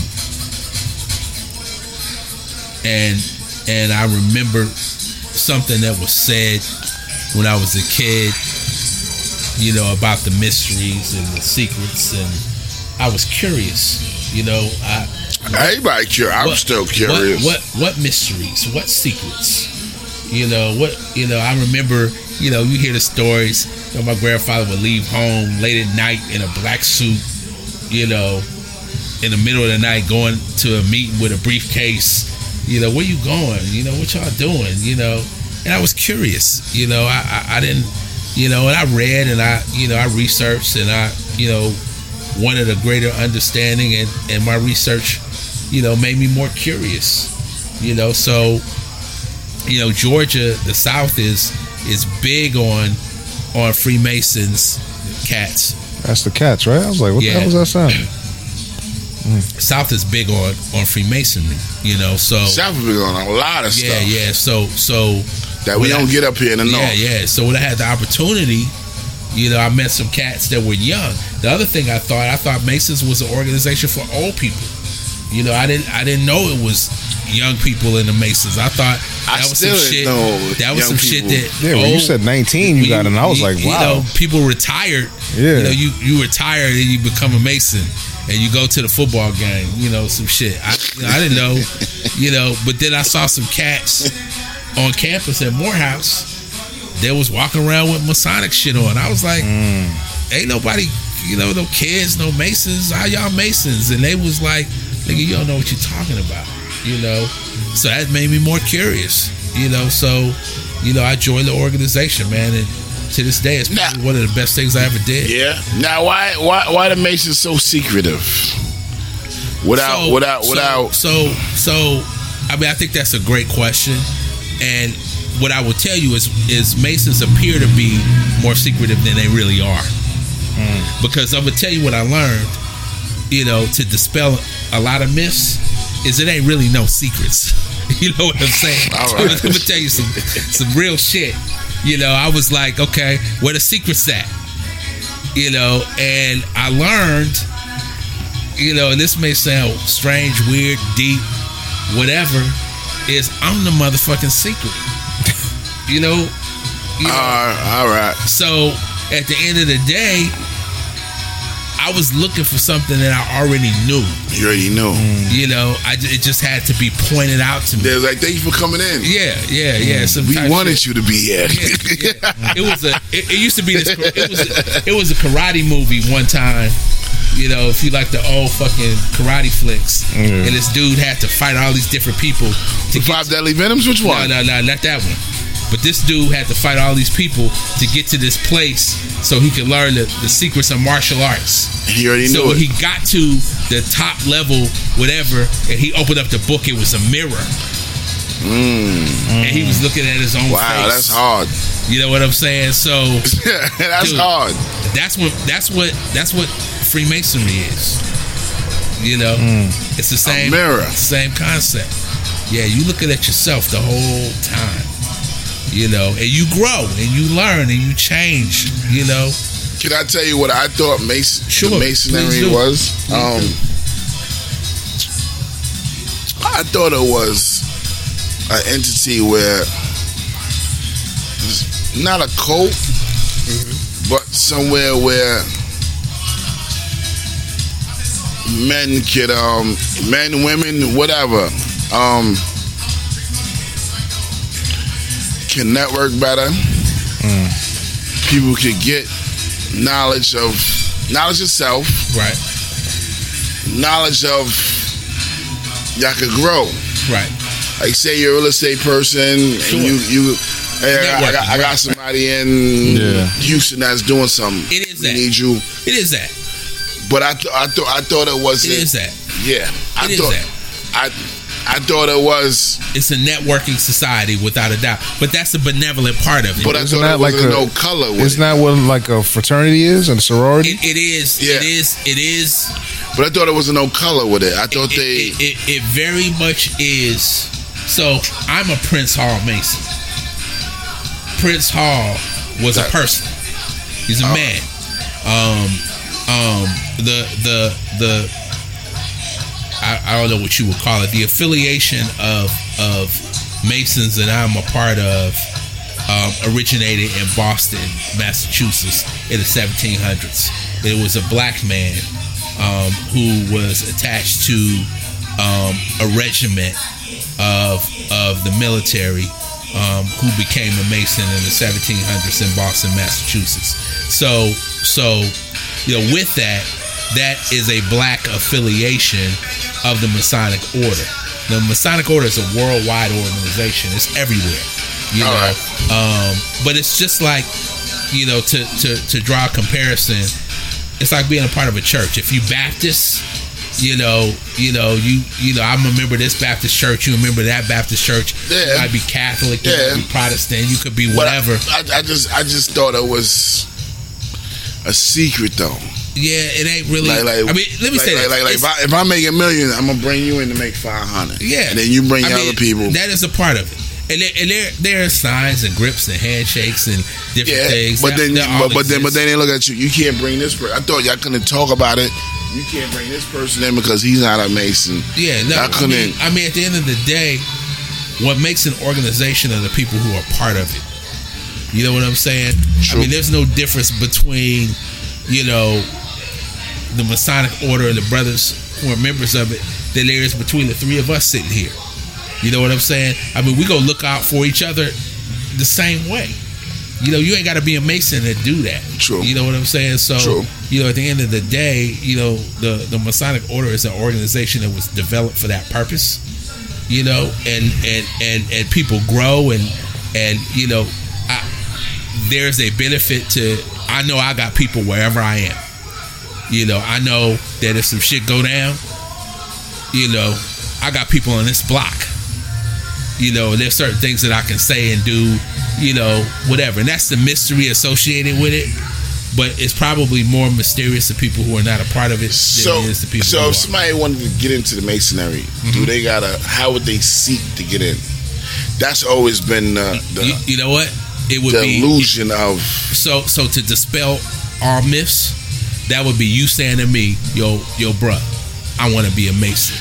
and and I remember something that was said when I was a kid. You know about the mysteries and the secrets, and I was curious. You know, I Everybody curious. I'm what- still curious. What, what what mysteries? What secrets? You know what? You know I remember. You know you hear the stories. You know, my grandfather would leave home late at night in a black suit. You know, in the middle of the night, going to a meeting with a briefcase. You know where you going? You know what y'all doing? You know, and I was curious. You know I I, I didn't. You know, and I read and I you know I researched and I you know wanted a greater understanding and and my research you know, made me more curious. You know, so you know, Georgia, the South is is big on on Freemasons, cats. That's the cats, right? I was like, what Yeah. the hell was that sound? Mm. South is big on on Freemasonry. You know, so South has been on a lot of yeah, stuff yeah. So so that we don't get up here in the yeah, north. yeah. So when I had the opportunity, you know, I met some cats that were young. The other thing I thought, I thought Masons was an organization for old people. You know, I didn't, I didn't know it was young people in the Masons. I thought I that was still some shit. know that was young some shit that Yeah, when you said 19, you got it, and I was like, you wow. know, people retired. Yeah. You know, you you retire and you become a Mason. And you go to the football game, you know, some shit. I, you know, I didn't know, [laughs] you know, but then I saw some cats on campus at Morehouse they was walking around with Masonic shit on. I was like, Mm. ain't nobody, you know, no kids, no Masons. How y'all Masons? And they was like, nigga, you don't know what you're talking about, you know. So that made me more curious, you know. So, you know, I joined the organization, man, and to this day, it's probably Now- one of the best things I ever did. Yeah. Now, why why why the Masons so secretive? Without So- without without. So, so, I mean, I think that's a great question, and what I will tell you is, is Masons appear to be more secretive than they really are, hmm. because I'm gonna tell you what I learned. You know, to dispel a lot of myths, is it ain't really no secrets. [laughs] you know what I'm saying? All [laughs] right. I'm gonna tell you some some real shit. You know, I was like, okay, where the secrets at? You know, and I learned you know, and this may sound strange, weird, deep, whatever, is I'm the motherfucking secret. [laughs] you know? You know, Uh, all right. so at the end of the day, I was looking for something that I already knew. You already know. Mm. You know, I, it just had to be pointed out to me. They're like, thank you for coming in. Yeah, yeah, yeah. Mm. some We wanted shit. you to be here. Yeah, [laughs] yeah. It was a. It, it used to be this. It was. A, it was a karate movie one time. You know, if you like the old fucking karate flicks, mm. and this dude had to fight all these different people to The get Five Deadly Venoms? Which one? no, no, no, not that one. But this dude had to fight all these people to get to this place so he could learn the, the secrets of martial arts. He already So knew it. So he got to the top level, whatever, and he opened up the book. It was a mirror. And he was looking at his own Mm. wow, face. that's hard. You know what I'm saying? So [laughs] that's Dude. hard. that's what that's what that's what Freemasonry is. You know, it's the same mirror. same concept. Yeah, you looking at yourself the whole time. You know, and you grow and you learn and you change. You know, Can I tell you what I thought Mason, Sure, the please masonry do. was? Um, I thought it was an entity where not a cult, but somewhere where men could, um, men, women, whatever, um, can network better. People could get knowledge of knowledge of self, right, knowledge of y'all could grow. right, Like say you're a real estate person Sure. and you you hey, I, got- I got, I got somebody in Yeah. Houston that's doing something. It is we that. need you. it is that. But I th- I thought I thought it was It is that. Yeah, I It is thought that. I I thought it was, It's a networking society without a doubt, but that's the benevolent part of it. but I Isn't thought that it was like a- no color with Isn't what like a fraternity is and a sorority? it, it is. Yeah. It is. It is. But I thought it was a no color with it. I thought it, they. it, it, it very much is. So I'm a Prince Hall Mason. Prince Hall was a person. He's a Oh. man. Um, um, the the the. I, I don't know what you would call it. The affiliation of of Masons that I'm a part of um, originated in Boston, Massachusetts, in the 1700s. It was a black man um, who was attached to um, a regiment of of the military um, who became a Mason in the 1700s in Boston, Massachusetts. So so you know with that that is a black affiliation of the Masonic Order. The Masonic Order is a worldwide organization. It's everywhere. You All know, right. um, but it's just like you know to to to draw a comparison. It's like being a part of a church. If you Baptist, you know, you know, you you know, I'm a member of this Baptist church. You a member that Baptist church. You Yeah. might be Catholic. You Yeah. might be Protestant. You could be but I- whatever. I, I just, I just thought it was a secret though. Yeah, it ain't really. Like, like, I mean, let me like, say this. like, like if, I, if I make a million, I'm gonna bring you in to make five hundred. Yeah, and then you bring I other mean, people. That is a part of it, and there, and there there are signs and grips and handshakes and different yeah, things. but that- then, that but, but then, but then they look at you. You can't bring this person. I thought y'all couldn't talk about it. You can't bring this person in because he's not a Mason. Yeah, no, I I, couldn't. mean, I mean, at the end of the day, what makes an organization are the people who are part of it. You know what I'm saying? True. I mean, there's no difference between, you know, the Masonic Order and the brothers who are members of it than there is between the three of us sitting here. You know what I'm saying? I mean, we go look out for each other the same way. You know, you ain't got to be a Mason to do that. True. You know what I'm saying? So, True. you know, at the end of the day, you know, the the Masonic Order is an organization that was developed for that purpose. You know, and and and and people grow and and you know, I, there's a benefit to. I know I got people wherever I am. You know, I know that if some shit go down, you know, I got people on this block. You know, there's certain things that I can say and do, you know, whatever. And that's the mystery associated with it. But it's probably more mysterious to people who are not a part of it than So, it is to people so if somebody wanted to get into the masonry, do mm-hmm. they gotta? How would they seek to get in? That's always been uh, the, the, you, you know what? It would the be illusion of so so to dispel all myths, that would be you saying to me, yo, yo, bruh, I want to be a mason,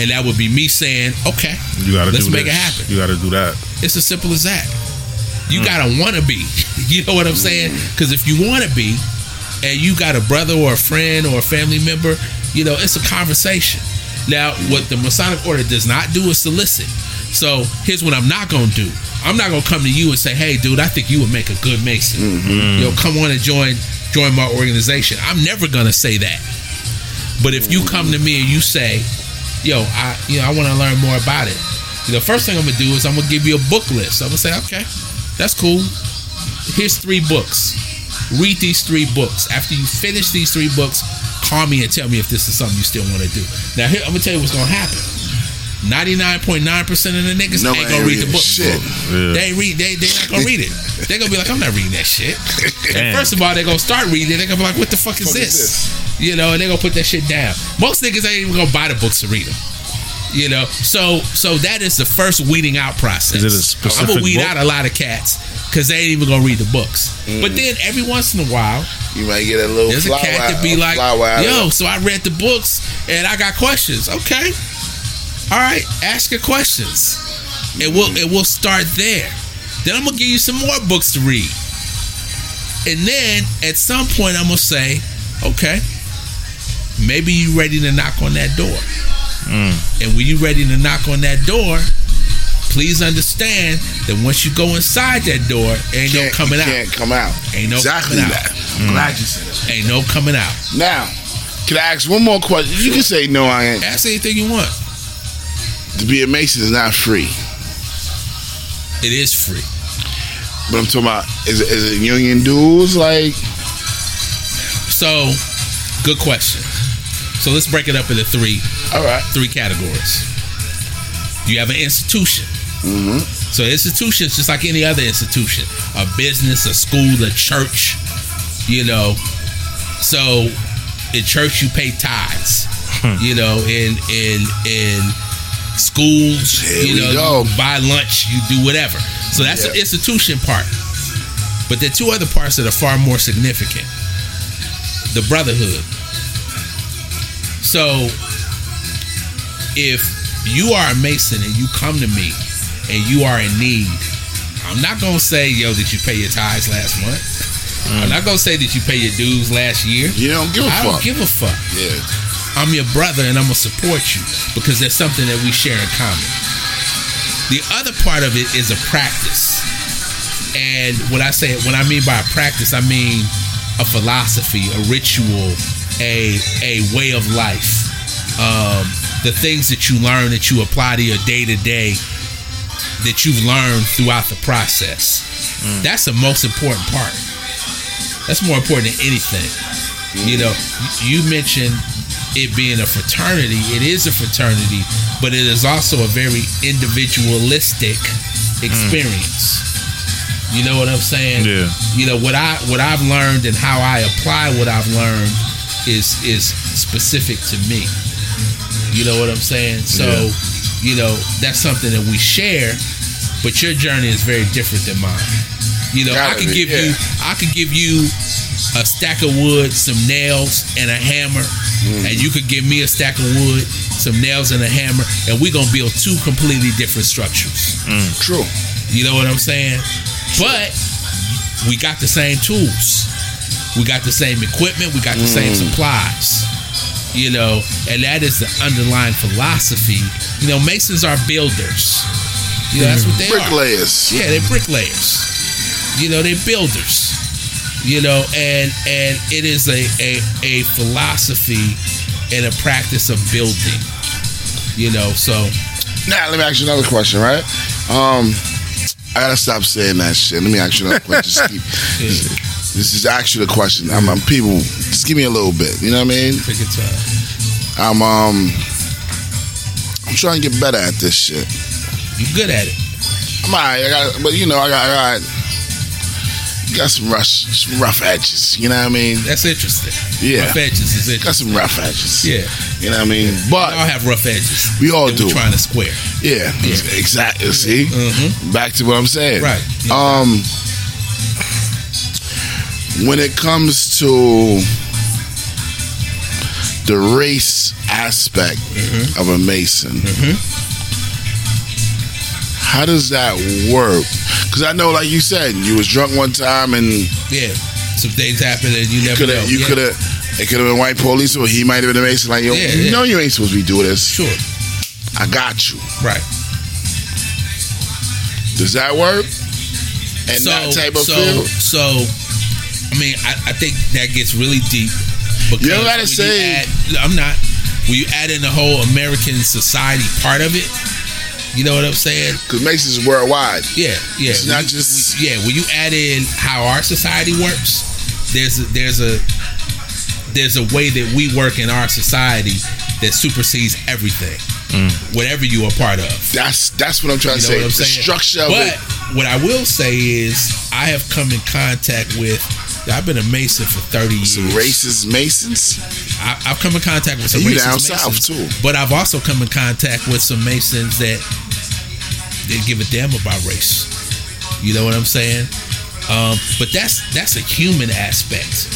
and that would be me saying, okay, You got to let's do make this. it happen. You got to do that. It's as simple as that. Hmm. You gotta want to be. [laughs] You know what I'm saying? Because if you want to be, and you got a brother or a friend or a family member, you know, it's a conversation. Now, what the Masonic Order does not do is solicit. So here's what I'm not gonna do. I'm not gonna come to you and say, "Hey, dude, I think you would make a good Mason. Mm-hmm. You know, come on and join join my organization." I'm never gonna say that. But if you come to me and you say, "Yo, I you know I want to learn more about it," the first thing I'm gonna do is I'm gonna give you a book list. I'm gonna say, "Okay, that's cool. Here's three books. Read these three books. After you finish these three books, call me and tell me if this is something you still want to do." Now, here I'm gonna tell you what's gonna happen. 99.9% of the niggas No, ain't gonna ain't read the book. shit. Yeah. They ain't read. They they not gonna read it. They're gonna be like, I'm not reading that shit. And first of all, they're gonna start reading it. They're gonna be like, What the fuck is Fuck is this? You know, and they're gonna put that shit down. Most niggas ain't even gonna buy the books to read them. You know, so so that is the first weeding out process. Is it a I'm gonna weed book? out a lot of cats because they ain't even gonna read the books. Mm. But then every once in a while, you might get a little there's a cat that be a like, flower out of "Yo, so I read the books and I got questions." Okay, all right, ask your questions, and we'll and we'll start there. Then I'm gonna give you some more books to read, and then at some point I'm gonna say, "Okay, maybe you ready to knock on that door." Mm. And when you ready to knock on that door, please understand that once you go inside that door, ain't no Can't- coming you out. Can't come out. Ain't no exactly coming out. that. I'm glad you said it. Ain't no coming out. Now, can I ask one more question? You can say no. I ain't. Ask anything you want. To be a Mason is not free. It is free. But I'm talking about is it, is it union dues? Like So, good question. So let's break it up into three all right, three categories. You have an institution. Mm-hmm. So institution is just like any other institution, a business, a school, a church. You know, so in church you pay tithes. You know, in in in schools, Here you know, go. you buy lunch, you do whatever. So that's the institution part. But there are two other parts that are far more significant. The brotherhood. So if you are a Mason and you come to me and you are in need, I'm not gonna say, yo, did you pay your tithes last month? I'm mm. not gonna say that you pay your dues last year. You don't give a I fuck. I don't give a fuck. yeah. I'm your brother and I'm gonna support you because there's something that we share in common. The other part of it is a practice. And when I say when I mean by a practice, I mean a philosophy, a ritual, a a way of life. Um, the things that you learn that you apply to your day to day that you've learned throughout the process. That's the most important part. That's more important than anything. You know, you mentioned it being a fraternity. It is a fraternity, but it is also a very individualistic mm. experience. You know what I'm saying? Yeah. You know what I what I've learned and how I apply what I've learned is is specific to me. You know what I'm saying? So, Yeah. you know, that's something that we share, but your journey is very different than mine. You know, I Gotta could be, give you. I could give you a stack of wood, some nails, and a hammer, Mm. and you could give me a stack of wood, some nails, and a hammer, and we're gonna build two completely different structures. True. You know what I'm saying? But we got the same tools. We got the same equipment. We got the same Mm. supplies. You know, and that is the underlying philosophy. You know, Masons are builders. You know, that's what they are. Bricklayers. Yeah, they're bricklayers. You know, they're builders. You know, and and it is a a, a philosophy and a practice of building. You know, so Now let me ask you another question, right? Um, I gotta stop saying that shit. Let me ask you another question. Just keep, [laughs] this, this is actually the question. I'm, I'm people. Just give me a little bit. You know what I mean? take your time. I'm um. I'm trying to get better at this shit. You good at it. I'm alright. I got, but you know, I got, I got, got some rough, some rough edges. You know what I mean? That's interesting. Yeah. Rough edges is Got some rough edges. Yeah. You know what I mean? But we all have rough edges. we all do. We're trying to square. Yeah, Yeah. exactly. See, Mhm. back to what I'm saying. Right. Um, when it comes to the race aspect Mm-hmm. of a Mason, how does that work? Because I know, like you said, you was drunk one time and Yeah. Some things happen and you never could know. you Yeah. could have, it could have been white police, or he might have been a Mason. Like, yo, Yeah, you yeah. know, you ain't supposed to be doing this. Sure. I got you. Right. Does that work? And that type of so, feel. So, I mean, I, I think that gets really deep. Because You don't gotta say- add- I'm not. When you add in the whole American society part of it, you know what I'm saying? Because Masons is worldwide. Yeah, yeah. It's When not you- just- when- yeah. When you add in how our society works, there's a, there's a there's a way that we work in our society that supersedes everything, mm. whatever you are part of. That's that's what I'm trying You to know say. what I'm the saying? structure of but it. what I will say is, I have come in contact with. I've been a Mason for 30 years. Some racist Masons. I, I've come in contact with some You down Masons, south, too. But I've also come in contact with some Masons that didn't give a damn about race. You know what I'm saying? Um, but that's that's a human aspect.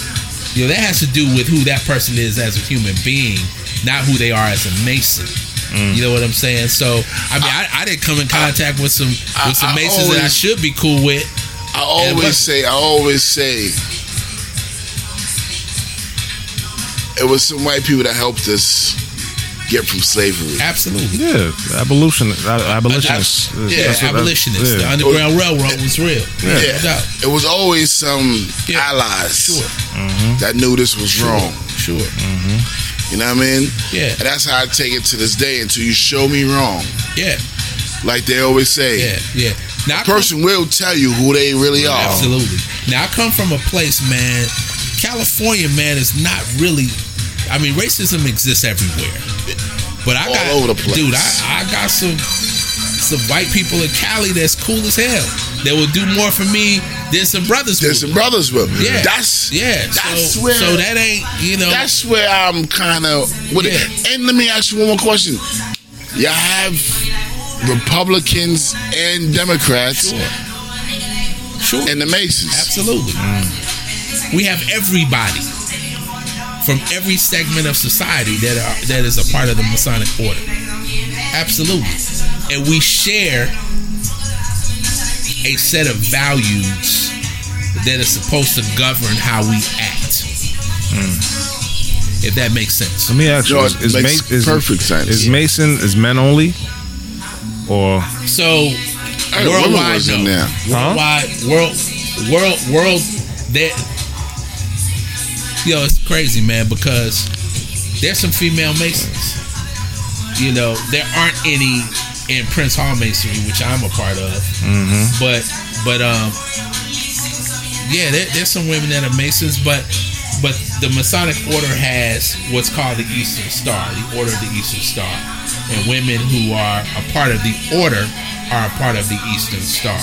You know that has to do with who that person is as a human being, not who they are as a Mason. Mm. You know what I'm saying? So I mean, I, I didn't come in contact with some with some I Masons that I should be cool with. I always say. I always say. It was some white people that helped us get from slavery. Absolutely. Yeah, abolition, uh, abolitionists. Yeah, That's what- abolitionists. yeah. The Underground Railroad was real. Yeah. No. It was always some Yeah. allies Sure. that knew this was wrong. Sure. You know what I mean? Yeah. And that's how I take it to this day until you show me wrong. Yeah. Like they always say. Yeah. Yeah. Now, I A person will tell you who they really are. Absolutely. Now I come from a place, man. California, man, is not really. I mean, racism exists everywhere, but I All got, over the place. dude. I, I got some. some white people in Cali that's cool as hell. That will do more for me than some brothers. There's some brothers with. Yeah, That's yeah. That's so, where. so that ain't you know. That's where I'm kind of with Yeah. it. And let me ask you one more question. You have Republicans and Democrats sure, sure, in the Masons. absolutely. We have everybody from every segment of society that are that is a part of the Masonic order. Absolutely, and we share a set of values that is supposed to govern how we act. Mm. If that makes sense. Let me ask you: George, Is, is, makes Ma- is perfect sense. Is Mason is men only, or So worldwide, was no. there. worldwide, world, world, world. That yo, it's crazy, man. Because there's some female masons. You know, there aren't any in Prince Hall Masonry, which I'm a part of. But, but um, yeah, there, there's some women that are masons, but. But the Masonic Order has what's called the Eastern Star, the Order of the Eastern Star, and women who are a part of the Order are a part of the Eastern Star.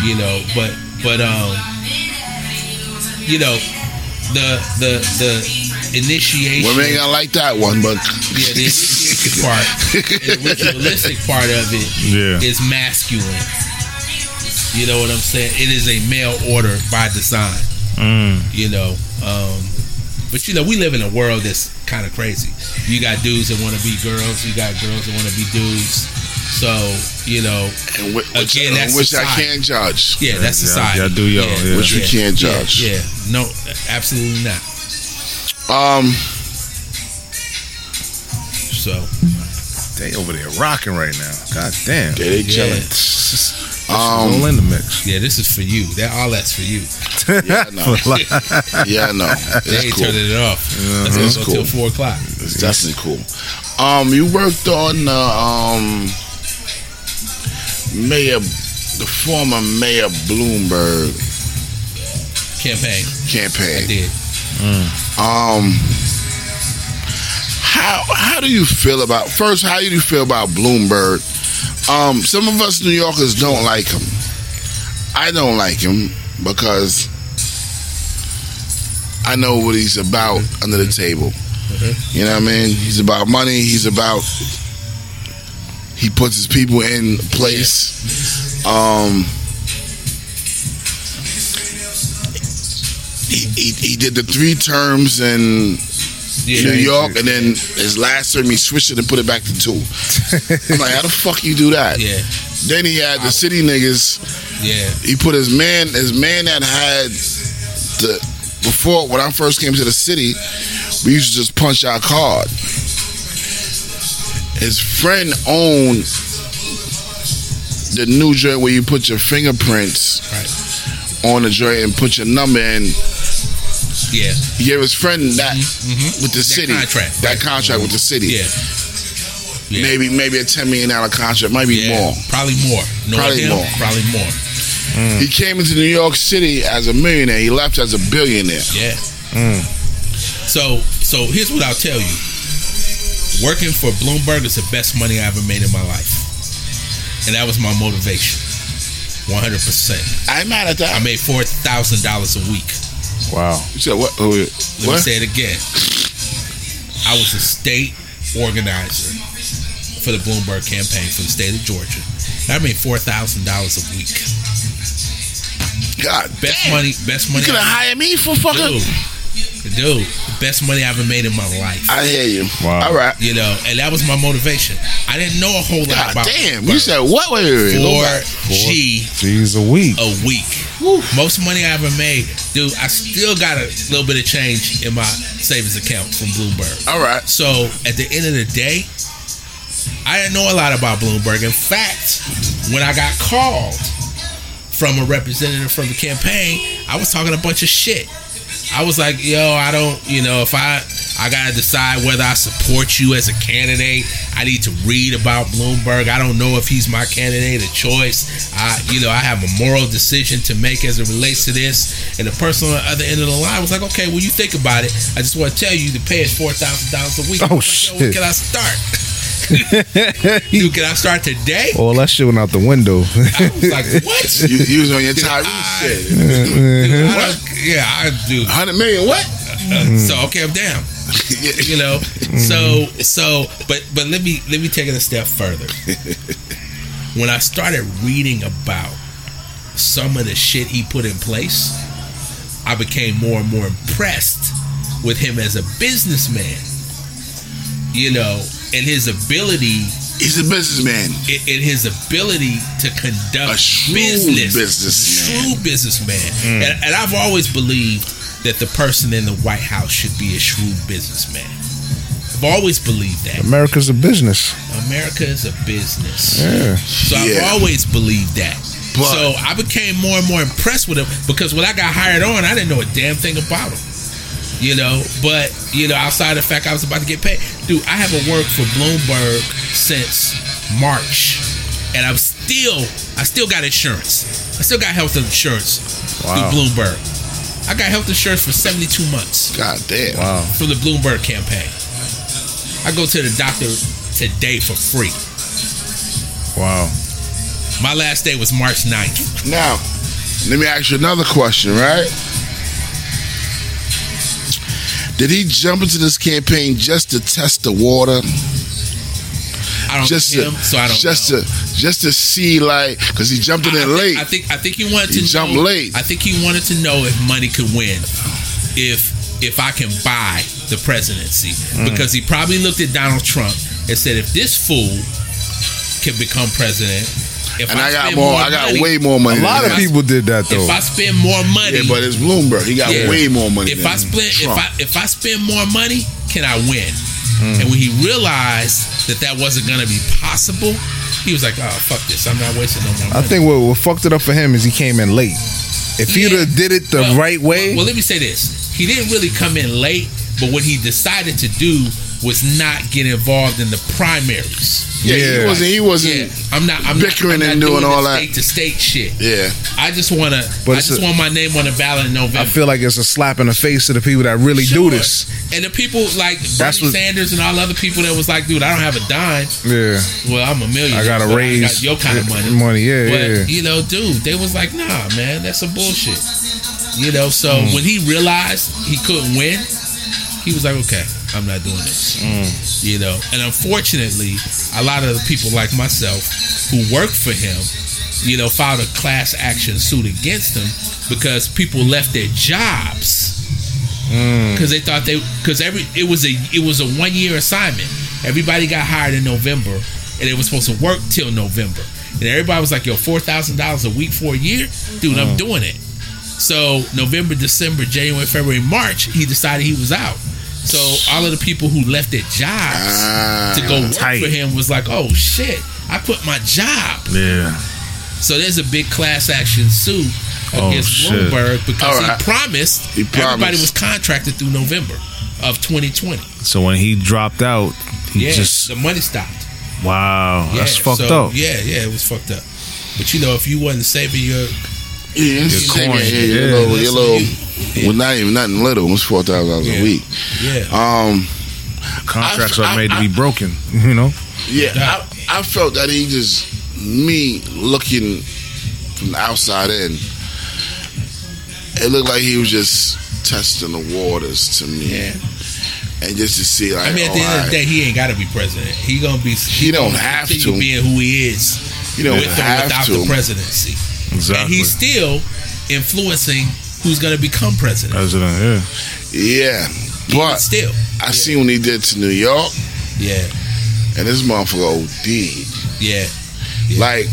You know, but but um, you know, the the the initiation. Women ain't gonna like that one, but Yeah, the initiation part, and the ritualistic part of it is Yeah. masculine. You know what I'm saying? It is a male order by design. Mm. You know, um, but you know, we live in a world that's kind of crazy. You got dudes that want to be girls. You got girls that want to be dudes. So you know, and whi- which, Again, that's which I society. can't judge. yeah, that's Yeah, society. y'all do y'all, yeah. Which we can't judge. Yeah, no, absolutely not. Um, So they over there rocking right now? God damn. they yeah, chilling. all Um, in the mix. yeah, this is for you. That all that's for you. [laughs] yeah, I know. [laughs] yeah, I know. They It's ain't cool. turning it off. Let's It's cool. till four o'clock. It's definitely cool. Um, you worked on the um Mayor, the former Mayor Bloomberg Campaign. campaign. I did. Um, how how do you feel about first? How do you feel about Bloomberg? Um, some of us New Yorkers don't like him. I don't like him because I know what he's about under the table. You know what I mean? He's about money. He's about he puts his people in place. Um, he, he, he did the three terms in Yeah. New York, and then his last term he switched it and put it back to two. I'm like, how the fuck you do that? Yeah. Then he had the city niggas. Yeah. He put his man, his man that had the before when I first came to the city, we used to just punch our card. His friend owned the new joint where you put your fingerprints Right. on the joint and put your number in. Yeah. He gave his friend that Mhm. with the That city, contract, that right. contract with the city. Yeah. Yeah. Maybe maybe a ten million dollar contract, might be Yeah. more. Probably more. Knowing Probably him, more. Probably more. Mm. He came into New York City as a millionaire. He left as a billionaire. Yeah. Mm. So so here's what I'll tell you. Working for Bloomberg is the best money I ever made in my life. And that was my motivation. 100%. I'm mad at that. I made $4,000 a week. Wow. you said what? oh, wait, Let what? me say it again. I was a state organizer for the Bloomberg campaign for the state of Georgia. I made $4,000 a week. God, Best damn. money, best money. You money. could have hired me for fucking. Dude, dude, the best money I ever made in my life. I hear you. Wow. All right. You know, and that was my motivation. I didn't know a whole lot God about damn. You said what? Wait, wait, wait. Go four. G G's a week. a week. Most money I ever made, dude. I still got a little bit of change in my savings account from Bloomberg. All right. So at the end of the day, I didn't know a lot about Bloomberg. In fact, when I got called from a representative from the campaign, I was talking a bunch of shit. I was like, yo, I don't, you know, if I I gotta decide whether I support you as a candidate, I need to read about Bloomberg. I don't know if he's my candidate of choice. I, you know, I have a moral decision to make as it relates to this. And the person on the other end of the line was like, okay, well, you think about it. I just want to tell you the pay is four thousand dollars a week. Oh, like, yo, where shit. can I start? [laughs] Dude, can I start today? All that shit went out the window. I was like, [laughs] what? You, you was on your Tyrese shit. Dude, I don't- yeah, I do. 100 million, what? Uh, so okay, I'm down. [laughs] You know, so so, but but let me let me take it a step further. When I started reading about some of the shit he put in place, I became more and more impressed with him as a businessman. You know, and his ability He's a businessman. in, in his ability to conduct A shrewd business, businessman. shrewd businessman. Hmm. And, and I've always believed that the person in the White House should be a shrewd businessman. I've always believed that America's a business. America is a business. Yeah. So Yeah. I've always believed that. But- so I became more and more impressed with him because when I got hired on, I didn't know a damn thing about him. You know, but you know, outside the fact I was about to get paid, dude, I haven't worked for Bloomberg since March, and I'm still, I still got insurance. I still got health insurance Wow. through Bloomberg. I got health insurance for 72 months God damn. Wow. from the Bloomberg campaign. I go to the doctor today for free. Wow. My last day was March 9th. Now, let me ask you another question, right? Did he jump into this campaign just to test the water? I don't Just know to, him, so I don't just know. to, just to see, like, because he jumped in I think- late. I think I think he wanted He to jump know, late. I think he wanted to know if money could win, if if I can buy the presidency, Mm. because he probably looked at Donald Trump and said, if this fool can become president, if and I got spend more. I got money- way more money. A lot than of people did that though. If I spend more money, Yeah, but it's Bloomberg. He got Yeah. way more money. if than I spend if I if I spend more money, can I win? Mm. And when he realized that that wasn't going to be possible, he was like, "Oh fuck this! I'm not wasting no more money." I think what, what fucked it up for him is he came in late. If he'd Yeah. have did it the Well- right way, Well, well, let me say this: he didn't really come in late, but what he decided to do was not get involved in the primaries. yeah, he wasn't. He wasn't. Yeah, I'm not. I'm bickering not, I'm and not doing all the that. state to state shit. Yeah. I just want to. But I it's just a- want my name on the ballot in November. I feel like it's a slap in the face to the people that really Sure. do this. And the people like That's Bernie what- Sanders and all other people that was like, dude, I don't have a dime. Yeah. Well, I'm a millionaire. I gotta but raise got your kind of money. money, yeah, but yeah. you know, dude, they was like, nah, man, that's some bullshit. You know, so Mm. when he realized he couldn't win, he was like, okay, I'm not doing this. Mm. You know, and unfortunately, a lot of the people like myself who worked for him, you know, filed a class action suit against him because people left their jobs Mm. because they thought they because every it was a it was a one year assignment. Everybody got hired in November, and it was supposed to work till November. And everybody was like, "Yo, four thousand dollars a week for a year, dude, I'm doing it." So November, December, January, February, March, he decided he was out. So all of the people who left their jobs Ah, to go work tight. for him was like, "Oh shit, I quit my job." Yeah. So there's a big class action suit Oh, against shit. Bloomberg because All right. he promised He everybody was contracted through November of 2020. So when he dropped out, he Yeah, just the money stopped. wow, Yeah, that's fucked so, up. Yeah, yeah, it was fucked up. But you know, if you wasn't saving your, Yeah, it's Your the coin, Yeah, yeah, yeah. your little, your little you- well, not even nothing little. It was four thousand dollars a week. yeah, Um, Contracts I- are made I- to be broken. You know. yeah, I, I felt that he just me looking from the outside in. It looked like he was just testing the waters to me, yeah. and just to see like, I mean, at the oh, end of the day, he ain't got to be president. He gonna be. He don't have to. being who he is. He don't with have without to. the presidency, Exactly. and he's still influencing who's gonna become president. President. Yeah. yeah. Even But still, I seen when he did to New York, yeah, and this motherfucker OD. yeah, Yeah. Like,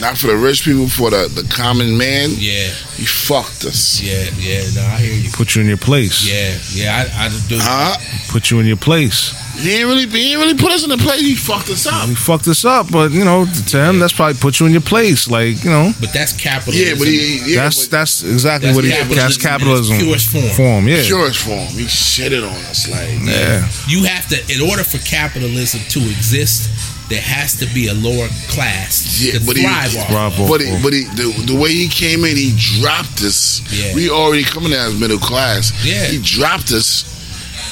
not for the rich people, for the, the common man. yeah, He fucked us. yeah, yeah. No, I hear you. Put you in your place. Yeah, yeah. I, I do. Huh? Put you in your place. He ain't really, he ain't really put us in the place. He fucked us up. He fucked us up, but you know, to him, that's probably put you in your place. Like you know, But that's capitalism. Yeah, but he, yeah, that's but that's exactly That's what he. capitalism That's in capitalism. its purest form. Form. Yeah. purest form. He shitted on us like. Yeah. you have to, in order for capitalism to exist, there has to be a lower class Yeah, to but he- thrive off. Thrive off. But he, but he, the, the way he came in, he dropped us. Yeah. We already coming out as middle class. Yeah. He dropped us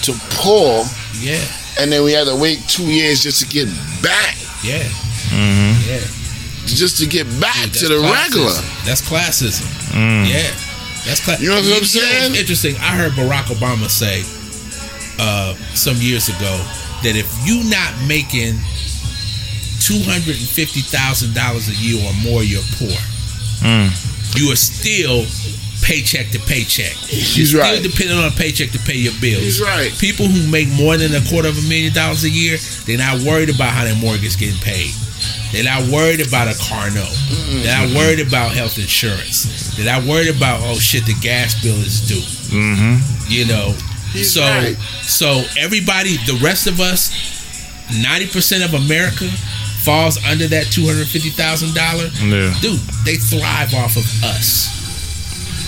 to poor Yeah, and then we had to wait two years just to get back, Yeah. Mm-hmm. Yeah. just to get back Dude, to that's the regular. That's classism. Mm. Yeah. That's class. You know what I'm saying? interesting. I heard Barack Obama say uh, some years ago that if you're not making two hundred and fifty thousand dollars a year or more, you're poor. Mm. You are still paycheck to paycheck. He's you're still right. depending on a paycheck to pay your bills. He's right. People who make more than a quarter of a million dollars a year, they're not worried about how their mortgage getting paid. They're not worried about a car note. They're not worried about health insurance. They're not worried about oh shit, the gas bill is due. Mm-hmm. You know. He's so right. so everybody, the rest of us, ninety percent of America falls under that two hundred fifty thousand dollar. Yeah. Dude, they thrive off of us.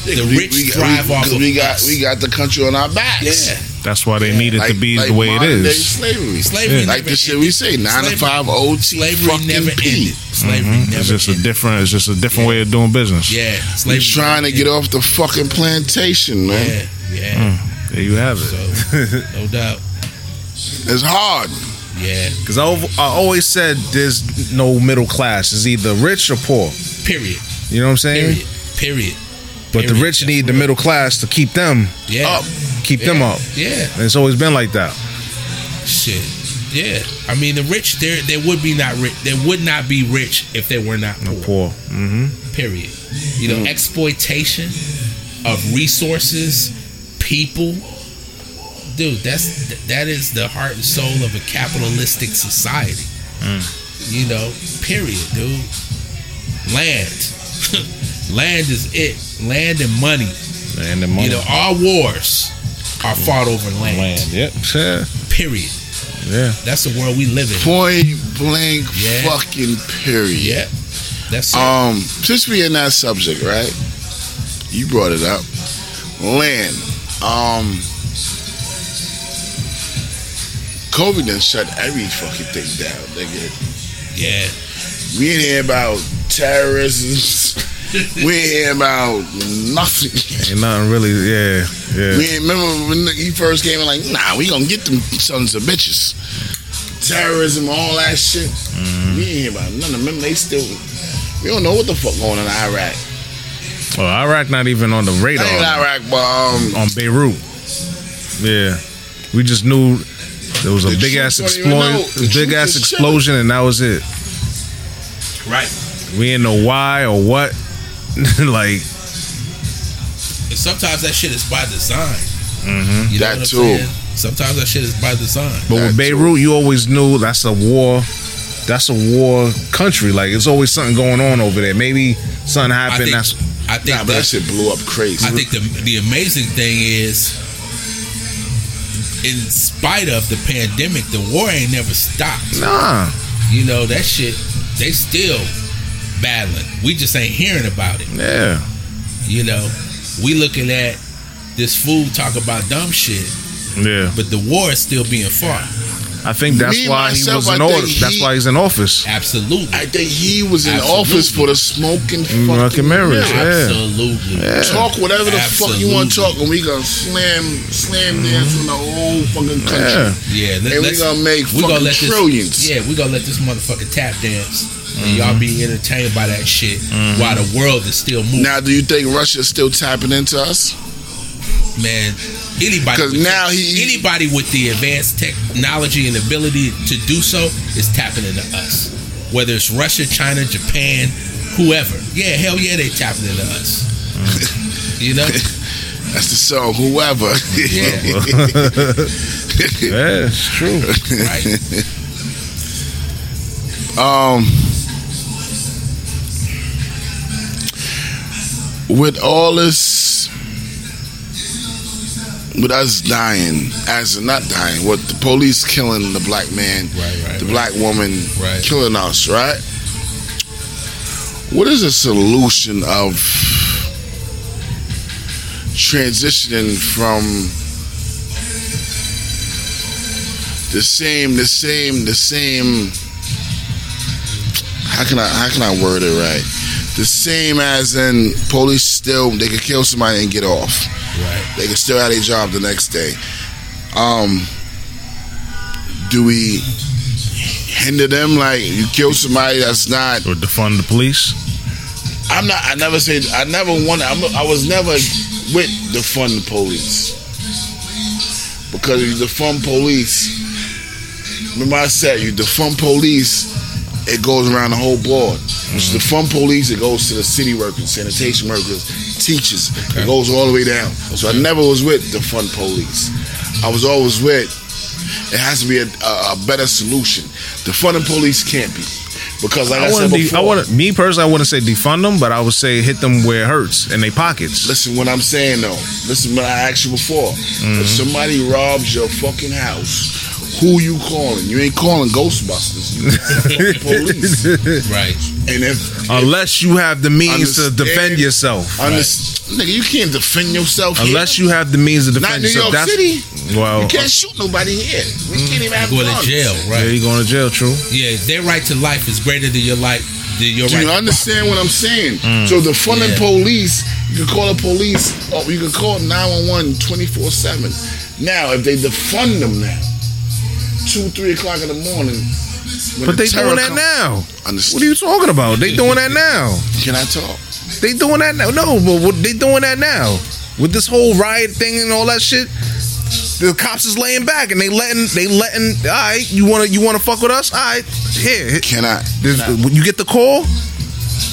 The We- rich we, thrive we, off 'cause of we got us. we got the country on our backs. Yeah. That's why they need it Like, to be like the way it is. day slavery. Slavery Yeah. Like never the shit we say, nine to Slavery- five OT Slavery fucking never P. ended. Slavery Mhm. never It's just a different. It's just a different way of doing business. Yeah, We slavery trying to get ended. off the fucking plantation, man. Yeah, yeah. There you have it. So no [laughs] doubt. It's hard. Yeah. Because I, I always said there's no middle class. It's either rich or poor. Period. You know what I'm saying? Period. Period. But the rich That's need the middle class to keep them Yeah. Up. keep yeah. them up. Yeah. And it's always been like that. Shit. Yeah. I mean, the rich there there would be not rich. They would not be rich if they were not No poor. poor. Mm-hmm. Period. You know, exploitation of resources, people. Dude, that's that is the heart and soul of a capitalistic society. You know, period, dude. Land. [laughs] Land is it. Land and money. Land and money. You know, all wars are fought over land. land. Yep. Yeah. Period. Yeah. That's the world we live in. Point blank Yeah. fucking period. Yeah. That's it. Um, since we in that subject, right? You brought it up. Land. Um COVID done shut every fucking thing down, nigga. yeah. We ain't hear about terrorism. [laughs] we ain't hear about nothing. Ain't nothing really. Yeah. Yeah. We ain't remember when he first came in like, nah, we gonna get them sons of bitches. Terrorism, all that shit. Mm-hmm. We ain't hear about none of them. They still we don't know what the fuck going on in Iraq. Well, Iraq not even on the radar Iraq, but um on Beirut. Yeah. We just knew there was a The big ass troops don't even know. explosion, big ass explosion, and that was it. Right. We didn't know why or what. [laughs] like, And sometimes that shit is by design. Mhm. You know That what I'm too. saying? Sometimes that shit is by design. but That with Beirut, you always knew that's a war. That's a war country. Like, it's always something going on over there. Maybe something I happened. think, that's I think nah, that that, shit blew up crazy. I think the the amazing thing is, in spite of the pandemic, the war ain't never stopped. nah. You know that shit. They still battling. We just ain't hearing about it. Yeah. You know, we looking at this fool talk about dumb shit, Yeah. but the war is still being fought. I think that's Me, why myself, he was in I order. think That's why he's in office. Absolutely. I think he was in Absolutely. office for the smoking Mm, fucking fucking mirrors, mirrors. yeah. Absolutely. Yeah. Talk whatever the fuck you want to talk, and we gonna slam slam dance in the whole fucking country. Yeah. Yeah, let, And we gonna make we gonna fucking let this, trillions. Yeah, we gonna let this motherfucking tap dance, and y'all be entertained by that shit while the world is still moving. Now, do you think Russia's still tapping into us? Man, anybody 'Cause with now he- anybody with the advanced technology and ability to do so is tapping into us. Whether it's Russia, China, Japan, whoever. Yeah, hell yeah, they tapping into us. [laughs] you know? That's the song. Whoever. Yeah. [laughs] Yeah, it's true. [laughs] Right. um. With all this, with us dying, as not dying, with the police killing the black man, Right, right, the right. black woman killing us, right? What is the solution of transitioning from the same, the same, the same? How can I how can I word it right? The same as in police still they could kill somebody and get off. Right. They can still have their job the next day. Um, do we hinder them like you kill somebody that's not Or defund the police. I'm not. I never said. I never wanted. I'm, I was never with defund the police because if you defund police. Remember I said you defund police, it goes around the whole board. Which the fun police, it goes to the city workers, sanitation workers, teachers. It goes all the way down. So I never was with the fun police. I was always with. It has to be a, a, a better solution. The fun police can't be because, like I, I said before, I want me personally. I wouldn't say defund them, but I would say hit them where it hurts in their pockets. Listen what I'm saying though. Listen what I asked you before. Mm-hmm. If somebody robs your fucking house, who you calling? You ain't calling Ghostbusters. You [laughs] police. Right. And if Unless you have the means to defend yourself. under, nigga, you can't defend yourself. here. Unless you have the means to defend not New yourself. York That's City. well. you can't shoot nobody here. We can't even have Go to guns. jail, Yeah, right? you going to jail. True. Yeah, their right to life is greater than your life. Than your Do right you to understand what I'm saying? Mm. So the fun and Yeah. police, you can call the police, or you can call 911 24 7. Now, if they defund them now, 2, 3 o'clock in the morning, But the they doing that come- now. Understand. What are you talking about? They doing that now. Can I talk? They doing that now. No, but what, they doing that now with this whole riot thing and all that shit. The cops is laying back and they letting they letting. All right, you wanna you wanna fuck with us? All right, here. here. Can I? This- Can I, when you get the call,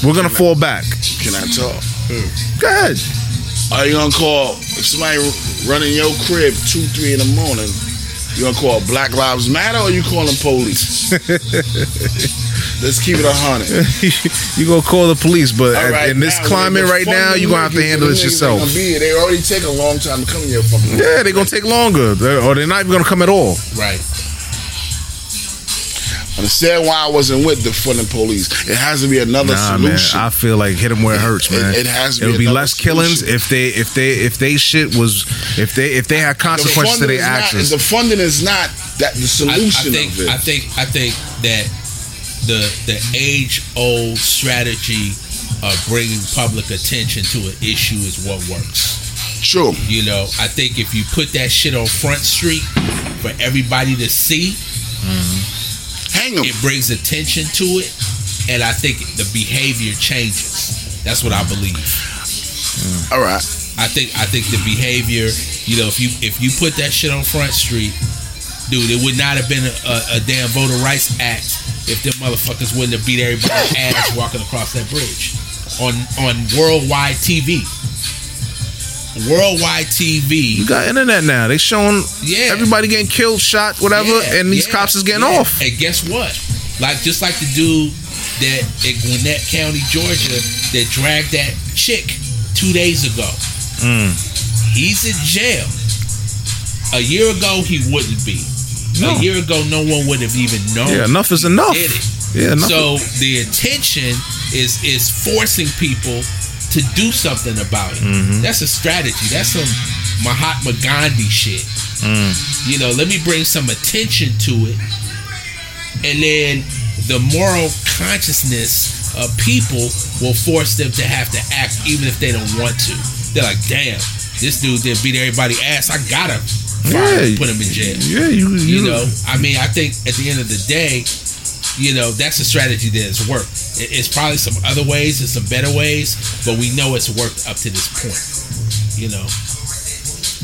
we're gonna fall back. can I talk? Hmm. Go ahead. Are you gonna call if somebody running your crib two, three in the morning? You gonna call Black Lives Matter or you calling police? [laughs] Let's keep it a hundred. [laughs] you gonna call the police, but at- right, in this now, climate right now, you gonna have to handle this yourself. be. They already take a long time to come fucking. Yeah, they're gonna take longer, They're- or they're not even gonna come at all. Right. Understand why I wasn't with the funding police? It has to be another Nah, man, solution. I feel like hit them where it hurts, It- man. it has to be It'll be another less killings solution. if they if they if they shit was if they if they had The consequences to their is not- actions. the funding is not that the I, I solution think of it. I think I think that the the age old strategy of bringing public attention to an issue is what works. True. You know, I think if you put that shit on Front Street for everybody to see, mm-hmm. Hang it brings attention to it, and I think the behavior changes. That's what I believe. All right. I think I think the behavior, you know, if you if you put that shit on Front Street, dude, it would not have been a, a, a damn voter rights act if them motherfuckers wouldn't have beat everybody's [laughs] ass walking across that bridge on on worldwide TV. Worldwide TV. you got internet now. They showing Yeah. everybody getting killed, shot, whatever, Yeah, and these yeah, cops is getting yeah. off. And guess what? Like just like the dude that in Gwinnett County, Georgia, that dragged that chick two days ago. Mm. He's in jail. A year ago, he wouldn't be. No. A year ago, no one would have even known. Yeah, enough is enough. Yeah, enough. So the attention is is forcing people to do something about it. Mm-hmm. That's a strategy. That's some Mahatma Gandhi shit. Mm. You know, let me bring some attention to it, and then the moral consciousness of people will force them to have to act, even if they don't want to. They're like, "Damn, this dude did beat everybody ass. I gotta fire Yeah. put him in jail." yeah, you you, you know i mean i think at the end of the day you know that's a strategy that has worked It- it's probably some other ways and some better ways but we know it's worked up to this point you know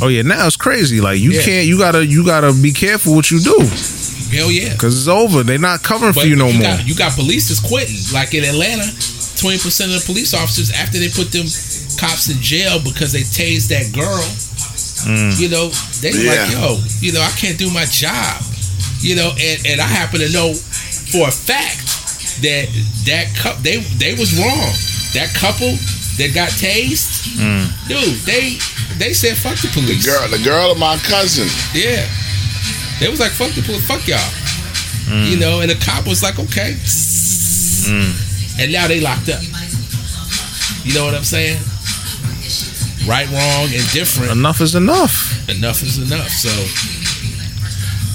Oh yeah, now it's crazy. Like you Yeah. can't. You gotta. You gotta be careful what you do hell yeah because it's over. They're not covering for you no more. got, you got police that's quitting like in atlanta 20% of the police officers after they put them cops in jail because they tased that girl Mm. you know they were like yo you know i can't do my job you know and, and i happen to know for a fact that that couple they they was wrong that couple that got tased Mm. dude they they said fuck the police. The girl, the girl of my cousin. yeah they was like fuck the police fuck y'all Mm. you know and the cop was like okay and now they locked up you know what i'm saying right wrong and different Enough is enough. enough is enough so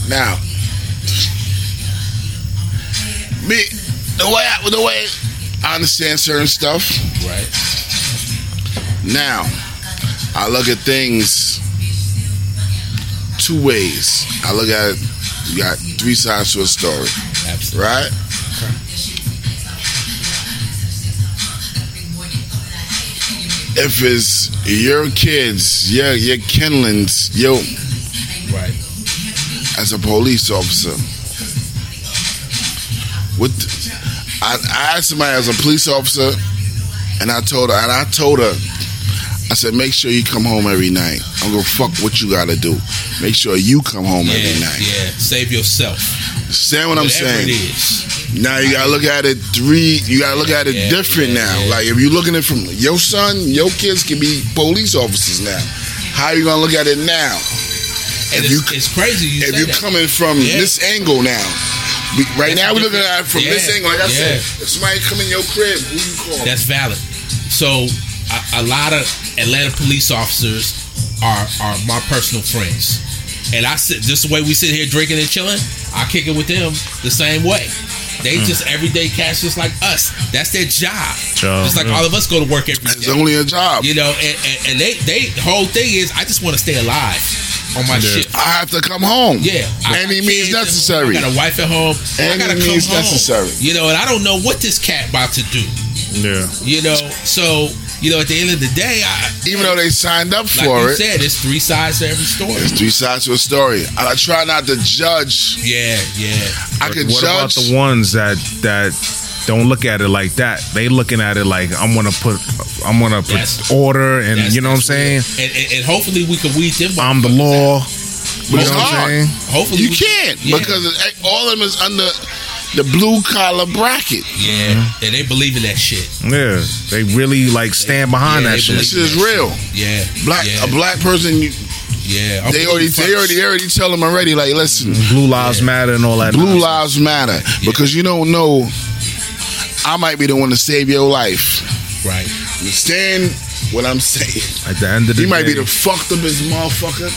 Now, me, the way I, the way I understand certain stuff. right Now, I look at things two ways. I look at You got three sides to a story, Absolutely. right? If it's your kids, your your kindlings, yo, Right. as a police officer, what I, I asked somebody as a police officer, and I told her, and I told her, I said, make sure you come home every night. I'm gonna fuck what you gotta do. Make sure you come home Yeah, every night. yeah. Save yourself. Understand what I'm saying? it is. Now you gotta look at it three. You gotta look at it Yeah, different yeah, now. Like if you're looking at it from your son, your kids can be police officers now. How you gonna look at it now? And If it's, you- it's crazy you if you're that. coming from this angle now, we, right That's now we're looking different. at it from this Yeah, angle. Like I said, if somebody come in your crib, who you call? That's valid. So a, a lot of Atlanta police officers are are my personal friends, and I sit just the way we sit here drinking and chilling. I kick it with them the same way. They Hmm. just everyday cats just like us. That's their job. Job, just like yeah. all of us go to work every it's day. only a job. You know, and, and, and they they the whole thing is I just want to stay alive on my Yeah. shift. I have to come home. Yeah, I any means kids at home, necessary. I got a wife at home. I Any gotta come means home. necessary. You know, and I don't know what this cat about to do. Yeah. You know, so you know, at the end of the day, I, Even though they signed up like for you it, said, it's three sides to every story. there's three sides to a story. And I try not to judge. Yeah, yeah, I can what about judge. the ones that that don't look at it like that? They looking at it like I'm gonna put I'm gonna put That's- order and That's- you know what I'm saying? And, and, and hopefully we can weed them. I'm the law. You know what I'm saying? Hopefully You we- can't yeah. because all of them is under the blue collar bracket. yeah, mm-hmm. and they believe in that shit. Yeah. They really like stand behind Yeah, that shit. This shit is real. Yeah, Black yeah, a black person, you, yeah. I'm they already they already first. they already tell them already. Like, listen, Blue lives matter and all that. blue nonsense. lives matter because you don't know. I might be the one to save your life. right. You understand what I'm saying? At the end of the day. He might be the fucked up his motherfucker,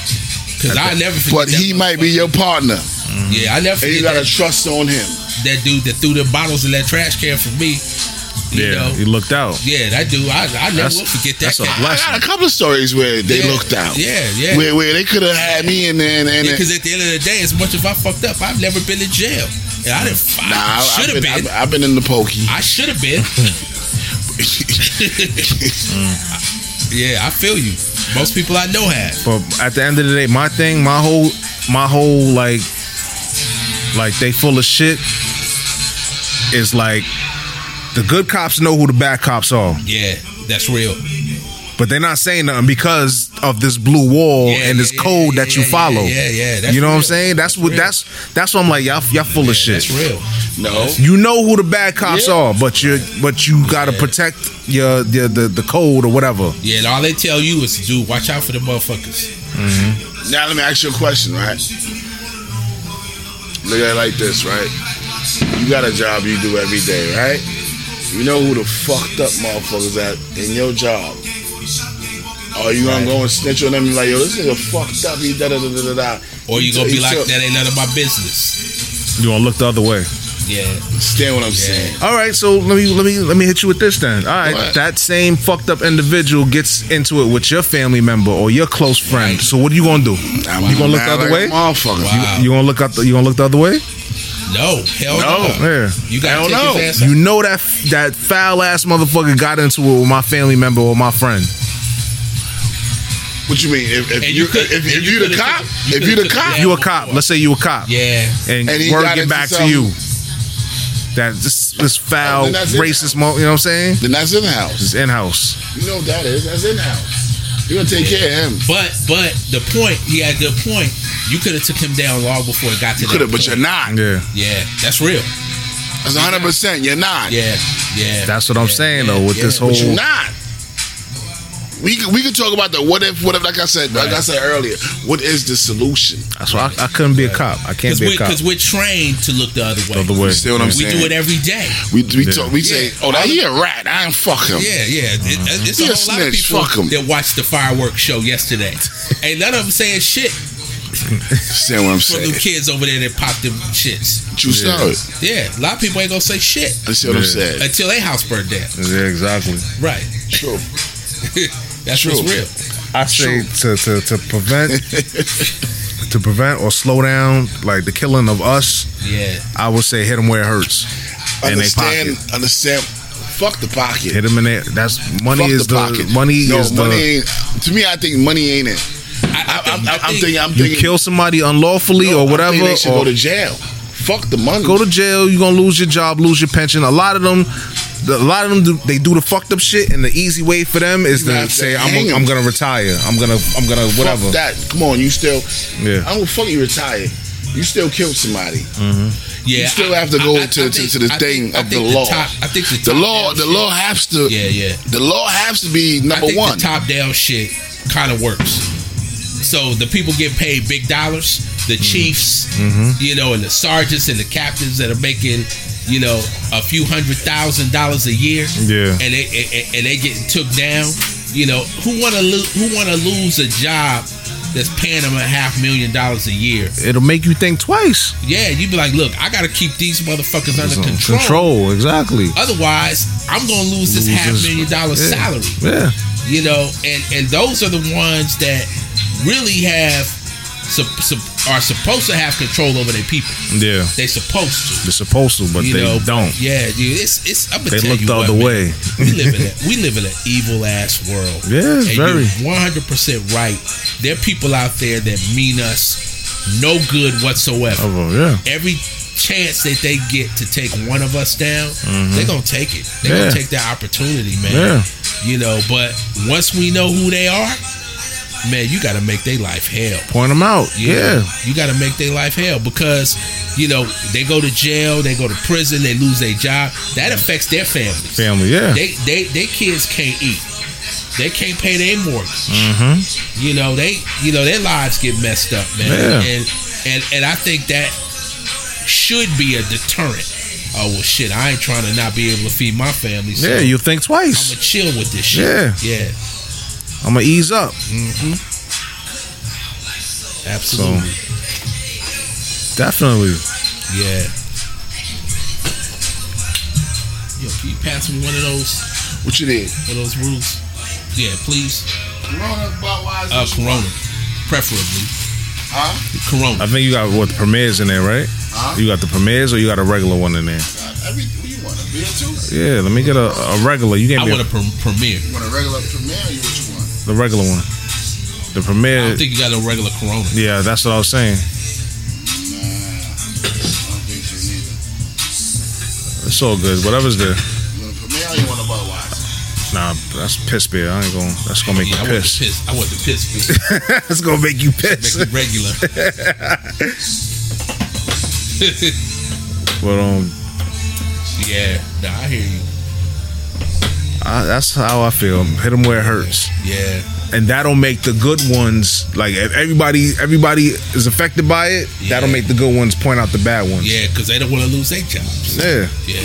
Because I never forget. but that he might be your partner, motherfucker. Yeah, I never and you gotta that, trust on him. that dude that threw the bottles in that trash can for me. You yeah, know, he looked out. yeah, that dude. I, I never That's- will forget that. that's a cat. blessing. I got a couple of stories where they Yeah, looked out. Yeah, yeah. Where, where they could have had me and then and, Because at the end of the day, as much as I fucked up, I've never been in jail. And I didn't. Nah, I, I should have have been, been. I've, I've been in the pokey. I should have been. [laughs] [laughs] yeah, I feel you. Most people I know have. But at the end of the day, my thing, my whole, my whole like, like they full of shit. Is like the good cops know who the bad cops are, Yeah, that's real. but they're not saying nothing because of this blue wall Yeah, and this yeah, code yeah, that you yeah, follow. Yeah, yeah. yeah that's you know what I'm saying? That's what real. that's that's what I'm like. Y'all y'all full of shit. That's real. no, You know who the bad cops Yeah. are, but you but you gotta protect your, your the the code or whatever. Yeah, and all they tell you is, dude, watch out for the motherfuckers. Mm-hmm. Now let me ask you a question, right? Look at it like this, right? You got a job you do every day, right? You know who the fucked up motherfuckers at in your job. Are you gonna go and snitch on them and be like, yo, this nigga fucked up, he da da da da da da. Or you gonna He be like, took- that ain't none of my business. You gonna look the other way. Yeah. Understand what I'm saying? All right, so let me let me let me hit you with this then. All right, What? that same fucked up individual gets into it with your family member or your close friend. Right. So what are you gonna do? I'm you gonna look mad the other like way? a Motherfucker. Wow. You gonna look up? The, you gonna look the other way? No, hell No. no. Yeah. You gotta Hell take no. his ass You out. know that that foul ass motherfucker got into it with my family member or my friend. What you mean? If, if you, you could- if, if you, you the cop, took- you if you the cop. You a cop? Let's say you a cop, Yeah. and, And he word get back to you. That this this foul then that's racist, mo- you know what I'm saying? then that's in house. It's in house. You know what that is? That's in house. You gonna take care of him. But but the point, he had a good point. You could have took him down long before it got to You that could have, but you're not. Yeah, Yeah, that's real. That's 100. percent You're not. Yeah, yeah. that's what I'm saying yeah, though. With yeah. this whole But you're not. We could, we could talk about the what if, what if, like I said, like I said earlier, what is the solution? That's why I, I couldn't be a cop. I can't be a we're, cop. 'cause we're trained to look the other way. The other way. You see what I'm We saying? do it every day. We we Yeah. talk, we say, oh, that he a rat. I ain't fuck him. Yeah, yeah. It, it- it's He a a whole lot of snitch. people Fuck 'em. that watched the fireworks show yesterday. [laughs] Ain't none of them saying shit Understand what I'm saying? for saying? them kids over there that popped them shits. True story. Yeah, a lot of people ain't gonna say shit Understand what I'm saying? until they house burned down. yeah, exactly. Right. True. [laughs] That's True. real. I say to, to to prevent [laughs] to prevent or slow down like the killing of us, Yeah. I would say hit them where it hurts. In Understand, pocket. understand. Fuck the pocket. Hit them in there. That's money Fuck is the, pocket. money no, is money the ain't. To me, I think money ain't it. I, I, I'm, I'm, I'm thinking. I'm you thinking. kill somebody unlawfully no, or whatever. They should or go to jail. Fuck the money. go to jail. You're gonna lose your job, lose your pension. A lot of them, a lot of them, do, they do the fucked up shit, and the easy way for them is You to say, hang "I'm, 'em. I'm gonna retire. I'm gonna, I'm gonna, whatever." Fuck that. Come on, you still. Yeah. I don't fuck you retire. You still killed somebody. Yeah, you still I- have to go I- I to, to, think- to the I thing think- of the think law. top- I think the the law, the shit- law has to. Yeah, yeah. The law has to be I number think one. the top down shit kind of works. So the people get paid big dollars, the Mm-hmm. chiefs, you know, and the sergeants and the captains that are making, you know, a few hundred thousand dollars a year. Yeah. and they and, and they getting took down. You know, who want to lo- who want to lose a job that's paying them a half million dollars a year? It'll make you think twice. Yeah, you'd be like, look, I got to keep these motherfuckers under Control, control. exactly. Otherwise, I'm gonna lose this Lose half this- million dollar yeah. salary Yeah, you know and and those are the ones that really have sup, are supposed to have control over their people yeah. they supposed to They're supposed to, but you they know don't. yeah dude it's it's i'm gonna They look the what, other man. way. we live in a we live in an evil ass world Yeah, very. you're 100% right there are people out there that mean us no good whatsoever Oh, yeah. every chance that they get to take one of us down, they're gonna take it. They're Mm-hmm. Yeah. gonna take that opportunity, man. Yeah. You know, but once we know who they are, man, you gotta make their life hell. Point them out. Yeah. You gotta make their life hell because, you know, they go to jail, they go to prison, they lose their job. That affects their families. Family. Yeah. They they they kids can't eat. They can't pay their mortgage. Mm-hmm. You know, they you know, their lives get messed up, man. Yeah. And and and I think that should be a deterrent. Oh well shit, I ain't trying to not be able to feed my family. So yeah. You think twice. I'ma chill with this shit. Yeah. Yeah. I'm gonna ease up. Absolutely. Definitely. Yeah. Yo, can you pass me one of those what you did? one of those rules? Yeah, please. Corona, Uh Corona. Preferably. Huh? Corona. I think you got what the premieres in there, right? Huh? You got the premieres or you got a regular one in there? Every, what you want? A beer too? Yeah. Let me get a, a regular. You gave I me want a, a pre- premiere. You want a regular premiere? Or you what you want? The regular one. The premier. I don't think you got no regular Corona. yeah, that's what I was saying. Nah, I don't think you need it. It's all good. Whatever's there. You want a premiere? Or you want a Budweiser? Nah, that's piss beer. I ain't going. to That's gonna make Yeah, you the piss. piss. I want the piss. beer. that's gonna make you piss. [laughs] Make it regular. [laughs] But um, [laughs] yeah. Nah, I hear you. I, that's how I feel. Hit them where it hurts. Yeah. and that'll make the good ones like if everybody everybody is affected by it Yeah. that'll make the good ones point out the bad ones Yeah, because they don't want to lose their jobs. yeah Yeah.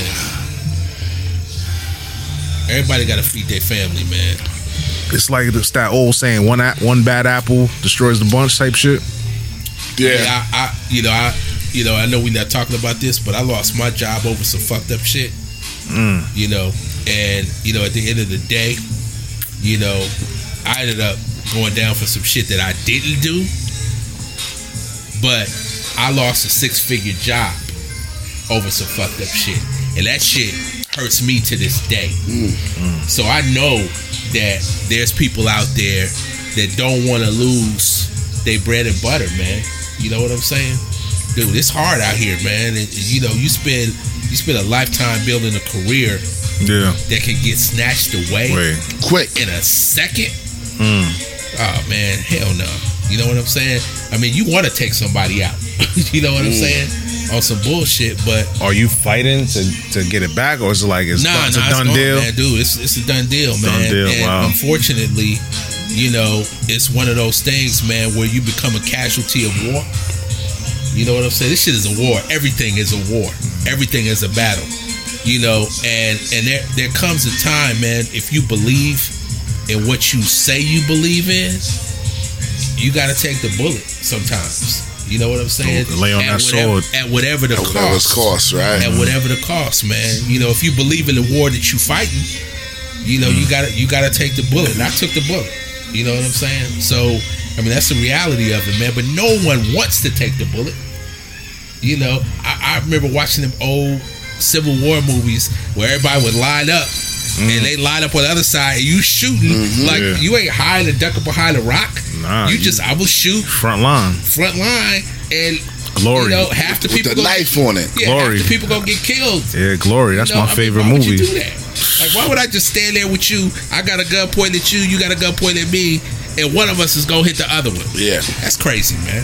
Everybody got to feed their family, man. it's like it's that old saying one one bad apple destroys the bunch type shit Yeah. Yeah, I, I, you know, I, you know, I know we're not talking about this, but I lost my job over some fucked up shit. Mm. You know, and you know, at the end of the day, you know, I ended up going down for some shit that I didn't do, but I lost a six-figure job over some fucked up shit, and that shit hurts me to this day. So I know that there's people out there that don't want to lose their bread and butter, man. You know what I'm saying? Dude, it's hard out here, man. And, you know, you spend you spend a lifetime building a career yeah that can get snatched away wait Quick. in a second. Mm. Oh man, hell no. You know what I'm saying? I mean, you want to take somebody out. [laughs] you know what I'm saying? On some bullshit, but are you fighting to to get it back or is it like it's, nah, it's nah, a done gone, deal man, dude. It's it's a done deal, man. Done deal, And wow. unfortunately, you know, it's one of those things, man, where you become a casualty of war. You know what I'm saying? This shit is a war. Everything is a war. Everything is a battle. You know, and and there there comes a time, man, if you believe in what you say you believe in, you got to take the bullet sometimes. You know what I'm saying? Lay on at that whatever, sword. at whatever the At cost it's cost, right? at whatever the cost, man. You know, if you believe in the war that you fighting, You know, you mm. gotta you gotta take the bullet. And I took the bullet. You know what I'm saying? So I mean that's the reality of it, man. But no one wants to take the bullet. You know, I, I remember watching them old Civil War movies where everybody would line up and they line up on the other side and you shooting like Yeah. you ain't hiding and duck up behind a rock. Nah, you you- just I will shoot Front line. front line and Glory. you know half the people With people the gonna- knife on it. yeah, Glory. half the people gonna get killed. Yeah, Glory. That's You know, my I mean, favorite why would movie. You do that? Like, why would I just stand there with you? I got a gun pointed at you, you got a gun pointed at me, and one of us is gonna hit the other one. Yeah. That's crazy, man.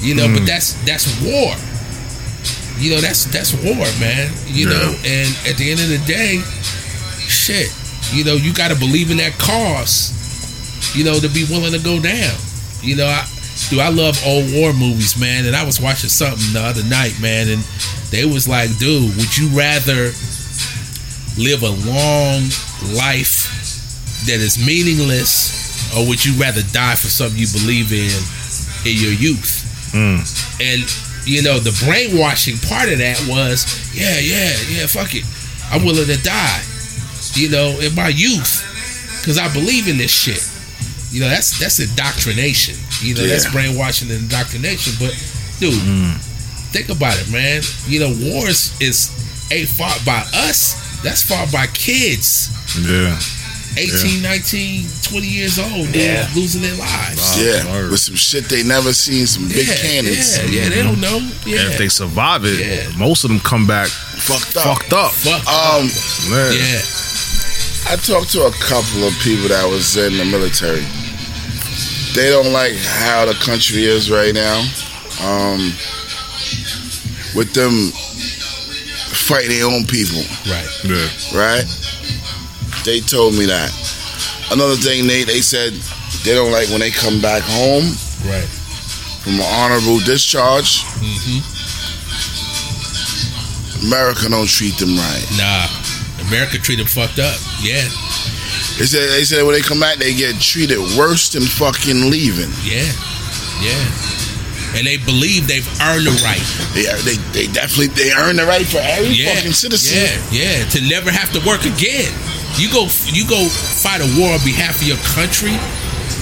You know, Hmm. but that's that's war. You know, that's that's war, man. You Yeah. know, and at the end of the day, shit. You know, you got to believe in that cause. You know, to be willing to go down. You know, I do. I love old war movies, man. And I was watching something the other night, man, and they was like, "Dude, would you rather live a long life that is meaningless, or would you rather die for something you believe in in your youth?" Mm. And you know, the brainwashing part of that was, yeah, yeah, yeah, fuck it, I'm willing to die. You know, in my youth, because I believe in this shit. You know, that's that's indoctrination. You know, that's brainwashing and indoctrination. But dude, mm. think about it, man. You know, wars is ain't fought by us. That's fought by kids. Yeah. 18, 19, 20 years old, dude, Yeah. losing their lives. Wow. Yeah, word. with some shit they never seen, some big yeah, cannons. Yeah, yeah, they don't know. Yeah. And if they survive it, Yeah. most of them come back Fucked up. fucked up. Fuck. Um, Man. yeah. I talked to a couple of people that was in the military. They don't like how the country is right now. Um, with them fighting their own people, Right. Yeah. right? They told me that. Another thing, they they said they don't like when they come back home Right. from an honorable discharge. hmm America don't treat them right. Nah. America treat them fucked up. Yeah. They said they said when they come back, they get treated worse than fucking leaving. Yeah. Yeah. And they believe they've earned the right. They, they, they definitely they earn the right for every Yeah. fucking citizen. Yeah. Yeah. To never have to work again. You go you go fight a war on behalf of your country.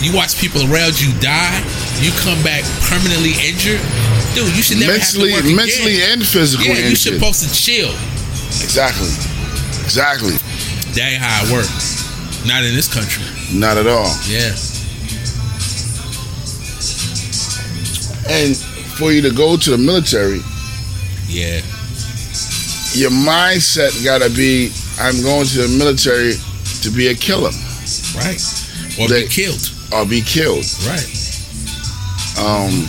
You watch people around you die. You come back permanently injured. Dude, you should never mentally, have to work mentally again. and physically Yeah, you injured. supposed to chill. exactly, exactly. That ain't how it works. Not in this country. Not at all. Yeah. And for you to go to the military, Yeah. your mindset gotta be: I'm going to the military to be a killer Right. Or They- be killed. or be killed. Right. Um,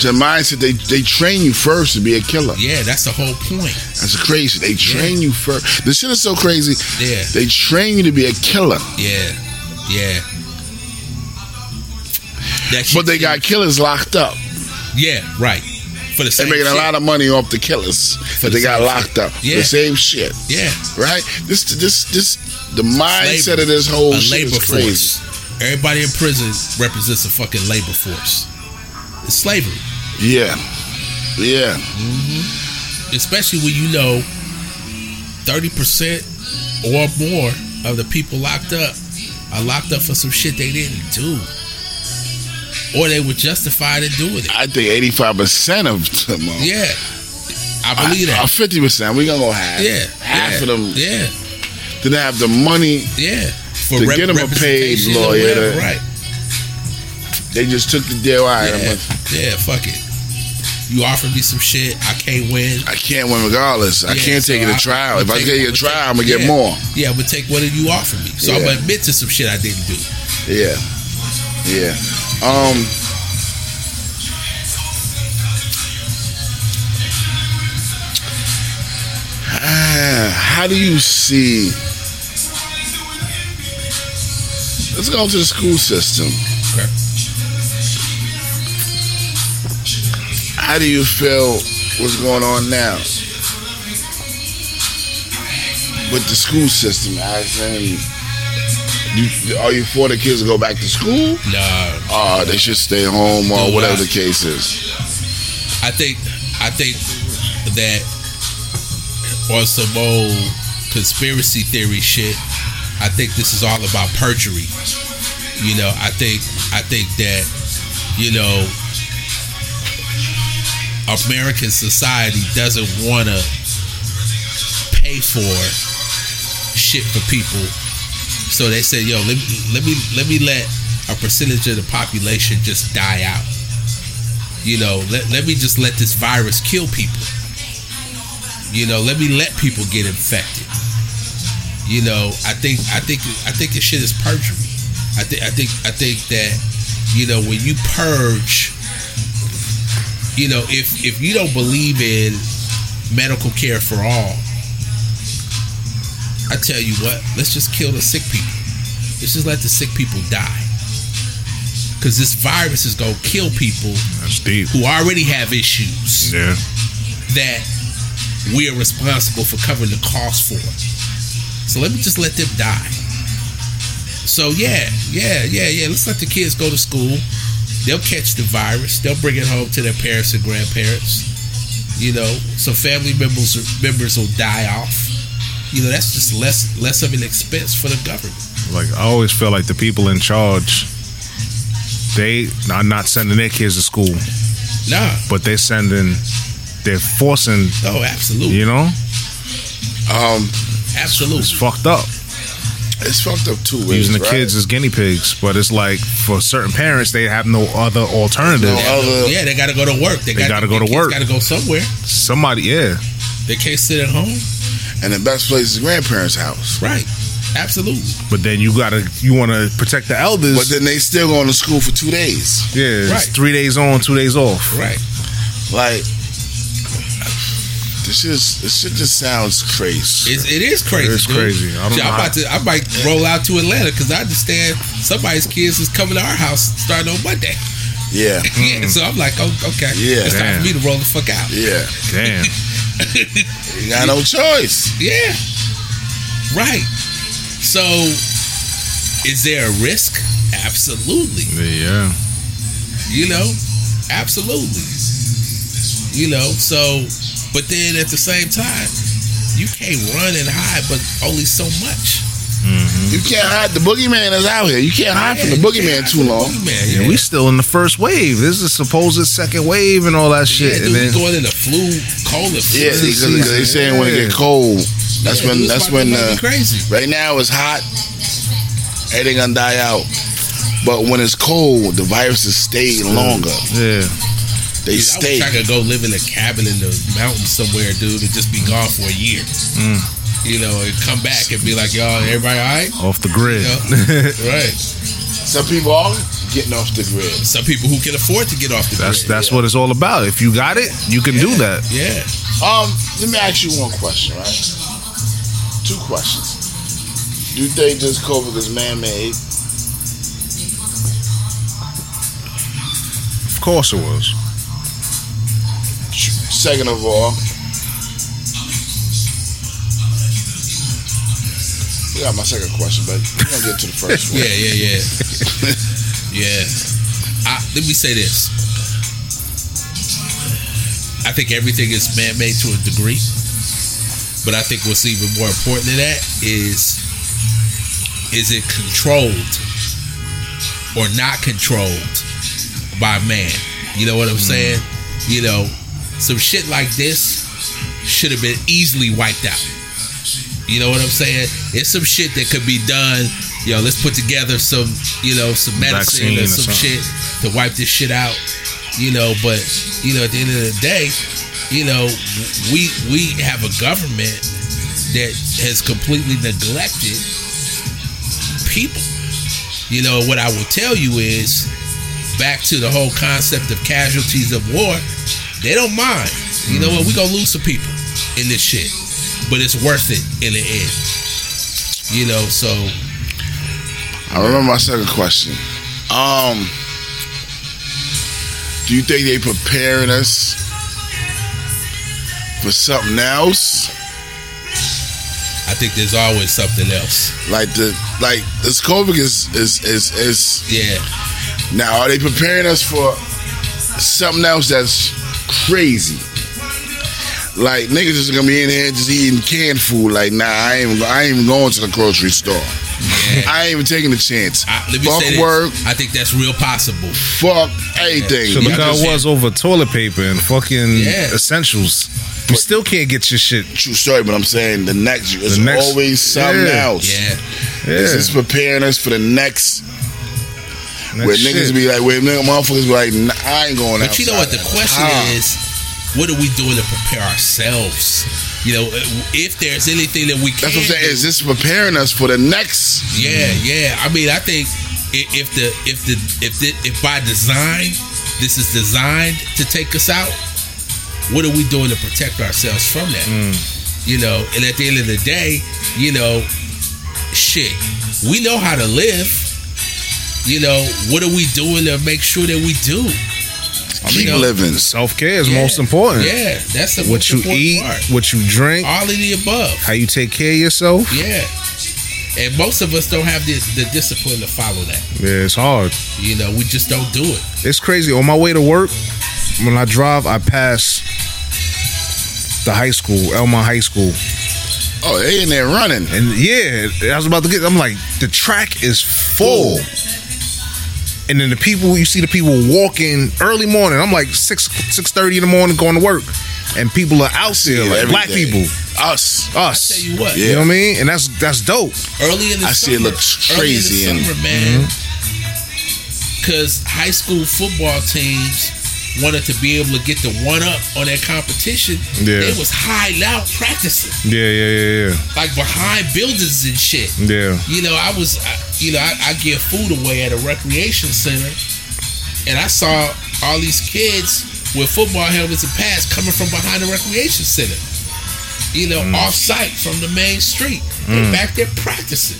your mindset, they they train you first to be a killer. Yeah, that's the whole point. That's crazy. They train you first. The shit is so crazy. Yeah. They train you to be a killer, Yeah. Yeah. That but they got killers locked up. Yeah, right. For the They're same making a lot of money off the killers For that the they got locked up. Yeah. The same shit, Yeah. right? This, this, this. The mindset Labor. of this whole a shit labor is crazy. force. Everybody in prison represents a fucking labor force. It's slavery. Yeah, yeah. Mm-hmm. Especially when you know 30% or more of the people locked up are locked up for some shit they didn't do. Or they were justified in doing it. I think eighty-five percent of them. Are, Yeah. I believe that. Fifty percent. We gonna go half. yeah. half yeah, of them Yeah. didn't have the money. Yeah. For To get them a paid lawyer whatever, to- right. They just took the deal. out. I'm Yeah. gonna- yeah, fuck it. You offer me some shit, I can't win. I can't win regardless. I can't take it I- to trial. I'm If I taking- get you a I'm trial, I'm gonna get yeah. more. Yeah, but take what you offer me. So I'm gonna admit to some shit I didn't do. Yeah, yeah. Um, [sighs] how do you see? Let's go to the school system. Okay. How do you feel? What's going on now with the school system? As in, you, are you for the kids to go back to school? Nah, or they should stay home or whatever the case is. I think I think that on some old conspiracy theory shit. I think this is all about perjury. You know, I think I think that you know American society doesn't want to pay for shit for people. So they said, "Yo, let me let me let me let a percentage of the population just die out. You know, let, let me just let this virus kill people. You know, let me let people get infected. You know, I think I think I think this shit is perjury. I think I think I think that you know when you purge, you know, if if you don't believe in medical care for all, I tell you what, let's just kill the sick people. Let's just let the sick people die. Because this virus is going to kill people who already have issues Yeah. that we are responsible for covering the cost for. So let me just let them die. So yeah, yeah, yeah, yeah. Let's let the kids go to school. They'll catch the virus. They'll bring it home to their parents and grandparents. You know, so family members members will die off. You know, that's just less less of an expense for the government. Like I always feel like the people in charge, they are not sending their kids to school, Nah, but they're sending, they're forcing. oh, absolutely, You know, Um, absolutely. it's fucked up. it's fucked up two ways. Using the right? kids as guinea pigs, but it's like for certain parents, they have no other alternative. No other- yeah, they got to go to work. They, gotta go to work. Got to go somewhere. Somebody, yeah, They can't sit at home. And the best place is grandparents' house. Right. Absolutely. but then you gotta, you want to protect the elders. But then they still going to school for two days. yeah, it's Right. three days on, two days off. Right. Like this is this shit just sounds crazy. It's, it is crazy. It's crazy. I don't Shit, know I'm how- about to. I might roll out to Atlanta because I understand somebody's kids is coming to our house starting on Monday. Yeah, [laughs] Yeah. So I'm like, oh, okay. Yeah. It's time for me to roll the fuck out. yeah. Damn. [laughs] You got no choice. Yeah. Right. So, is there a risk? Absolutely. yeah. You know, absolutely. You know, so, but then at the same time, you can't run and hide, but only so much. You can't hide. The boogeyman is out here. You can't hide from the Yeah, boogeyman too long. Boogeyman, Yeah, yeah. we still in the first wave. This is supposed second wave and all that shit. Yeah, and dude, then, we going in the flu, cold flu. Yeah, because they saying when it get cold, that's Yeah, when that's when uh, crazy. right now it's hot. Everything gonna die out. But when it's cold, the viruses stay longer. yeah, They Dude, I stay. wish I could go live in a cabin in the mountains somewhere, dude, and just be gone for a year. Mm. You know, and come back and be like, y'all, everybody all right? off the grid. Yeah. [laughs] right. Some people are getting off the grid. Some people who can afford to get off the That's grid. that's what it's all about. If you got it, you can do that. Yeah. Um, let me ask you one question, right? Two questions. Do you think this COVID is man-made? Of course it was. Second of all, we got my second question, but we're gonna get to the first [laughs] one. Yeah, yeah, yeah. [laughs] yeah. I, let me say this. I think everything is man made to a degree. But I think what's even more important than that is is it controlled or not controlled by man? You know what I'm mm. saying? You know, some shit like this should have been easily wiped out. You know what I'm saying? It's some shit that could be done. Yo, let's put together some, you know, some medicine or or some something. shit to wipe this shit out. You know, but you know, at the end of the day, you know, we we have a government that has completely neglected people. You know, what I will tell you is back to the whole concept of casualties of war, they don't mind. You know what? We're gonna lose some people in this shit. But it's worth it in the end. You know, so I remember my second question. Um, do you think they preparing us for something else? I think there's always something else. Like the like this COVID is is is is Yeah. now are they preparing us for something else that's crazy? Like niggas just gonna be in here just eating canned food. Like nah, I ain't I ain't even going to the grocery store. I ain't even taking the chance. I, let me Fuck say this. work, I think that's real possible. fuck everything. So look Yeah, how it was over toilet paper and fucking Yeah. essentials. You still can't get your shit. True story, but I'm saying the next it's The next- always something Yeah. else. Yeah. Yeah. This is preparing us for the next Next where shit. niggas be like, where nigga motherfuckers be like, nah, I ain't going But you know what? The question that time. is, what are we doing to prepare ourselves? You know, if there's anything that we can. That's what I'm saying. do- Is this preparing us for the next? Yeah, yeah. I mean, I think if the if the if the if by design this is designed to take us out, what are we doing to protect ourselves from that? Mm. You know, and at the end of the day, you know, shit, we know how to live. You know, what are we doing to make sure that we do? Keep know, living. Self care is Yeah. most important. Yeah, that's the What most you important eat, part. what you drink, All of the above. how you take care of yourself. Yeah. And most of us don't have the, the discipline to follow that. Yeah, it's hard. You know, we just don't do it. It's crazy. On my way to work, when I drive, I pass the high school, Elmont High School. Oh, they in there running. And yeah, I was about to get. I'm like, the track is full. And then the people, you see the people walking early morning. I'm like six six thirty in the morning going to work, and people are out there like black day. people, Us. us. Tell you what, You know what I mean? And that's that's dope. early in the I see it looks early crazy in the summer, man. Mm-hmm. Because high school football teams wanted to be able to get the one up on their competition. Yeah. They was high out practicing, Yeah, yeah, yeah, yeah. like behind buildings and shit. yeah. You know, I was, I- you know, I, I give food away at a recreation center, and I saw all these kids with football helmets and pads coming from behind the recreation center. You know, Mm. off site from the main street. In fact They back there practicing.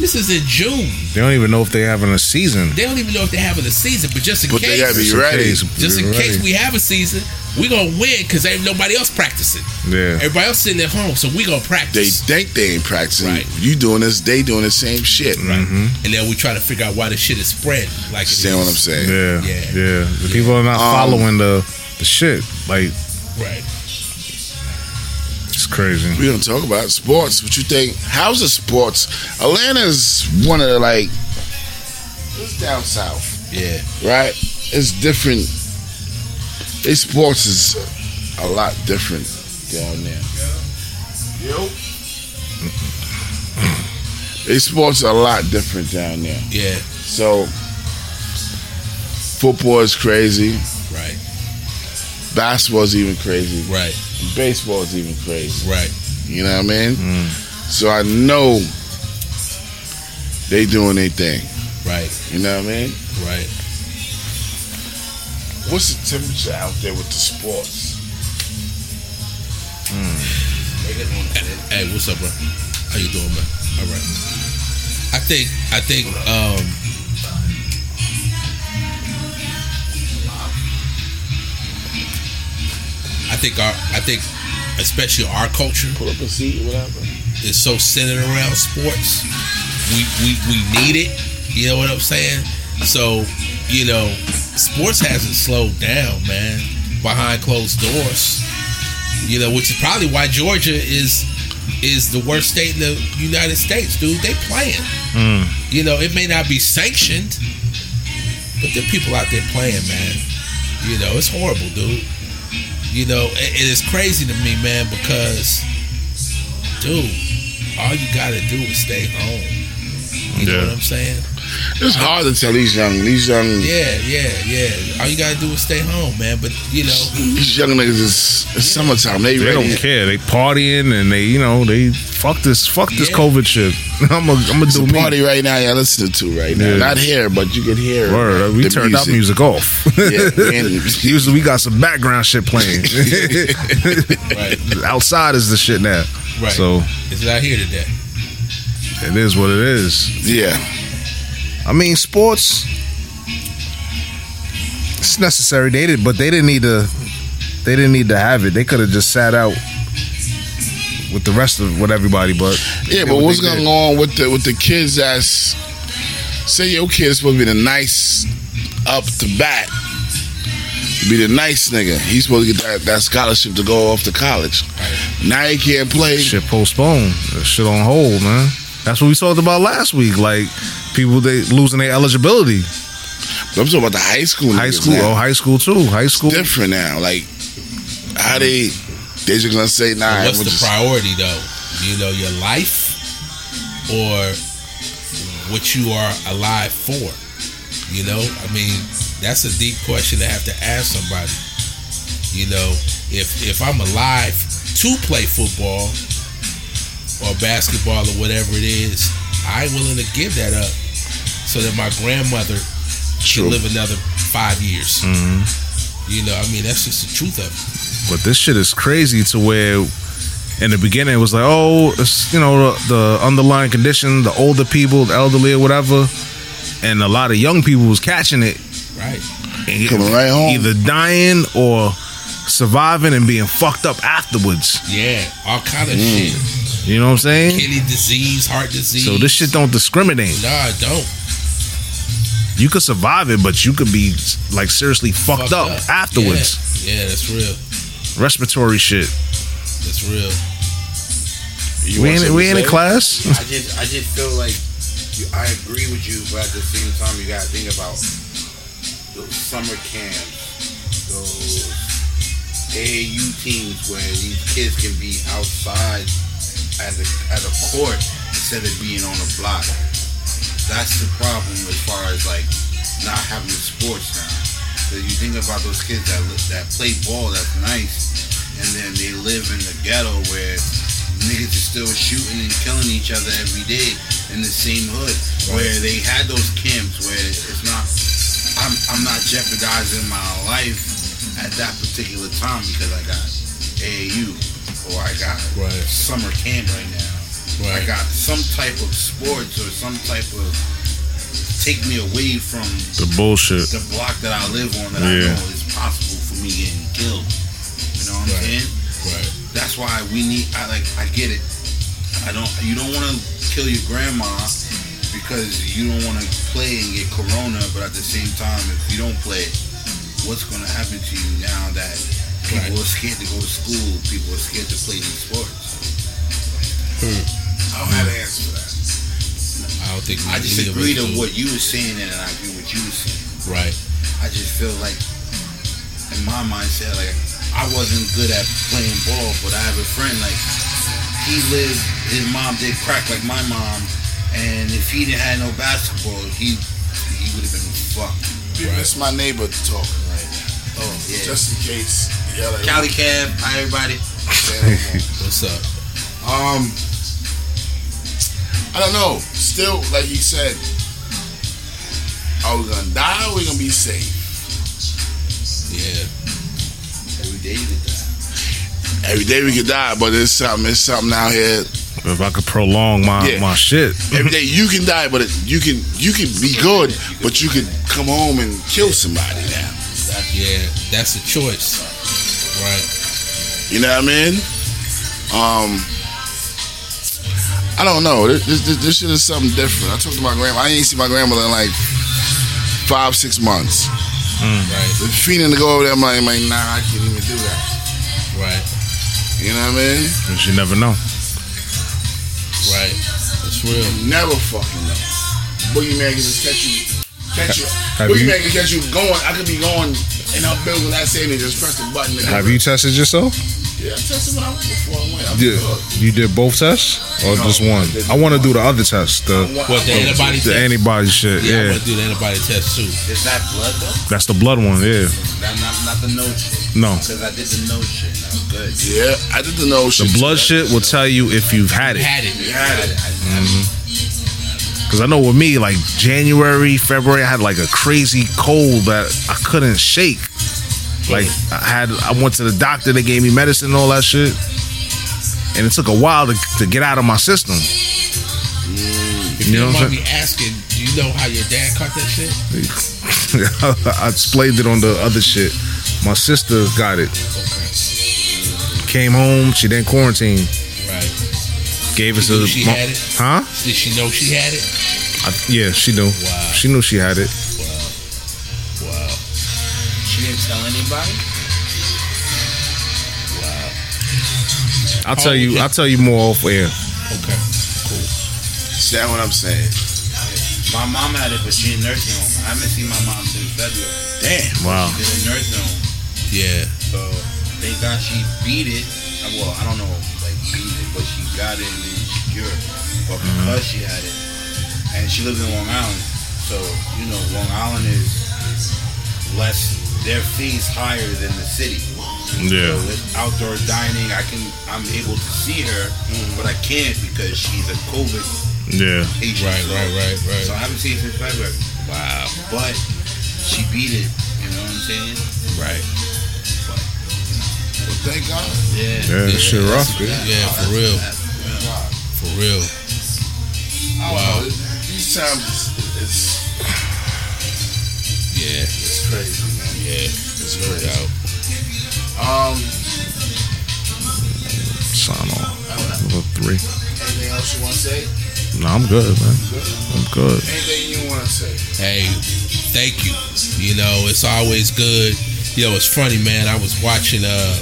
This is in June. They don't even know if they're having a season. They don't even know if they're having a season, but just in But they case, gotta be Just in ready. case, just in be case we have a season, we gonna win because ain't nobody else practicing. Yeah. Everybody else sitting at home, so we gonna practice. They think they ain't practicing. Right. You doing this, they doing the same shit. Right. And then we try to figure out why the shit is spread. Like it Understand what I'm saying? Yeah, Yeah. yeah. The people are not Um, following the the shit. Like Right. Crazy. We don't talk about sports. What you think? How's the sports? Atlanta's one of the like. It's down south, Yeah. right? It's different. Their sports is a lot different down there. Yo. [clears throat] Their sports are a lot different down there. Yeah. So football is crazy. Right. Basketball is even crazy. Right. Baseball is even crazy. Right. You know what I mean? So I know they doing their thing. Right. You know what I mean? Right. What's the temperature out there with the sports? Hey, what's up, bro? How you doing, man? All right. I think. I think. Um. Think our. I think, especially our culture Pull up a seat, whatever. is so centered around sports. We we we need it. You know what I'm saying? So, you know, sports hasn't slowed down, man. Behind closed doors. You know, which is probably why Georgia is is the worst state in the United States, dude. They playing. Mm. You know, it may not be sanctioned, but there are people out there playing, man. You know, it's horrible, dude. You know, it, it is crazy to me, man, because, dude, all you gotta do is stay home. You know what I'm saying? It's hard to tell these young, these young, Yeah, yeah, yeah. All you gotta do is stay home, man. But you know, these young niggas. Is, it's summertime. They, They ready. don't care. They partying and they, you know, they fuck this, fuck this Yeah. COVID shit. [laughs] I'm gonna, I'm gonna It's do a me. party right now. You're listening to right now. Yeah. Not here, but you can hear. Word, we the turned that music off. Yeah, [laughs] man. Usually we got some background shit playing. [laughs] right, Outside is the shit now. right. So it's not here today. it is what it is. Yeah, I mean, sports. It's necessary. They did, but they didn't need to. They didn't need to have it. They could have just sat out with the rest of with everybody. But yeah. But what what's going did. on with the with the kids? That's say your kid is supposed to be the nice up to bat, be the nice nigga. He's supposed to get that, that scholarship to go off to college. Now he can't play. Shit postponed. That shit on hold, man. That's what we talked about last week. Like people they losing their eligibility. I'm talking about the high school. High school, now. oh high school too. High school. different now. Like how they they just gonna say nah. What's the just- priority though? You know, your life or what you are alive for? You know, I mean, that's a deep question to have to ask somebody. You know, if if I'm alive to play football or basketball or whatever it is, I'm willing to give that up so that my grandmother True. can live another five years. Mm-hmm. You know, I mean, that's just the truth of it. But this shit is crazy to where in the beginning it was like, oh, it's, you know, the, the underlying condition, the older people, the elderly or whatever. And a lot of young people was catching it. Right. and Coming right home. Either dying or surviving and being fucked up afterwards. Yeah. All kind of Mm. shit. You know what I'm saying? Kidney disease, heart disease. So this shit don't discriminate. Nah, I don't. You could survive it, but you could be like seriously fucked, up, afterwards. Yeah. yeah, that's real. Respiratory shit. That's real. You we ain't we ain't in class. I just I just feel like you, I agree with you, but at the same time, you gotta think about those summer camps, those AAU teams where these kids can be outside at a at a court instead of being on a block. That's the problem as far as like not having the sports now. Because you think about those kids that that play ball, that's nice, and then they live in the ghetto where niggas are still shooting and killing each other every day in the same hood. Where they had those camps where it's not, I'm I'm not jeopardizing my life at that particular time because I got AAU or I got Right. summer camp right now. I got some type of sports or some type of take me away from The bullshit. the block that I live on that Yeah. I know is possible for me getting killed. You know what I'm Right. saying? Right. That's why we need. I like. I get it. I don't. You don't want to kill your grandma because you don't want to play and get corona. But at the same time, if you don't play, what's going to happen to you now that people Right. are scared to go to school? People are scared to play these sports. Hmm. I don't have an answer for that. I don't think I just agree to what you were saying, and I agree with you were saying. Right. I just feel like, in my mindset, like I wasn't good at playing ball, but I have a friend like he lived. His mom did crack like my mom, and if he didn't have no basketball, he he would have been fucked. That's my neighbor talking right now. Oh yeah. Just in case. Yeah, like, Cali Cab, hi everybody. say no more. What's up? Um, I don't know. Still, like he said, are we gonna die or we gonna be safe? Yeah. Every day you could die. Every day we could die, but there's something. There's something out here. If I could prolong my, Yeah. my shit. Every day you can die, but it, you can you can be good, but you could come home and kill somebody now. Yeah. That's a choice. Right. You know what I mean? Um, I don't know. This, this, this shit is something different. I talked to my grandma. I ain't see my grandmother in like five, six months. Right. The feeling to go over there, I'm like, I'm like, nah, I can't even do that. Right. You know what I mean? Because you never know. Right. That's real. Never fucking know. Boogeyman can just catch you, catch you. Have you- Boogeyman can catch you going. I could be going in her building that same and just press the button. and Have go. you tested yourself? Yeah, I tested when I went before I went. I'm Yeah. You did both tests or No, just one? I I want to do the other test, the What the antibody the test? antibody shit. yeah, I want to do the antibody test too. Is that blood though? that's the blood one. Yeah, That not not the nose shit. no, Because I did the nose shit. That was good. Yeah, I did the nose the shit. blood too. shit will tell you if you've had it. Had it. You had it. I didn't have mm-hmm. it. Because I know with me, like January, February, I had like a crazy cold that I couldn't shake. Like I had, I went to the doctor. They gave me medicine and all that shit, and it took a while to, to get out of my system. If You you know what I'm me asking, do you know how your dad caught that shit? [laughs] I explained it on the other shit. My sister got it. Okay. Came home. She didn't quarantine. Right. Gave us She a she mo- had it? huh? Did she know she had it? I, yeah, she knew. Wow. She knew she had it. Wow. Wow. She She didn't tell anybody. Wow. I'll tell oh, you. I'll tell you more off air. Okay, cool. See that's what I'm saying? My mom had it, but she in nursing home. I haven't seen my mom since February. Damn. Wow. She's in nursing home. Yeah, So thank God she beat it. Well, I don't know, like beat it, but she got it and then she cured. But because she had it, and she lives in Long Island, so you know Long Island is less. Their fees higher than the city. Yeah. So with outdoor dining, I can I'm able to see her, mm. but I can't because she's a COVID Yeah. patient. right, So- right, right, right. So I haven't seen her since February. Wow, But she beat it. You know what I'm saying? right. Well, thank God. Yeah. Yeah. That shit rough. Yeah, for real, for real. Wow. know. These times, it's, it's, Yeah, it's crazy, man. yeah, It's no crazy. doubt. Um, Sign off. Level three. anything else you want to say? No, I'm good, man. I'm good. Anything you want to say? Hey, thank you. You know, it's always good. You know, it's funny, man. I was watching. Uh,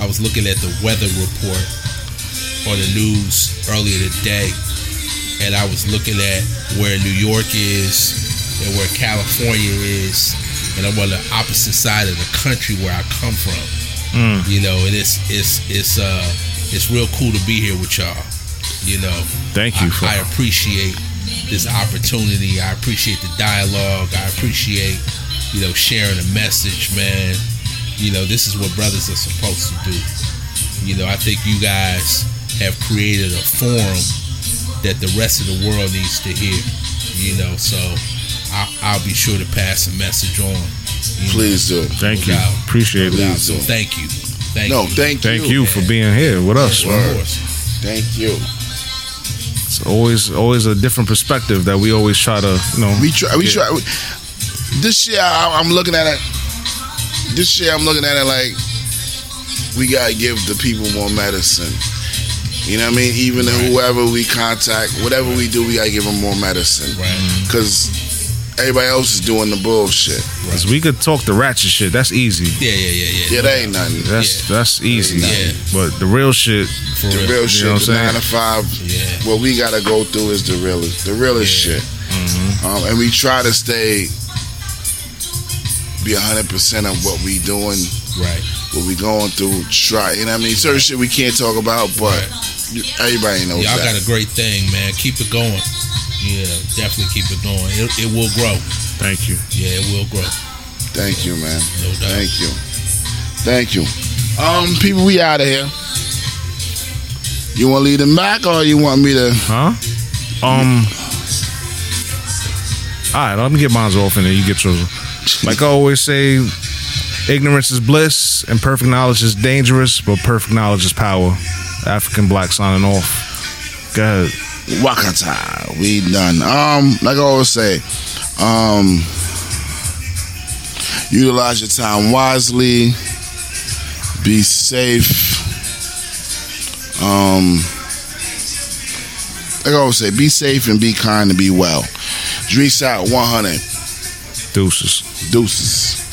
I was looking at the weather report on the news earlier today, and I was looking at where New York is and where California is, and I'm on the opposite side of the country where I come from. Mm. You know, and it's it's it's uh it's real cool to be here with y'all. You know, Thank you for. I, I appreciate this opportunity. I appreciate the dialogue. I appreciate, you know, sharing a message, man. You know, this is what brothers are supposed to do. You know, I think you guys have created a forum that the rest of the world needs to hear. You know, so I, I'll be sure to pass a message on. you know. Please do. Thank No you. doubt. Appreciate Yeah, it. so thank you. Thank No, you. thank, Thank you. Thank you for being here with us, Of course. Thank you. It's always always a different perspective that we always try to, you know. We try. We get. try. This year, I, I'm looking at it. This year, I'm looking at it like we gotta give the people more medicine. You know what I mean? Even Right. whoever we contact, whatever we do, we gotta give them more medicine. Right. Because everybody else is doing the bullshit. Cause we could talk the ratchet shit. That's easy. Yeah, yeah, yeah, yeah. Yeah, that ain't nothing. That's that's easy. Yeah. But the real shit, For The real. real You shit, know what the I'm nine to five. Yeah. What we gotta go through is the realest, the realest Yeah. shit. Um, and we try to stay, be hundred percent of what we doing, Right. what we going through. Try, you know what I mean? Certain shit we can't talk about, but you- everybody knows Y'all that. got a great thing, man. Keep it going. Yeah, definitely keep it going. It, it will grow. thank you. Yeah, it will grow. Thank you, man. No doubt. Thank you. Thank you. Um, people, we out of here. You want to leave them back, or you want me to? Huh? Um. All right, let me get mine off and then you get yours. Like I always say, ignorance is bliss and perfect knowledge is dangerous, but perfect knowledge is power. African black signing off. Go ahead. Wakata. We done. Um, like I always say, um, utilize your time wisely. Be safe. Um, like I always say, be safe and be kind and be well. Drees out 100. Deuces. Deuces.